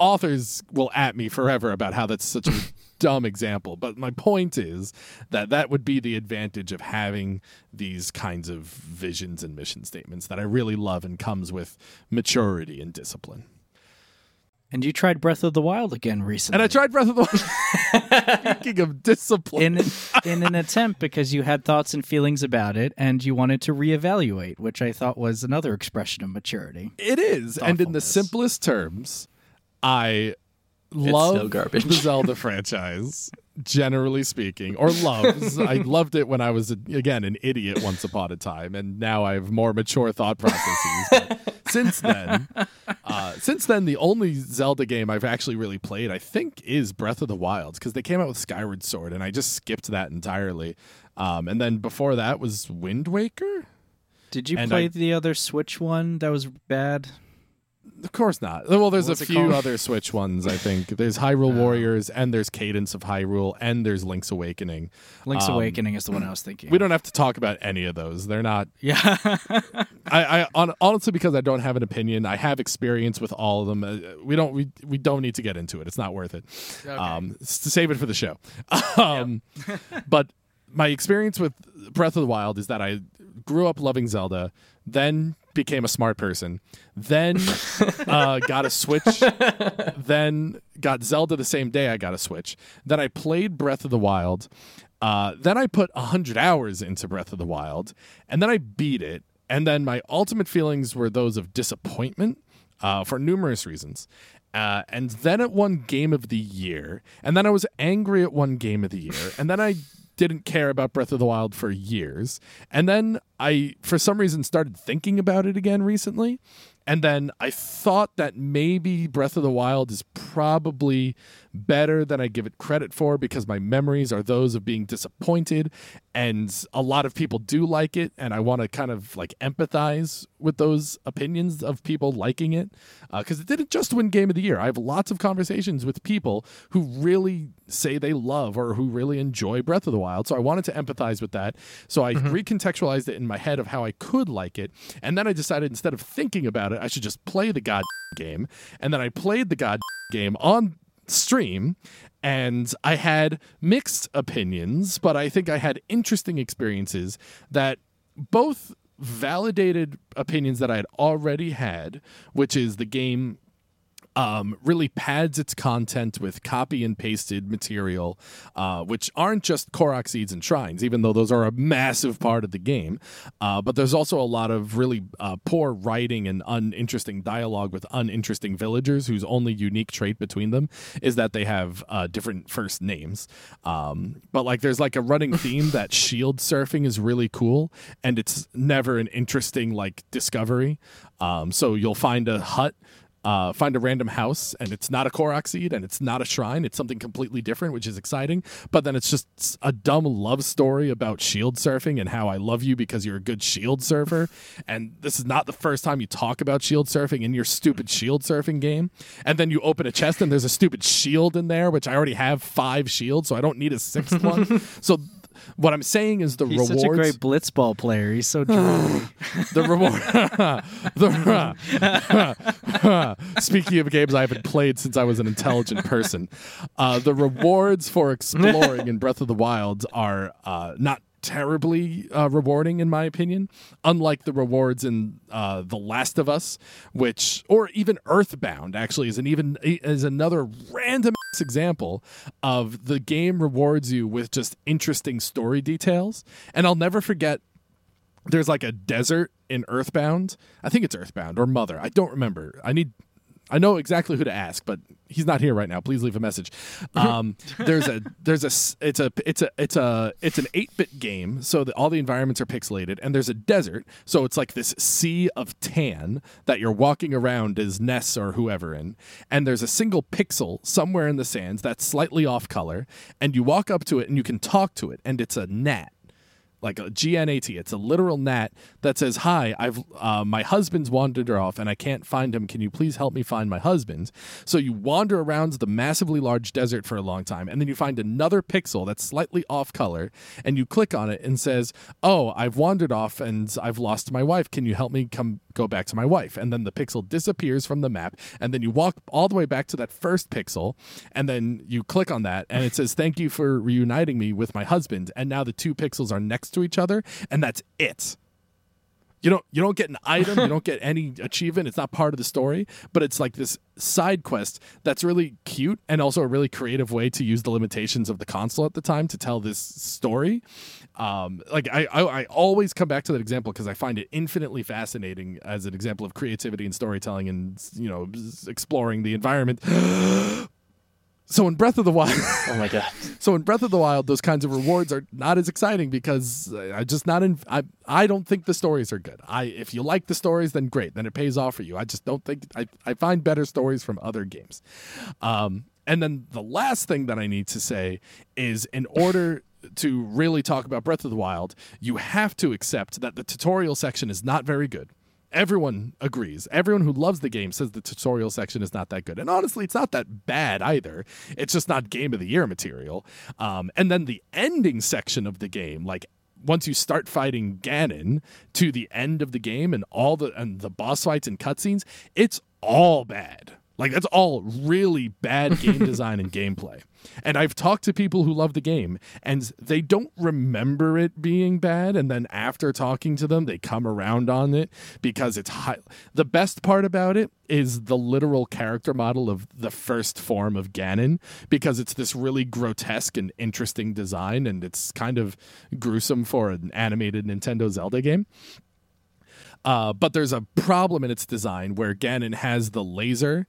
authors will at me forever about how that's such a dumb example but my point is that that would be the advantage of having these kinds of visions and mission statements that i really love and comes with maturity and discipline. And you tried Breath of the Wild again recently. and i tried breath of the wild. Speaking of discipline. In in an attempt because you had thoughts and feelings about it and you wanted to reevaluate, which I thought was another expression of maturity. It is, and in the simplest terms, I still love garbage. the Zelda franchise. Generally speaking, or loves. I loved it when I was again an idiot once upon a time, and now I have more mature thought processes. But since then, uh, since then, the only Zelda game I've actually really played, I think, is Breath of the Wild because they came out with Skyward Sword, and I just skipped that entirely. Um, and then before that was Wind Waker. Did you And play I- the other Switch one that was bad? Of course not. Well, there's What's a few called? other Switch ones. I think there's Hyrule Warriors, and there's Cadence of Hyrule, and there's Link's Awakening. Link's Um, Awakening is the one I was thinking. We don't have to talk about any of those. They're not. Yeah. I, I on, honestly because I don't have an opinion. I have experience with all of them. Uh, we don't. We we don't need to get into it. It's not worth it. Um, to save it for the show. um, but my experience with Breath of the Wild is that I grew up loving Zelda, then became a smart person, then uh, got a Switch, then got Zelda the same day I got a Switch. Then I played Breath of the Wild. Uh, then I put 100 hours into Breath of the Wild, and then I beat it. And then my ultimate feelings were those of disappointment uh, for numerous reasons. Uh, and then it won Game of the Year. And then I was angry at one Game of the Year. And then I didn't care about Breath of the Wild for years. And then I, for some reason, started thinking about it again recently. and then I thought that maybe Breath of the Wild is probably better than I give it credit for because my memories are those of being disappointed and a lot of people do like it and I want to kind of like empathize with those opinions of people liking it because uh, it didn't just win game of the year. I have lots of conversations with people who really say they love or who really enjoy Breath of the Wild. So I wanted to empathize with that. So I mm-hmm. recontextualized it in my head of how I could like it. And then I decided instead of thinking about it, I should just play the god game. And then I played the god game on stream and I had mixed opinions, but I think I had interesting experiences that both validated opinions that I had already had, which is the game um, really pads its content with copy and pasted material, uh, which aren't just Korok seeds and shrines, even though those are a massive part of the game. Uh, but there's also a lot of really uh, poor writing and uninteresting dialogue with uninteresting villagers whose only unique trait between them is that they have uh, different first names. Um, but like there's like a running theme that shield surfing is really cool, and it's never an interesting like discovery. Um, so you'll find a hut uh, find a random house and it's not a Korok seed and it's not a shrine. It's something completely different, which is exciting. But then it's just a dumb love story about shield surfing and how I love you because you're a good shield surfer. And this is not the first time you talk about shield surfing in your stupid shield surfing game. And then you open a chest and there's a stupid shield in there, which I already have five shields, so I don't need a sixth one. So what I'm saying is the He's rewards. such a great blitzball player. He's so drunk. the reward. the, speaking of games I haven't played since I was an intelligent person, uh, the rewards for exploring in Breath of the Wild are uh, not terribly uh, rewarding in my opinion. Unlike the rewards in uh, the last of us which or even earthbound actually is an even is another random example of the game rewards you with just interesting story details. And i'll never forget there's like a desert in earthbound. I think it's earthbound or mother. I don't remember. I need I know exactly who to ask, but he's not here right now. Please leave a message. Um, there's a there's a it's a it's a it's a it's an eight bit game, so that all the environments are pixelated, and there's a desert, so it's like this sea of tan that you're walking around as Ness or whoever in, and there's a single pixel somewhere in the sands that's slightly off color, and you walk up to it and you can talk to it, and it's a gnat like a GNAT. It's a literal gnat that says, "Hi, I've uh, my husband's wandered off and I can't find him. Can you please help me find my husband?" So you wander around the massively large desert for a long time, and then you find another pixel that's slightly off color, and you click on it and says, "Oh, I've wandered off and I've lost my wife. Can you help me come go back to my wife?" And then the pixel disappears from the map, and then you walk all the way back to that first pixel, and then you click on that, and it says, "Thank you for reuniting me with my husband." And now the two pixels are next to each other, and that's it. You don't you don't get an item, you don't get any achievement. It's not part of the story, but it's like this side quest that's really cute and also a really creative way to use the limitations of the console at the time to tell this story. Um, like I, I, I always come back to that example because I find it infinitely fascinating as an example of creativity and storytelling and you know exploring the environment. So in Breath of the Wild, oh my god! So in Breath of the Wild, those kinds of rewards are not as exciting because I just not in. I I don't think the stories are good. I if you like the stories, then great, then it pays off for you. I just don't think I I find better stories from other games. Um, and then the last thing that I need to say is in order to really talk about Breath of the Wild, you have to accept that the tutorial section is not very good everyone agrees. Everyone who loves the game says the tutorial section is not that good. And honestly, it's not that bad either. It's just not game of the year material. Um, and then the ending section of the game, like once you start fighting Ganon to the end of the game and all the and the boss fights and cutscenes, it's all bad. Like that's all really bad game design and gameplay. And I've talked to people who love the game and they don't remember it being bad and then after talking to them they come around on it because it's high. The best part about it is the literal character model of the first form of Ganon because it's this really grotesque and interesting design and it's kind of gruesome for an animated Nintendo Zelda game. Uh, but there's a problem in its design where Ganon has the laser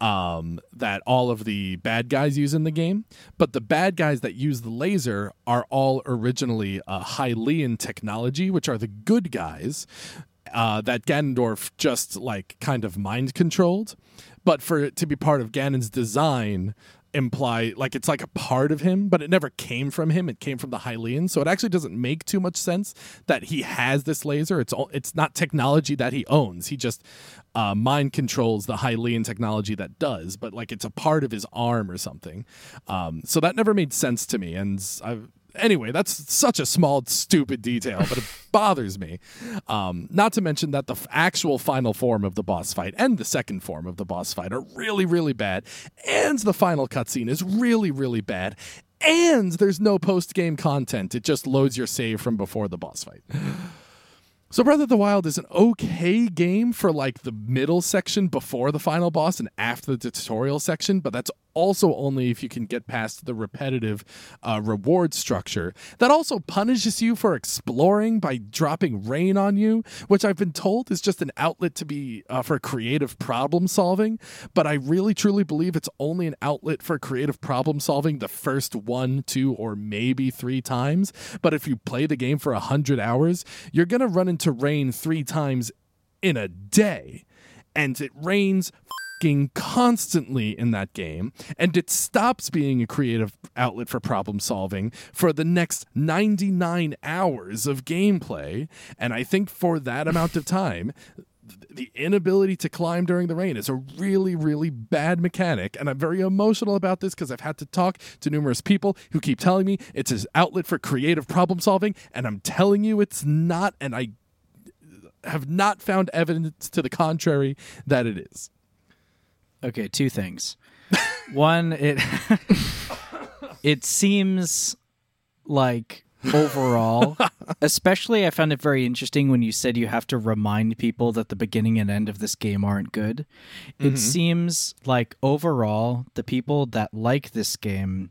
um, that all of the bad guys use in the game. But the bad guys that use the laser are all originally uh, Hylian technology, which are the good guys. uh, that Ganondorf just like kind of mind controlled. But for it to be part of Ganon's design, imply like it's like a part of him, but it never came from him. It came from the Hylian, so it actually doesn't make too much sense that he has this laser. It's all, it's not technology that he owns. He just uh, mind controls the Hylian technology that does, but like it's a part of his arm or something. Um, so that never made sense to me, and I've anyway, that's such a small, stupid detail, but it bothers me. Um, not to mention that the f- actual final form of the boss fight and the second form of the boss fight are really, really bad, and the final cutscene is really, really bad. And there's no post game content. It just loads your save from before the boss fight. So Breath of the Wild is an okay game for like the middle section before the final boss and after the tutorial section, but that's also only if you can get past the repetitive uh, reward structure that also punishes you for exploring by dropping rain on you, which I've been told is just an outlet to be uh, for creative problem solving. But I really truly believe it's only an outlet for creative problem solving the first one, two, or maybe three times. But if you play the game for a hundred hours, you're gonna run into rain three times in a day, and it rains constantly in that game, and it stops being a creative outlet for problem solving for the next 99 hours of gameplay. And I think for that amount of time, the inability to climb during the rain is a really, really bad mechanic. And I'm very emotional about this because I've had to talk to numerous people who keep telling me it's an outlet for creative problem solving. And I'm telling you it's not. And I have not found evidence to the contrary that it is. Okay, two things. One, it it seems like overall, especially I found it very interesting when you said you have to remind people that the beginning and end of this game aren't good. It Mhm. seems like overall, the people that like this game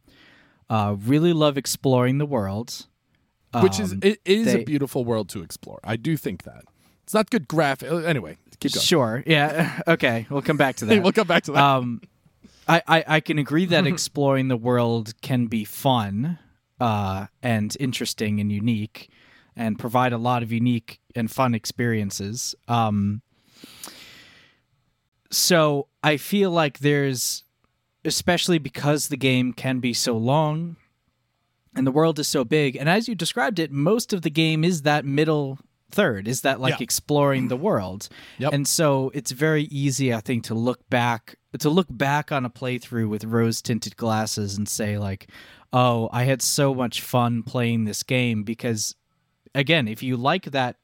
uh, really love exploring the world. which is Um, it is a beautiful world to explore. I do think that it's not good graphic. Anyway, keep going. Sure. Yeah. Okay. We'll come back to that. we'll come back to that. um, I, I, I can agree that exploring the world can be fun uh, and interesting and unique and provide a lot of unique and fun experiences. Um, so I feel like there's, especially because the game can be so long and the world is so big, and as you described it, most of the game is that middle third, is that like Yeah. exploring the world. Yep. And so it's very easy, I think, to look back to look back on a playthrough with rose tinted glasses and say like, "Oh, I had so much fun playing this game." Because again, if you like that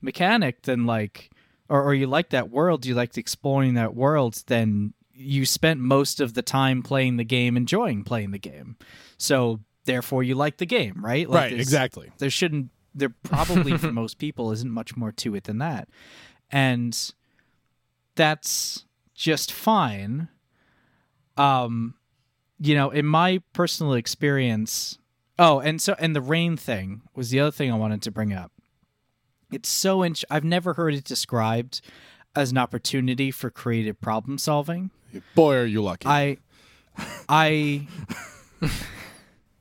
mechanic, then like, or, or you like that world, you liked exploring that world, then you spent most of the time playing the game, enjoying playing the game. So therefore, you like the game, right? Like right, exactly. there shouldn't there probably for most people isn't much more to it than that. And that's just fine. Um you know in my personal experience oh and so and the rain thing was the other thing i wanted to bring up. It's so int- i've never heard it described as an opportunity for creative problem solving. Boy, are you lucky. i i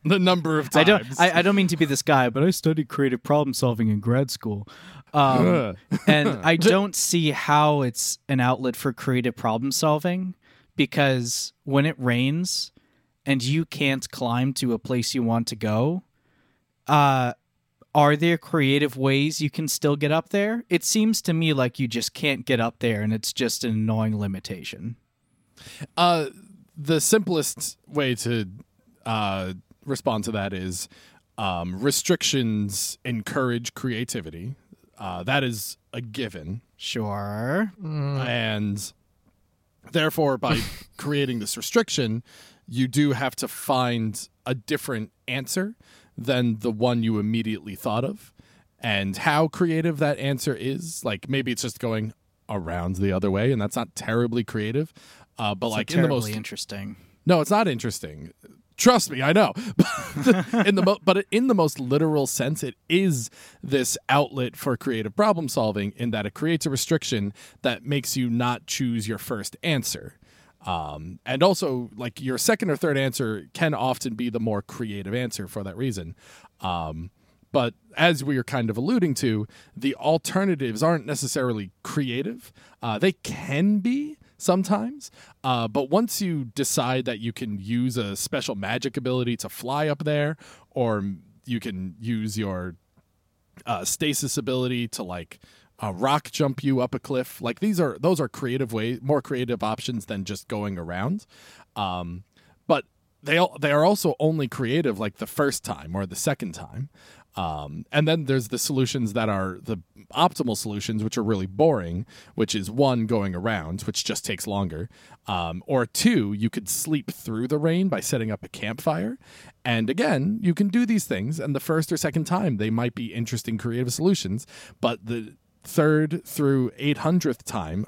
the number of times I don't. I, I don't mean to be this guy, but I studied creative problem solving in grad school, um, and I don't see how it's an outlet for creative problem solving because when it rains and you can't climb to a place you want to go, uh, are there creative ways you can still get up there? It seems to me like you just can't get up there, and it's just an annoying limitation. Uh, the simplest way to uh, respond to that is um, restrictions encourage creativity. Uh, that is a given. Sure. And therefore, by creating this restriction, you do have to find a different answer than the one you immediately thought of. And how creative that answer is, like maybe it's just going around the other way, and that's not terribly creative. Uh, but like in the most interesting. no, it's not interesting. Trust me, I know. in the mo- but in the most literal sense, it is this outlet for creative problem solving in that it creates a restriction that makes you not choose your first answer. Um, and also, like your second or third answer can often be the more creative answer for that reason. Um, But as we are kind of alluding to, the alternatives aren't necessarily creative. Uh, they can be sometimes, uh, but once you decide that you can use a special magic ability to fly up there, or you can use your uh, stasis ability to like uh, rock jump you up a cliff. Like these are those are creative way more creative options than just going around. Um, but they they are also only creative like the first time or the second time. Um, and then there's the solutions that are the optimal solutions, which are really boring, which is one, going around, which just takes longer. Um, or two, you could sleep through the rain by setting up a campfire. And again, you can do these things. And the first or second time, they might be interesting creative solutions. But the third through 800th time,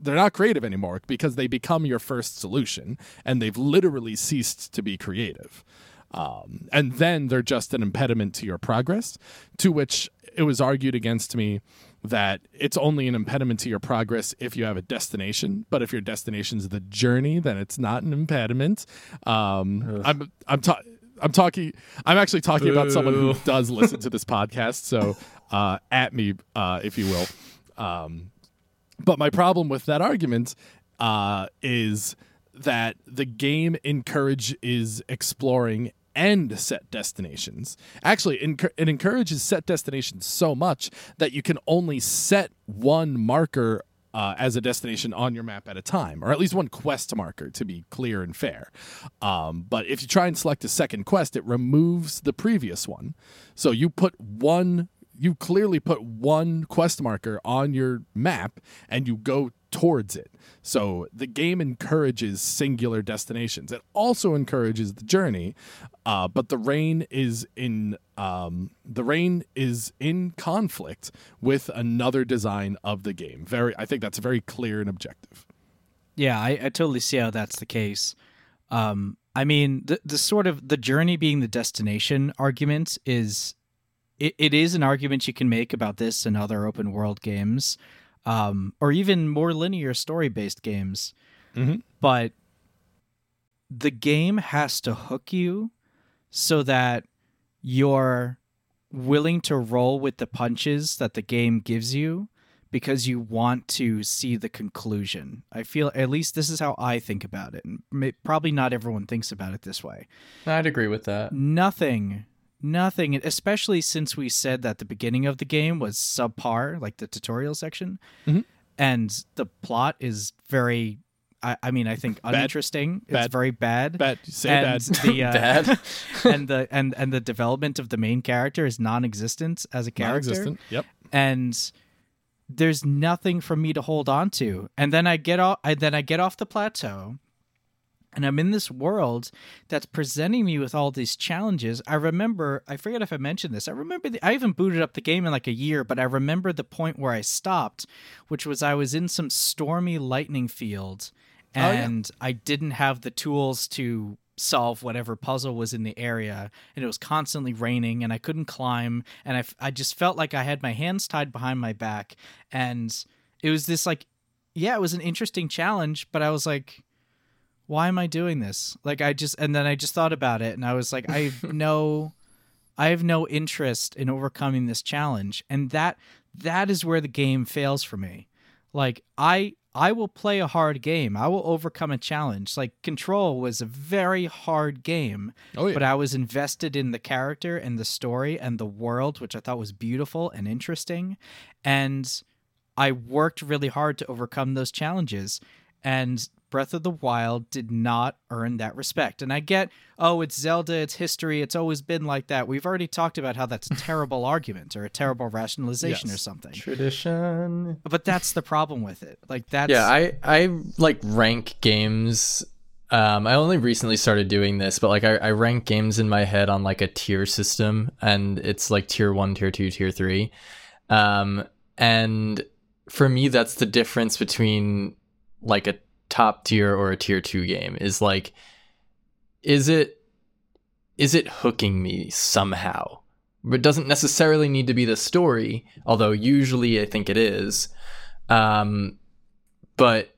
they're not creative anymore because they become your first solution and they've literally ceased to be creative. Um, and then they're just an impediment to your progress, to which it was argued against me that it's only an impediment to your progress if you have a destination. But if your destination is the journey, then it's not an impediment. Um, I'm I'm ta- I'm talking. I'm actually talking about someone who does listen to this podcast. So uh, at me, uh, if you will. Um, but my problem with that argument uh, is that the game encourage is exploring and set destinations. Actually, it encourages set destinations so much that you can only set one marker uh, as a destination on your map at a time, or at least one quest marker to be clear and fair. Um, but if you try and select a second quest, it removes the previous one. So you put one you clearly put one quest marker on your map and you go towards it. So the game encourages singular destinations. It also encourages the journey, uh, but the rain is in um, the rain is in conflict with another design of the game. Very, I think that's very clear and objective. Yeah, I, I totally see how that's the case. Um, I mean, the the sort of the journey being the destination argument is it, it is an argument you can make about this and other open world games, um, or even more linear story based games. Mhm. But the game has to hook you so that you're willing to roll with the punches that the game gives you because you want to see the conclusion. I feel at least this is how I think about it. And probably not everyone thinks about it this way. I'd agree with that. Nothing, nothing, especially since we said that the beginning of the game was subpar, like the tutorial section, Mhm. and the plot is very. I, I mean, I think uninteresting. It's Bad. very bad. Bad, say and bad. the uh, Bad. and the and and the development of the main character is non-existent as a character Non-existent. Yep. and there's nothing for me to hold on to and then i get off I, then i get off the plateau and i'm in this world that's presenting me with all these challenges i remember i forget if i mentioned this i remember the, i haven't booted up the game in like a year but i remember the point where i stopped which was i was in some stormy lightning field Oh, yeah. and i didn't have the tools to solve whatever puzzle was in the area and it was constantly raining and i couldn't climb and I, f- I just felt like i had my hands tied behind my back and it was this like yeah it was an interesting challenge but i was like why am i doing this like i just and then i just thought about it and i was like i have no i have no interest in overcoming this challenge and that that is where the game fails for me like i i will play a hard game i will overcome a challenge like control was a very hard game Oh yeah. but I was invested in the character and the story and the world, which I thought was beautiful and interesting. And I worked really hard to overcome those challenges. And Breath of the Wild did not earn that respect. And I get, oh, it's Zelda, it's history, it's always been like that. We've already talked about how that's a terrible argument or a terrible rationalization or something. Tradition. But that's the problem with it. Like that's Yeah, I I like rank games. Um, I only recently started doing this, but like I, I rank games in my head on like a tier system, and it's like tier one, tier two, tier three. Um, and for me, that's the difference between like a top tier or a tier two game. Is like, is it is it hooking me somehow? It doesn't necessarily need to be the story, although usually I think it is. Um, but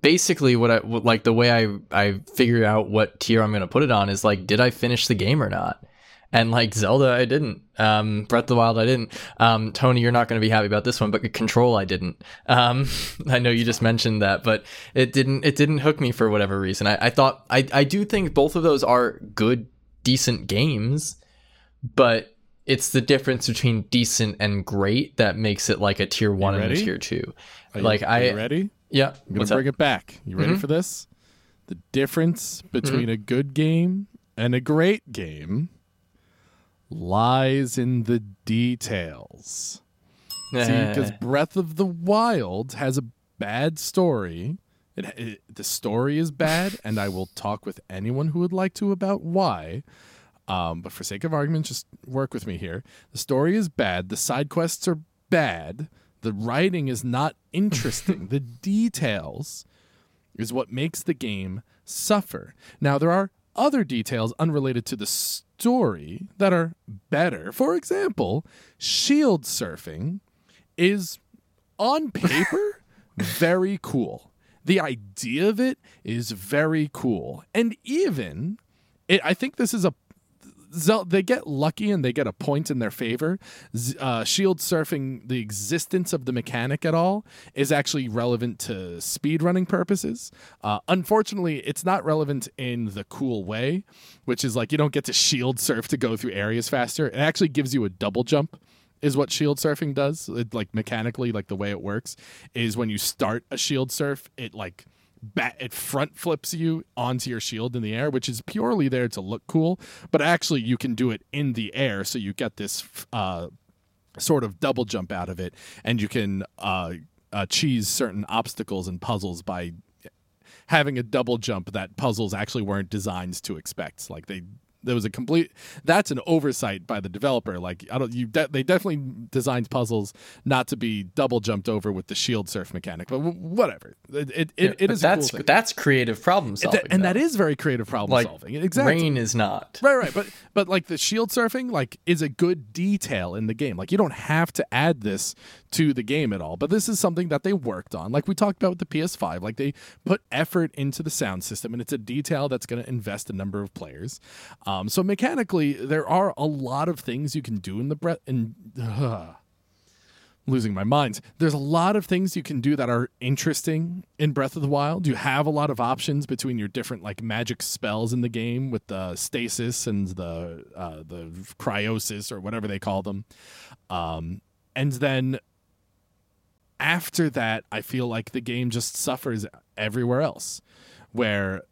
basically what I like the way I I figure out what tier I'm going to put it on is like did I finish the game or not? And like Zelda, I didn't. Um, Breath of the Wild, I didn't. Um, Tony, you're not going to be happy about this one, but Control, I didn't. Um, I know you just mentioned that, but it didn't. It didn't hook me for whatever reason. I, I thought I I do think both of those are good, decent games, but it's the difference between decent and great that makes it like a tier one and a tier two. Are you- like are I you ready? yeah. I'm gonna bring up? it back. You ready Mhm. for this? The difference between a good game and a great game lies in the details. See, because. Breath of the Wild has a bad story. It, it, the story is bad, and I will talk with anyone who would like to about why. Um, but for sake of argument, just work with me here. The story is bad. The side quests are bad. The writing is not interesting. the details is what makes the game suffer. Now, there are other details unrelated to the story that are better. For example, shield surfing is on paper very cool. The idea of it is very cool. And even it, I think this is a Zel- they get lucky and they get a point in their favor. Z- uh, shield surfing, the existence of the mechanic at all, is actually relevant to speedrunning purposes. Uh, unfortunately, it's not relevant in the cool way, which is like you don't get to shield surf to go through areas faster. It actually gives you a double jump is what shield surfing does it, like mechanically like the way it works is when you start a shield surf it like bat it front flips you onto your shield in the air which is purely there to look cool but actually you can do it in the air so you get this uh sort of double jump out of it and you can uh, uh cheese certain obstacles and puzzles by having a double jump that puzzles actually weren't designed to expect. Like they there was a complete that's an oversight by the developer like i don't you de- they definitely designed puzzles not to be double jumped over with the shield surf mechanic but w- whatever it it, it, it But is that's a cool that's creative problem solving. and that though. is very creative problem like solving exactly Rain is not. Right, right, but but like the shield surfing, like is a good detail in the game. Like you don't have to add this to the game at all. But this is something that they worked on, like we talked about with the PS5. Like they put effort into the sound system, and it's a detail that's going to invest a number of players. Um, so mechanically, there are a lot of things you can do in the breath. And losing my mind. There's a lot of things you can do that are interesting in Breath of the Wild. You have a lot of options between your different like magic spells in the game with the stasis and the uh, the cryosis or whatever they call them. Um, and then after that, I feel like the game just suffers everywhere else, where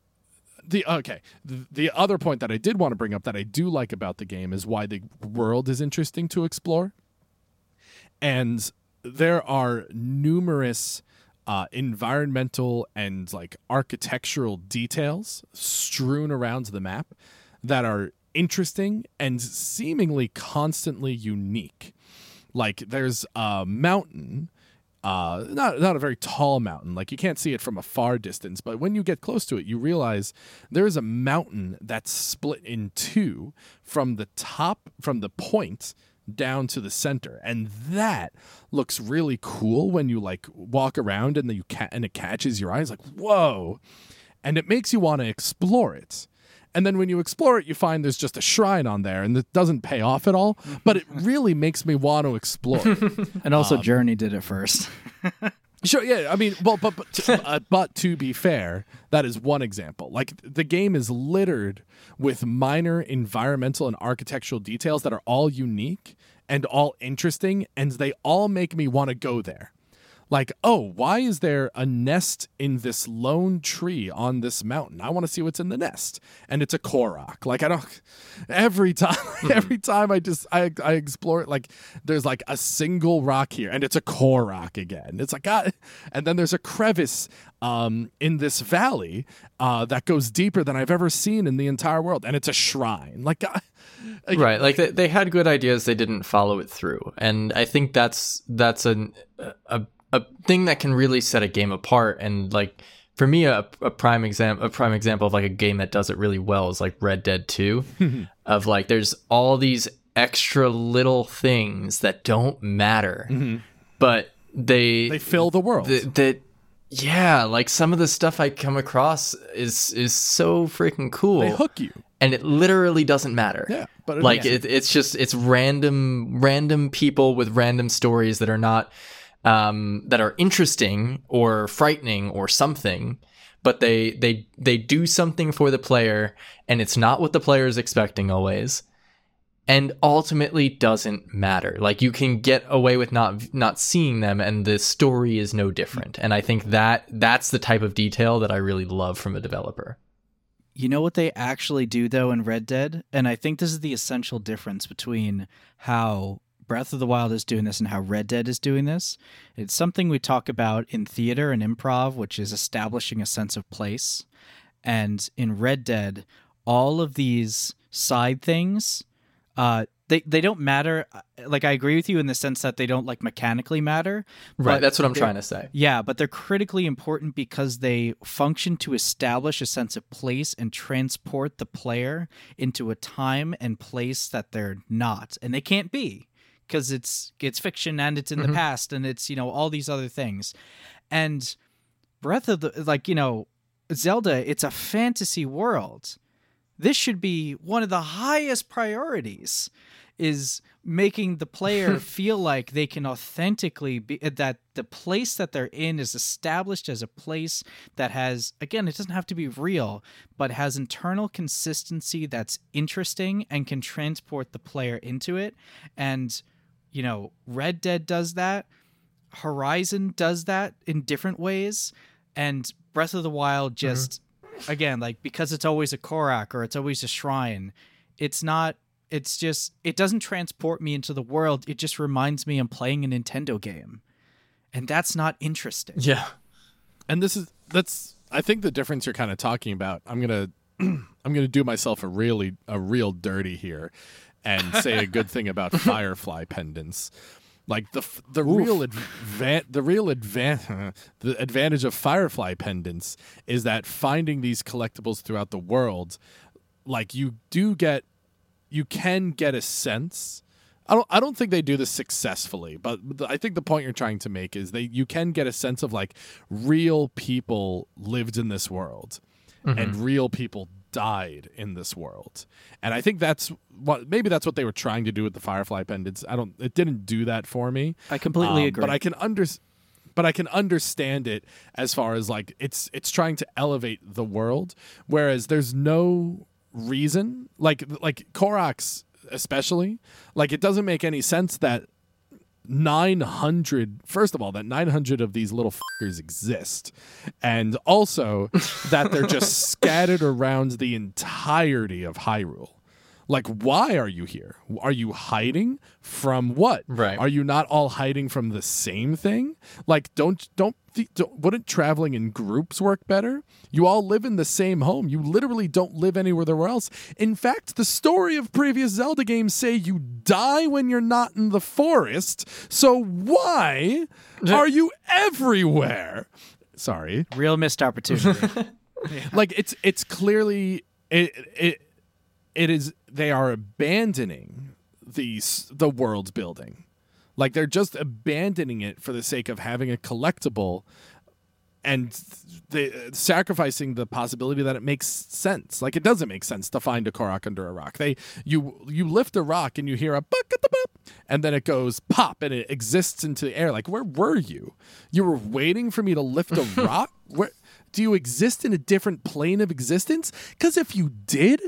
the okay the, the other point that i did want to bring up that i do like about the game is why the world is interesting to explore. And there are numerous uh, environmental and like architectural details strewn around the map that are interesting and seemingly constantly unique. Like there's a mountain uh not not a very tall mountain. Like you can't see it from a far distance but when you get close to it you realize there is a mountain that's split in two from the top from the point down to the center. And that looks really cool when you like walk around and you ca- and it catches your eyes like whoa. And it makes you want to explore it and then when you explore it you find there's just a shrine on there and it doesn't pay off at all but it really makes me want to explore And also, Journey did it first. Sure, yeah. I mean, well, but but to, uh, but to be fair, that is one example. Like the game is littered with minor environmental and architectural details that are all unique and all interesting, and they all make me want to go there. Like, oh, why is there a nest in this lone tree on this mountain? I want to see what's in the nest, and it's a korok. Like, I don't. Every time, every time I just I I explore it, like there's like a single rock here, and it's a korok again. It's like, God. and then there's a crevice um in this valley uh that goes deeper than I've ever seen in the entire world, and it's a shrine. Like, God, like, right like they, they had good ideas they didn't follow it through and i think that's that's an, a, a thing that can really set a game apart and like for me a, a prime example a prime example of like a game that does it really well is like red dead 2 of like there's all these extra little things that don't matter mm-hmm. but they they fill the world. th- that yeah, like some of the stuff I come across is is so freaking cool. They hook you. and it literally doesn't matter. Yeah, but it like it, it's just it's random random people with random stories that are not um that are interesting or frightening or something but they they they do something for the player and it's not what the player is expecting always and ultimately doesn't matter. Like you can get away with not not seeing them and the story is no different. And i think that that's the type of detail that i really love from a developer. You know what they actually do though in Red Dead? And I think this is the essential difference between how Breath of the Wild is doing this and how Red Dead is doing this. It's something we talk about in theater and improv, which is establishing a sense of place. And in Red Dead, all of these side things, uh, they, they don't matter. Like I agree with you in the sense that they don't like mechanically matter. right that's what i'm trying to say yeah, but they're critically important because they function to establish a sense of place and transport the player into a time and place that they're not, and they can't be because it's it's fiction and it's in Mhm. the past and it's you know all these other things, and Breath of the like you know Zelda, it's a fantasy world. This should be one of the highest priorities is making the player feel like they can authentically be that the place that they're in is established as a place that has again it doesn't have to be real but has internal consistency that's interesting and can transport the player into it and you know red dead does that horizon does that in different ways and breath of the wild mm-hmm. just again like because it's always a korok or it's always a shrine it's not it's just it doesn't transport me into the world it just reminds me i'm playing a nintendo game and that's not interesting yeah and this is that's I think the difference you're kind of talking about. I'm gonna I'm gonna do myself a really a real dirty here, and say a good thing about Firefly pendants. Like the the real advan- the real advan- the advantage of Firefly pendants is that finding these collectibles throughout the world, like you do get, you can get a sense. I don't. I don't think they do this successfully, but I think the point you're trying to make is they you can get a sense of like real people lived in this world, mm-hmm. and real people died in this world, and I think that's what maybe that's what they were trying to do with the Firefly pendants. I don't. It didn't do that for me. i completely Um, agree But I can under, but I can understand it as far as like it's it's trying to elevate the world, whereas there's no reason like like Koroks especially like it doesn't make any sense that 900 first of all that 900 of these little fuckers exist. And also that they're just scattered around the entirety of Hyrule like why are you here? Are you hiding from what? Right. are you not all hiding from the same thing? Like don't don't, don't wouldn't traveling in groups work better? You all live in the same home. You literally don't live anywhere else. In fact the story of previous zelda games say you die when you're not in the forest. So why are you everywhere? Sorry. Real missed opportunity. Like it's it's clearly it it it is they are abandoning these the world building. Like they're just abandoning it for the sake of having a collectible and they sacrificing the possibility that it makes sense. Like it doesn't make sense to find a korok under a rock. They you you lift a rock and you hear a buck at the bup and then it goes pop and it exists into the air. Like where were you? You were waiting for me to lift a rock? Where do you exist in a different plane of existence? Because if you did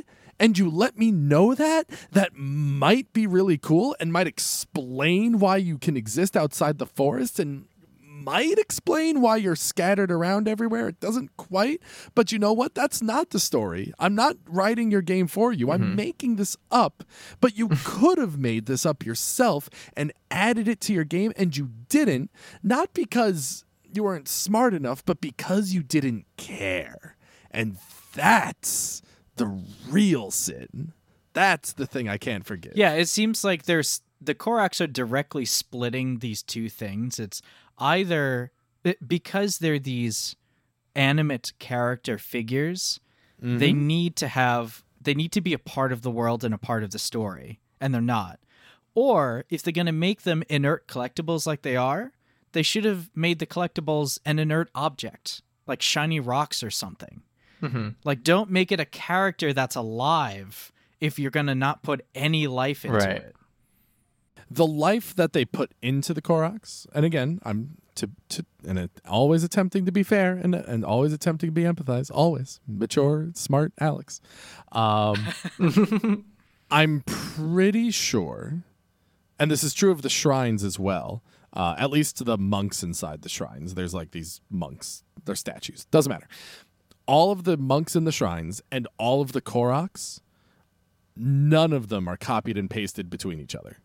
and you let me know that, that might be really cool and might explain why you can exist outside the forest and might explain why you're scattered around everywhere. It doesn't quite, but you know what? That's not the story. I'm not writing your game for you. I'm mm-hmm. making this up, but you could have made this up yourself and added it to your game, and you didn't, not because you weren't smart enough, but because you didn't care. And that's the real sin. That's the thing I can't forget. Yeah, it seems like there's the Koroks are directly splitting these two things. It's either because they're these animate character figures, they mm-hmm. need to have they need to be a part of the world and a part of the story, and they're not. Or if they're going to make them inert collectibles like they are, they should have made the collectibles an inert object, like shiny rocks or something. Mm-hmm. Like, don't make it a character that's alive if you're gonna not put any life into Right. it. the life that they put into the Koroks, and again, I'm to, to and it, always attempting to be fair and and always attempting to be empathized, always mature, smart Alex. Um, I'm pretty sure, and this is true of the shrines as well. Uh, at least the monks inside the shrines. There's like these monks. They're statues. Doesn't matter. All of the monks in the shrines and all of the Koroks, none of them are copied and pasted between each other.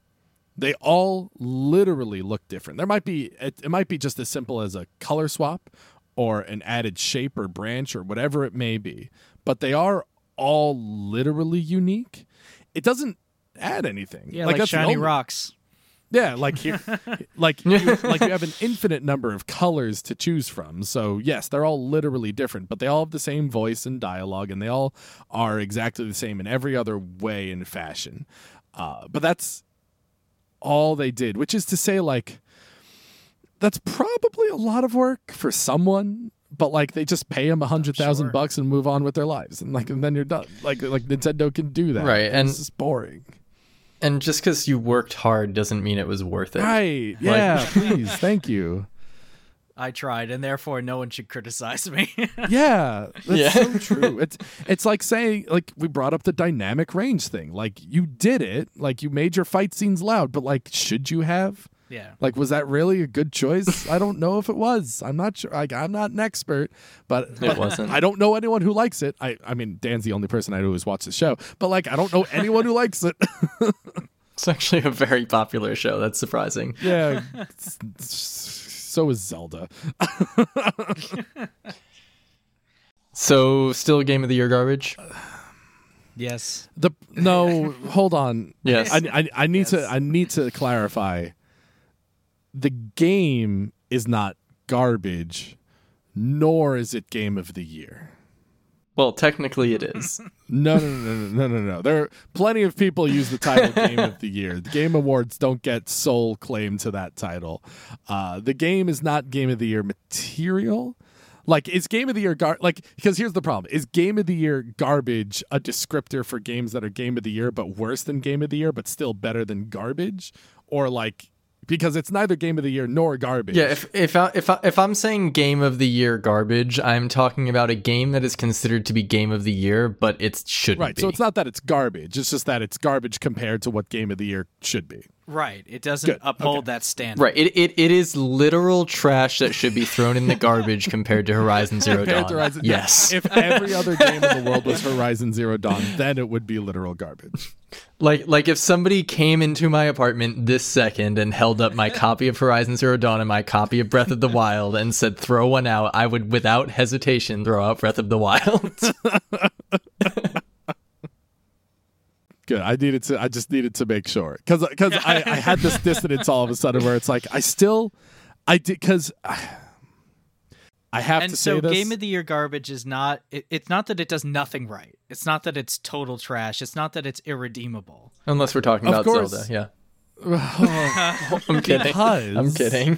They all literally look different. There might be it, it might be just as simple as a color swap or an added shape or branch or whatever it may be, but they are all literally unique. It doesn't add anything. Yeah, like, the shiny only- rocks. Yeah, like here, like you, like you have an infinite number of colors to choose from. So yes, they're all literally different, but they all have the same voice and dialogue, and they all are exactly the same in every other way and fashion. Uh, but that's all they did, which is to say, like that's probably a lot of work for someone. But like they just pay them a hundred thousand Sure. bucks and move on with their lives, and like and then you're done. Like like Nintendo can do that, Right, and- it's just boring. And just because you worked hard doesn't mean it was worth it. Right? Yeah, please, thank you. I tried, and therefore no one should criticize me. Yeah, that's Yeah. so true. It's it's like saying like we brought up the dynamic range thing. Like you did it, like you made your fight scenes loud, but like should you have? Yeah. Like was that really a good choice? I don't know if it was. I'm not sure. Like I'm not an expert, but, but wasn't. I don't know anyone who likes it. I I mean Dan's the only person I know who's watched the show, but like I don't know anyone who likes it. It's actually a very popular show. That's surprising. yeah. s- s- So is Zelda. So, still game of the year garbage? Yes. The no, hold on. Yes. I, I, I need to I need to clarify. The game is not garbage, nor is it game of the year. Well, technically it is. No, no, no, no, no, no, no. There are plenty of people use the title Game of the Year. The Game Awards don't get sole claim to that title. Uh, the game is not Game of the Year material. Like, is Game of the Year gar- like? Because here's the problem: is Game of the Year garbage a descriptor for games that are Game of the Year but worse than Game of the Year but still better than garbage, or like because it's neither Game of the Year nor garbage? Yeah, if if I, if I, if I'm saying game of the year garbage, I'm talking about a game that is considered to be game of the year, but it shouldn't right. be. So it's not that it's garbage; it's just that it's garbage compared to what Game of the Year should be. Right. It doesn't Good. uphold that standard. Right. It, it it is literal trash that should be thrown in the garbage compared to Horizon Zero Dawn. to Horizon- yes. If every other game in the world was Horizon Zero Dawn, then it would be literal garbage. Like like if somebody came into my apartment this second and held up my copy of Horizon Zero Dawn and my copy of Breath of the Wild and said throw one out, I would without hesitation throw out Breath of the Wild. Good. I needed to. I just needed to make sure because because I, I had this dissonance all of a sudden where it's like I still I did because I have And to so, say this. game of the year garbage is not. It, it's not that it does nothing right. It's not that it's total trash. It's not that it's irredeemable. Unless we're talking Of about course. Zelda, yeah. I'm kidding. Because I'm kidding.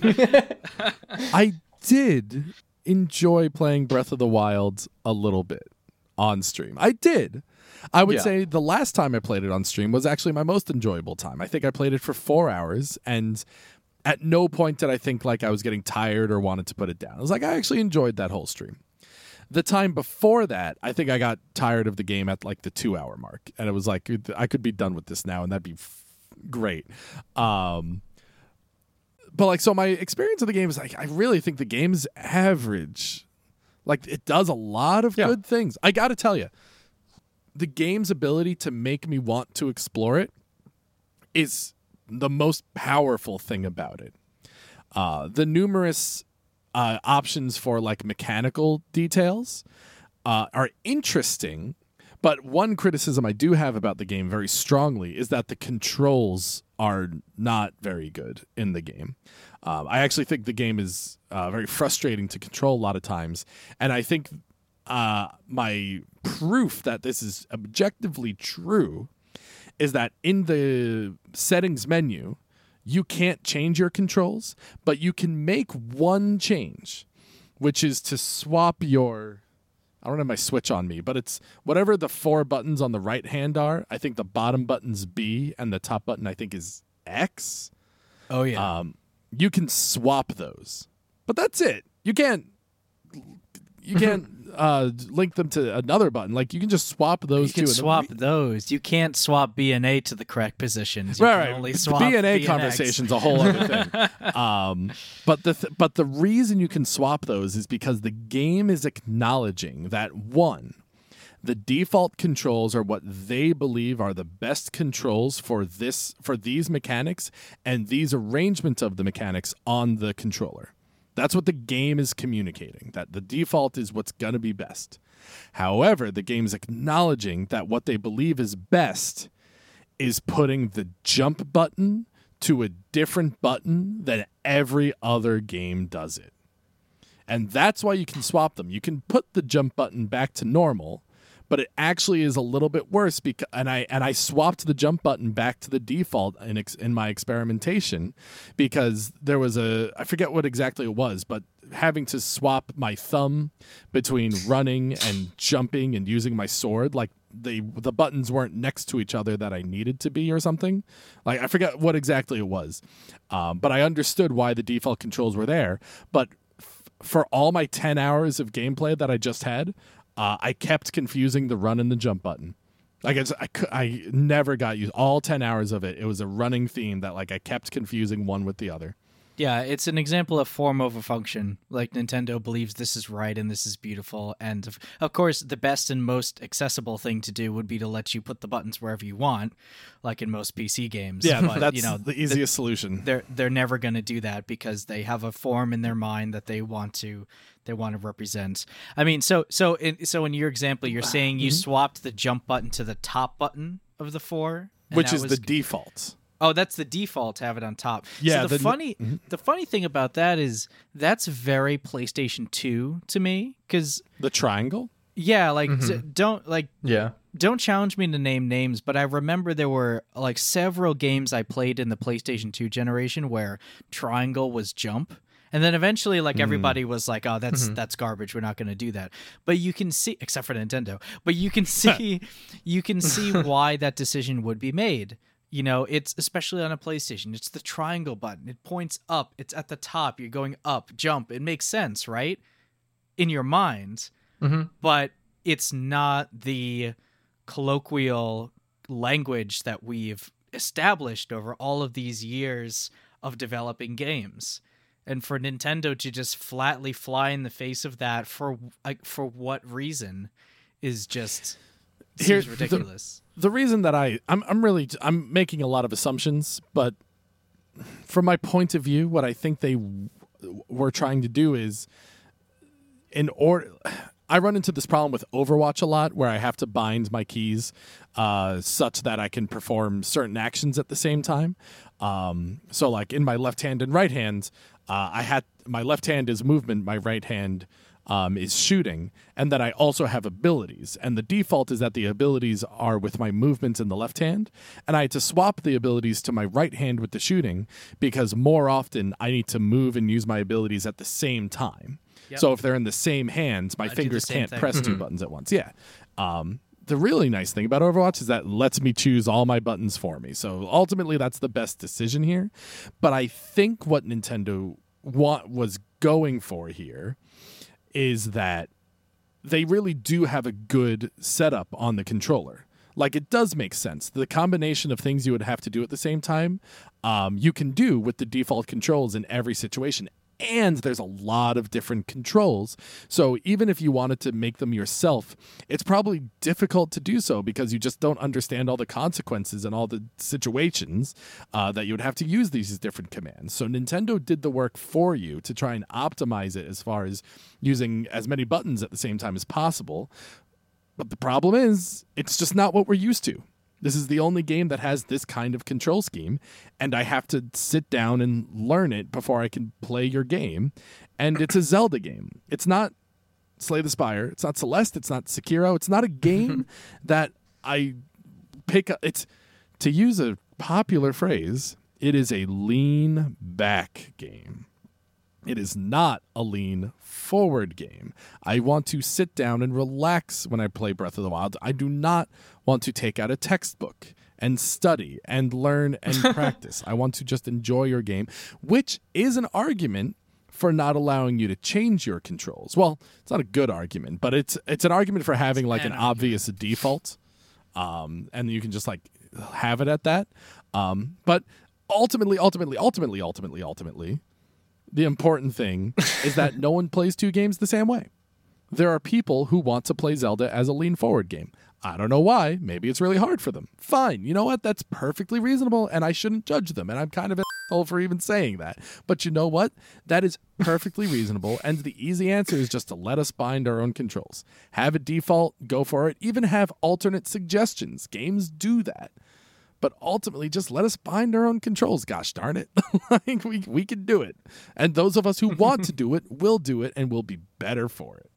I did enjoy playing Breath of the Wild a little bit on stream. I did. I would Yeah. say the last time I played it on stream was actually my most enjoyable time. I think I played it for four hours, and at no point did I think like I was getting tired or wanted to put it down. I was like, I actually enjoyed that whole stream. The time before that, I think I got tired of the game at like the two hour mark, and it was like I could be done with this now, and that'd be f- great. Um, but like, so my experience of the game is like, I really think the game's average. Like, it does a lot of Yeah. good things. I got to tell you, the game's ability to make me want to explore it is the most powerful thing about it. Uh, the numerous uh, options for like mechanical details uh, are interesting, but one criticism I do have about the game very strongly is that the controls are not very good in the game. Um, I actually think the game is uh, very frustrating to control a lot of times, and I think uh, my proof that this is objectively true is that in the settings menu, you can't change your controls, but you can make one change, which is to swap your I don't have my switch on me, but it's whatever the four buttons on the right hand are. I think the bottom button's B and the top button I think is X. Oh yeah. Um, you can swap those, but that's it. You can't. You can't uh, link them to another button. Like you can just swap those you two. can and swap those. You can't swap B and A to the correct positions. You right, can right. only swap B and A conversation's a whole other thing. Um, but the th- but the reason you can swap those is because the game is acknowledging that one, the default controls are what they believe are the best controls for this for these mechanics and these arrangements of the mechanics on the controller. That's what the game is communicating. That the default is what's going to be best. However, the game's acknowledging that what they believe is best is putting the jump button to a different button than every other game does it. And that's why you can swap them. You can put the jump button back to normal, but it actually is a little bit worse because and I and I swapped the jump button back to the default in ex, in my experimentation because there was a I forget what exactly it was, but having to swap my thumb between running and jumping and using my sword like the the buttons weren't next to each other that I needed to be or something. Like I forget what exactly it was, um, but I understood why the default controls were there. But f- for all my ten hours of gameplay that I just had, uh, I kept confusing the run and the jump button. Like it's, I, I never got used all ten hours of it. It was a running theme that like I kept confusing one with the other. Yeah, it's an example of form over function. Like Nintendo believes this is right and this is beautiful, and of, of course, the best and most accessible thing to do would be to let you put the buttons wherever you want, like in most PC games. Yeah, but that's you know the easiest solution. they're they're never going to do that because they have a form in their mind that they want to they want to represent. I mean, so so in, so in your example, you're saying Mm-hmm. you swapped the jump button to the top button of the four, Which is was- the default. Oh, that's the default to have it on top. Yeah, So the, the- funny Mm-hmm. the funny thing about that is that's very PlayStation 2 to me cuz The triangle. yeah, like Mm-hmm. d- don't like Yeah. don't challenge me to name names, but I remember there were like several games I played in the PlayStation 2 generation where triangle was jump. And then eventually like everybody was like, "Oh, that's that's garbage. We're not going to do that." But you can see except for Nintendo, but you can see you can see why that decision would be made. You know, it's especially on a PlayStation. It's the triangle button. It points up. It's at the top. You're going up, jump. It makes sense, right? In your mind mm-hmm. but it's not the colloquial language that we've established over all of these years of developing games. And for Nintendo to just flatly fly in the face of that for like for what reason is just seems the- ridiculous. The reason that I I'm I'm really I'm making a lot of assumptions, but from my point of view, what I think they w- were trying to do is in order. I run into this problem with Overwatch a lot, where I have to bind my keys uh, such that I can perform certain actions at the same time. Um, so, like in my left hand and right hand, uh, I had my left hand is movement, my right hand um, is shooting, and that I also have abilities. And the default is that the abilities are with my movements in the left hand, and I had to swap the abilities to my right hand with the shooting because more often I need to move and use my abilities at the same time. So if they're in the same hands, my do the fingers can't thing. press two buttons at once. Yeah. Um, the really nice thing about Overwatch is that it lets me choose all my buttons for me. So ultimately, that's the best decision here. But I think what Nintendo want was going for here is that they really do have a good setup on the controller. Like it does make sense. The combination of things you would have to do at the same time, um, you can do with the default controls in every situation. And there's a lot of different controls. So even if you wanted to make them yourself, it's probably difficult to do so because you just don't understand all the consequences and all the situations uh, that you would have to use these different commands. So Nintendo did the work for you to try and optimize it as far as using as many buttons at the same time as possible. But the problem is, it's just not what we're used to. This is the only game that has this kind of control scheme, and I have to sit down and learn it before I can play your game. And it's a Zelda game. It's not Slay the Spire. It's not Celeste. It's not Sekiro. It's not a game that I pick up. It's to use a popular phrase. It is a lean back game. It is not a lean forward game. I want to sit down and relax when I play Breath of the Wild. I do not want to take out a textbook and study and learn and practice. I want to just enjoy your game, which is an argument for not allowing you to change your controls. Well, it's not a good argument, but it's it's an argument for having like an, obvious default. Um, and you can just like have it at that. Um, but ultimately, ultimately, ultimately, ultimately, ultimately, the important thing is that no one plays two games the same way. There are people who want to play Zelda as a lean forward game. I don't know why. Maybe it's really hard for them. Fine. You know what? That's perfectly reasonable, and I shouldn't judge them. And I'm kind of an asshole for even saying that. But you know what? That is perfectly reasonable. And the easy answer is just to let us bind our own controls. Have a default, go for it. Even have alternate suggestions. Games do that. But ultimately, just let us bind our own controls. Gosh darn it. like we, we can do it. And those of us who want to do it will do it and we'll be better for it.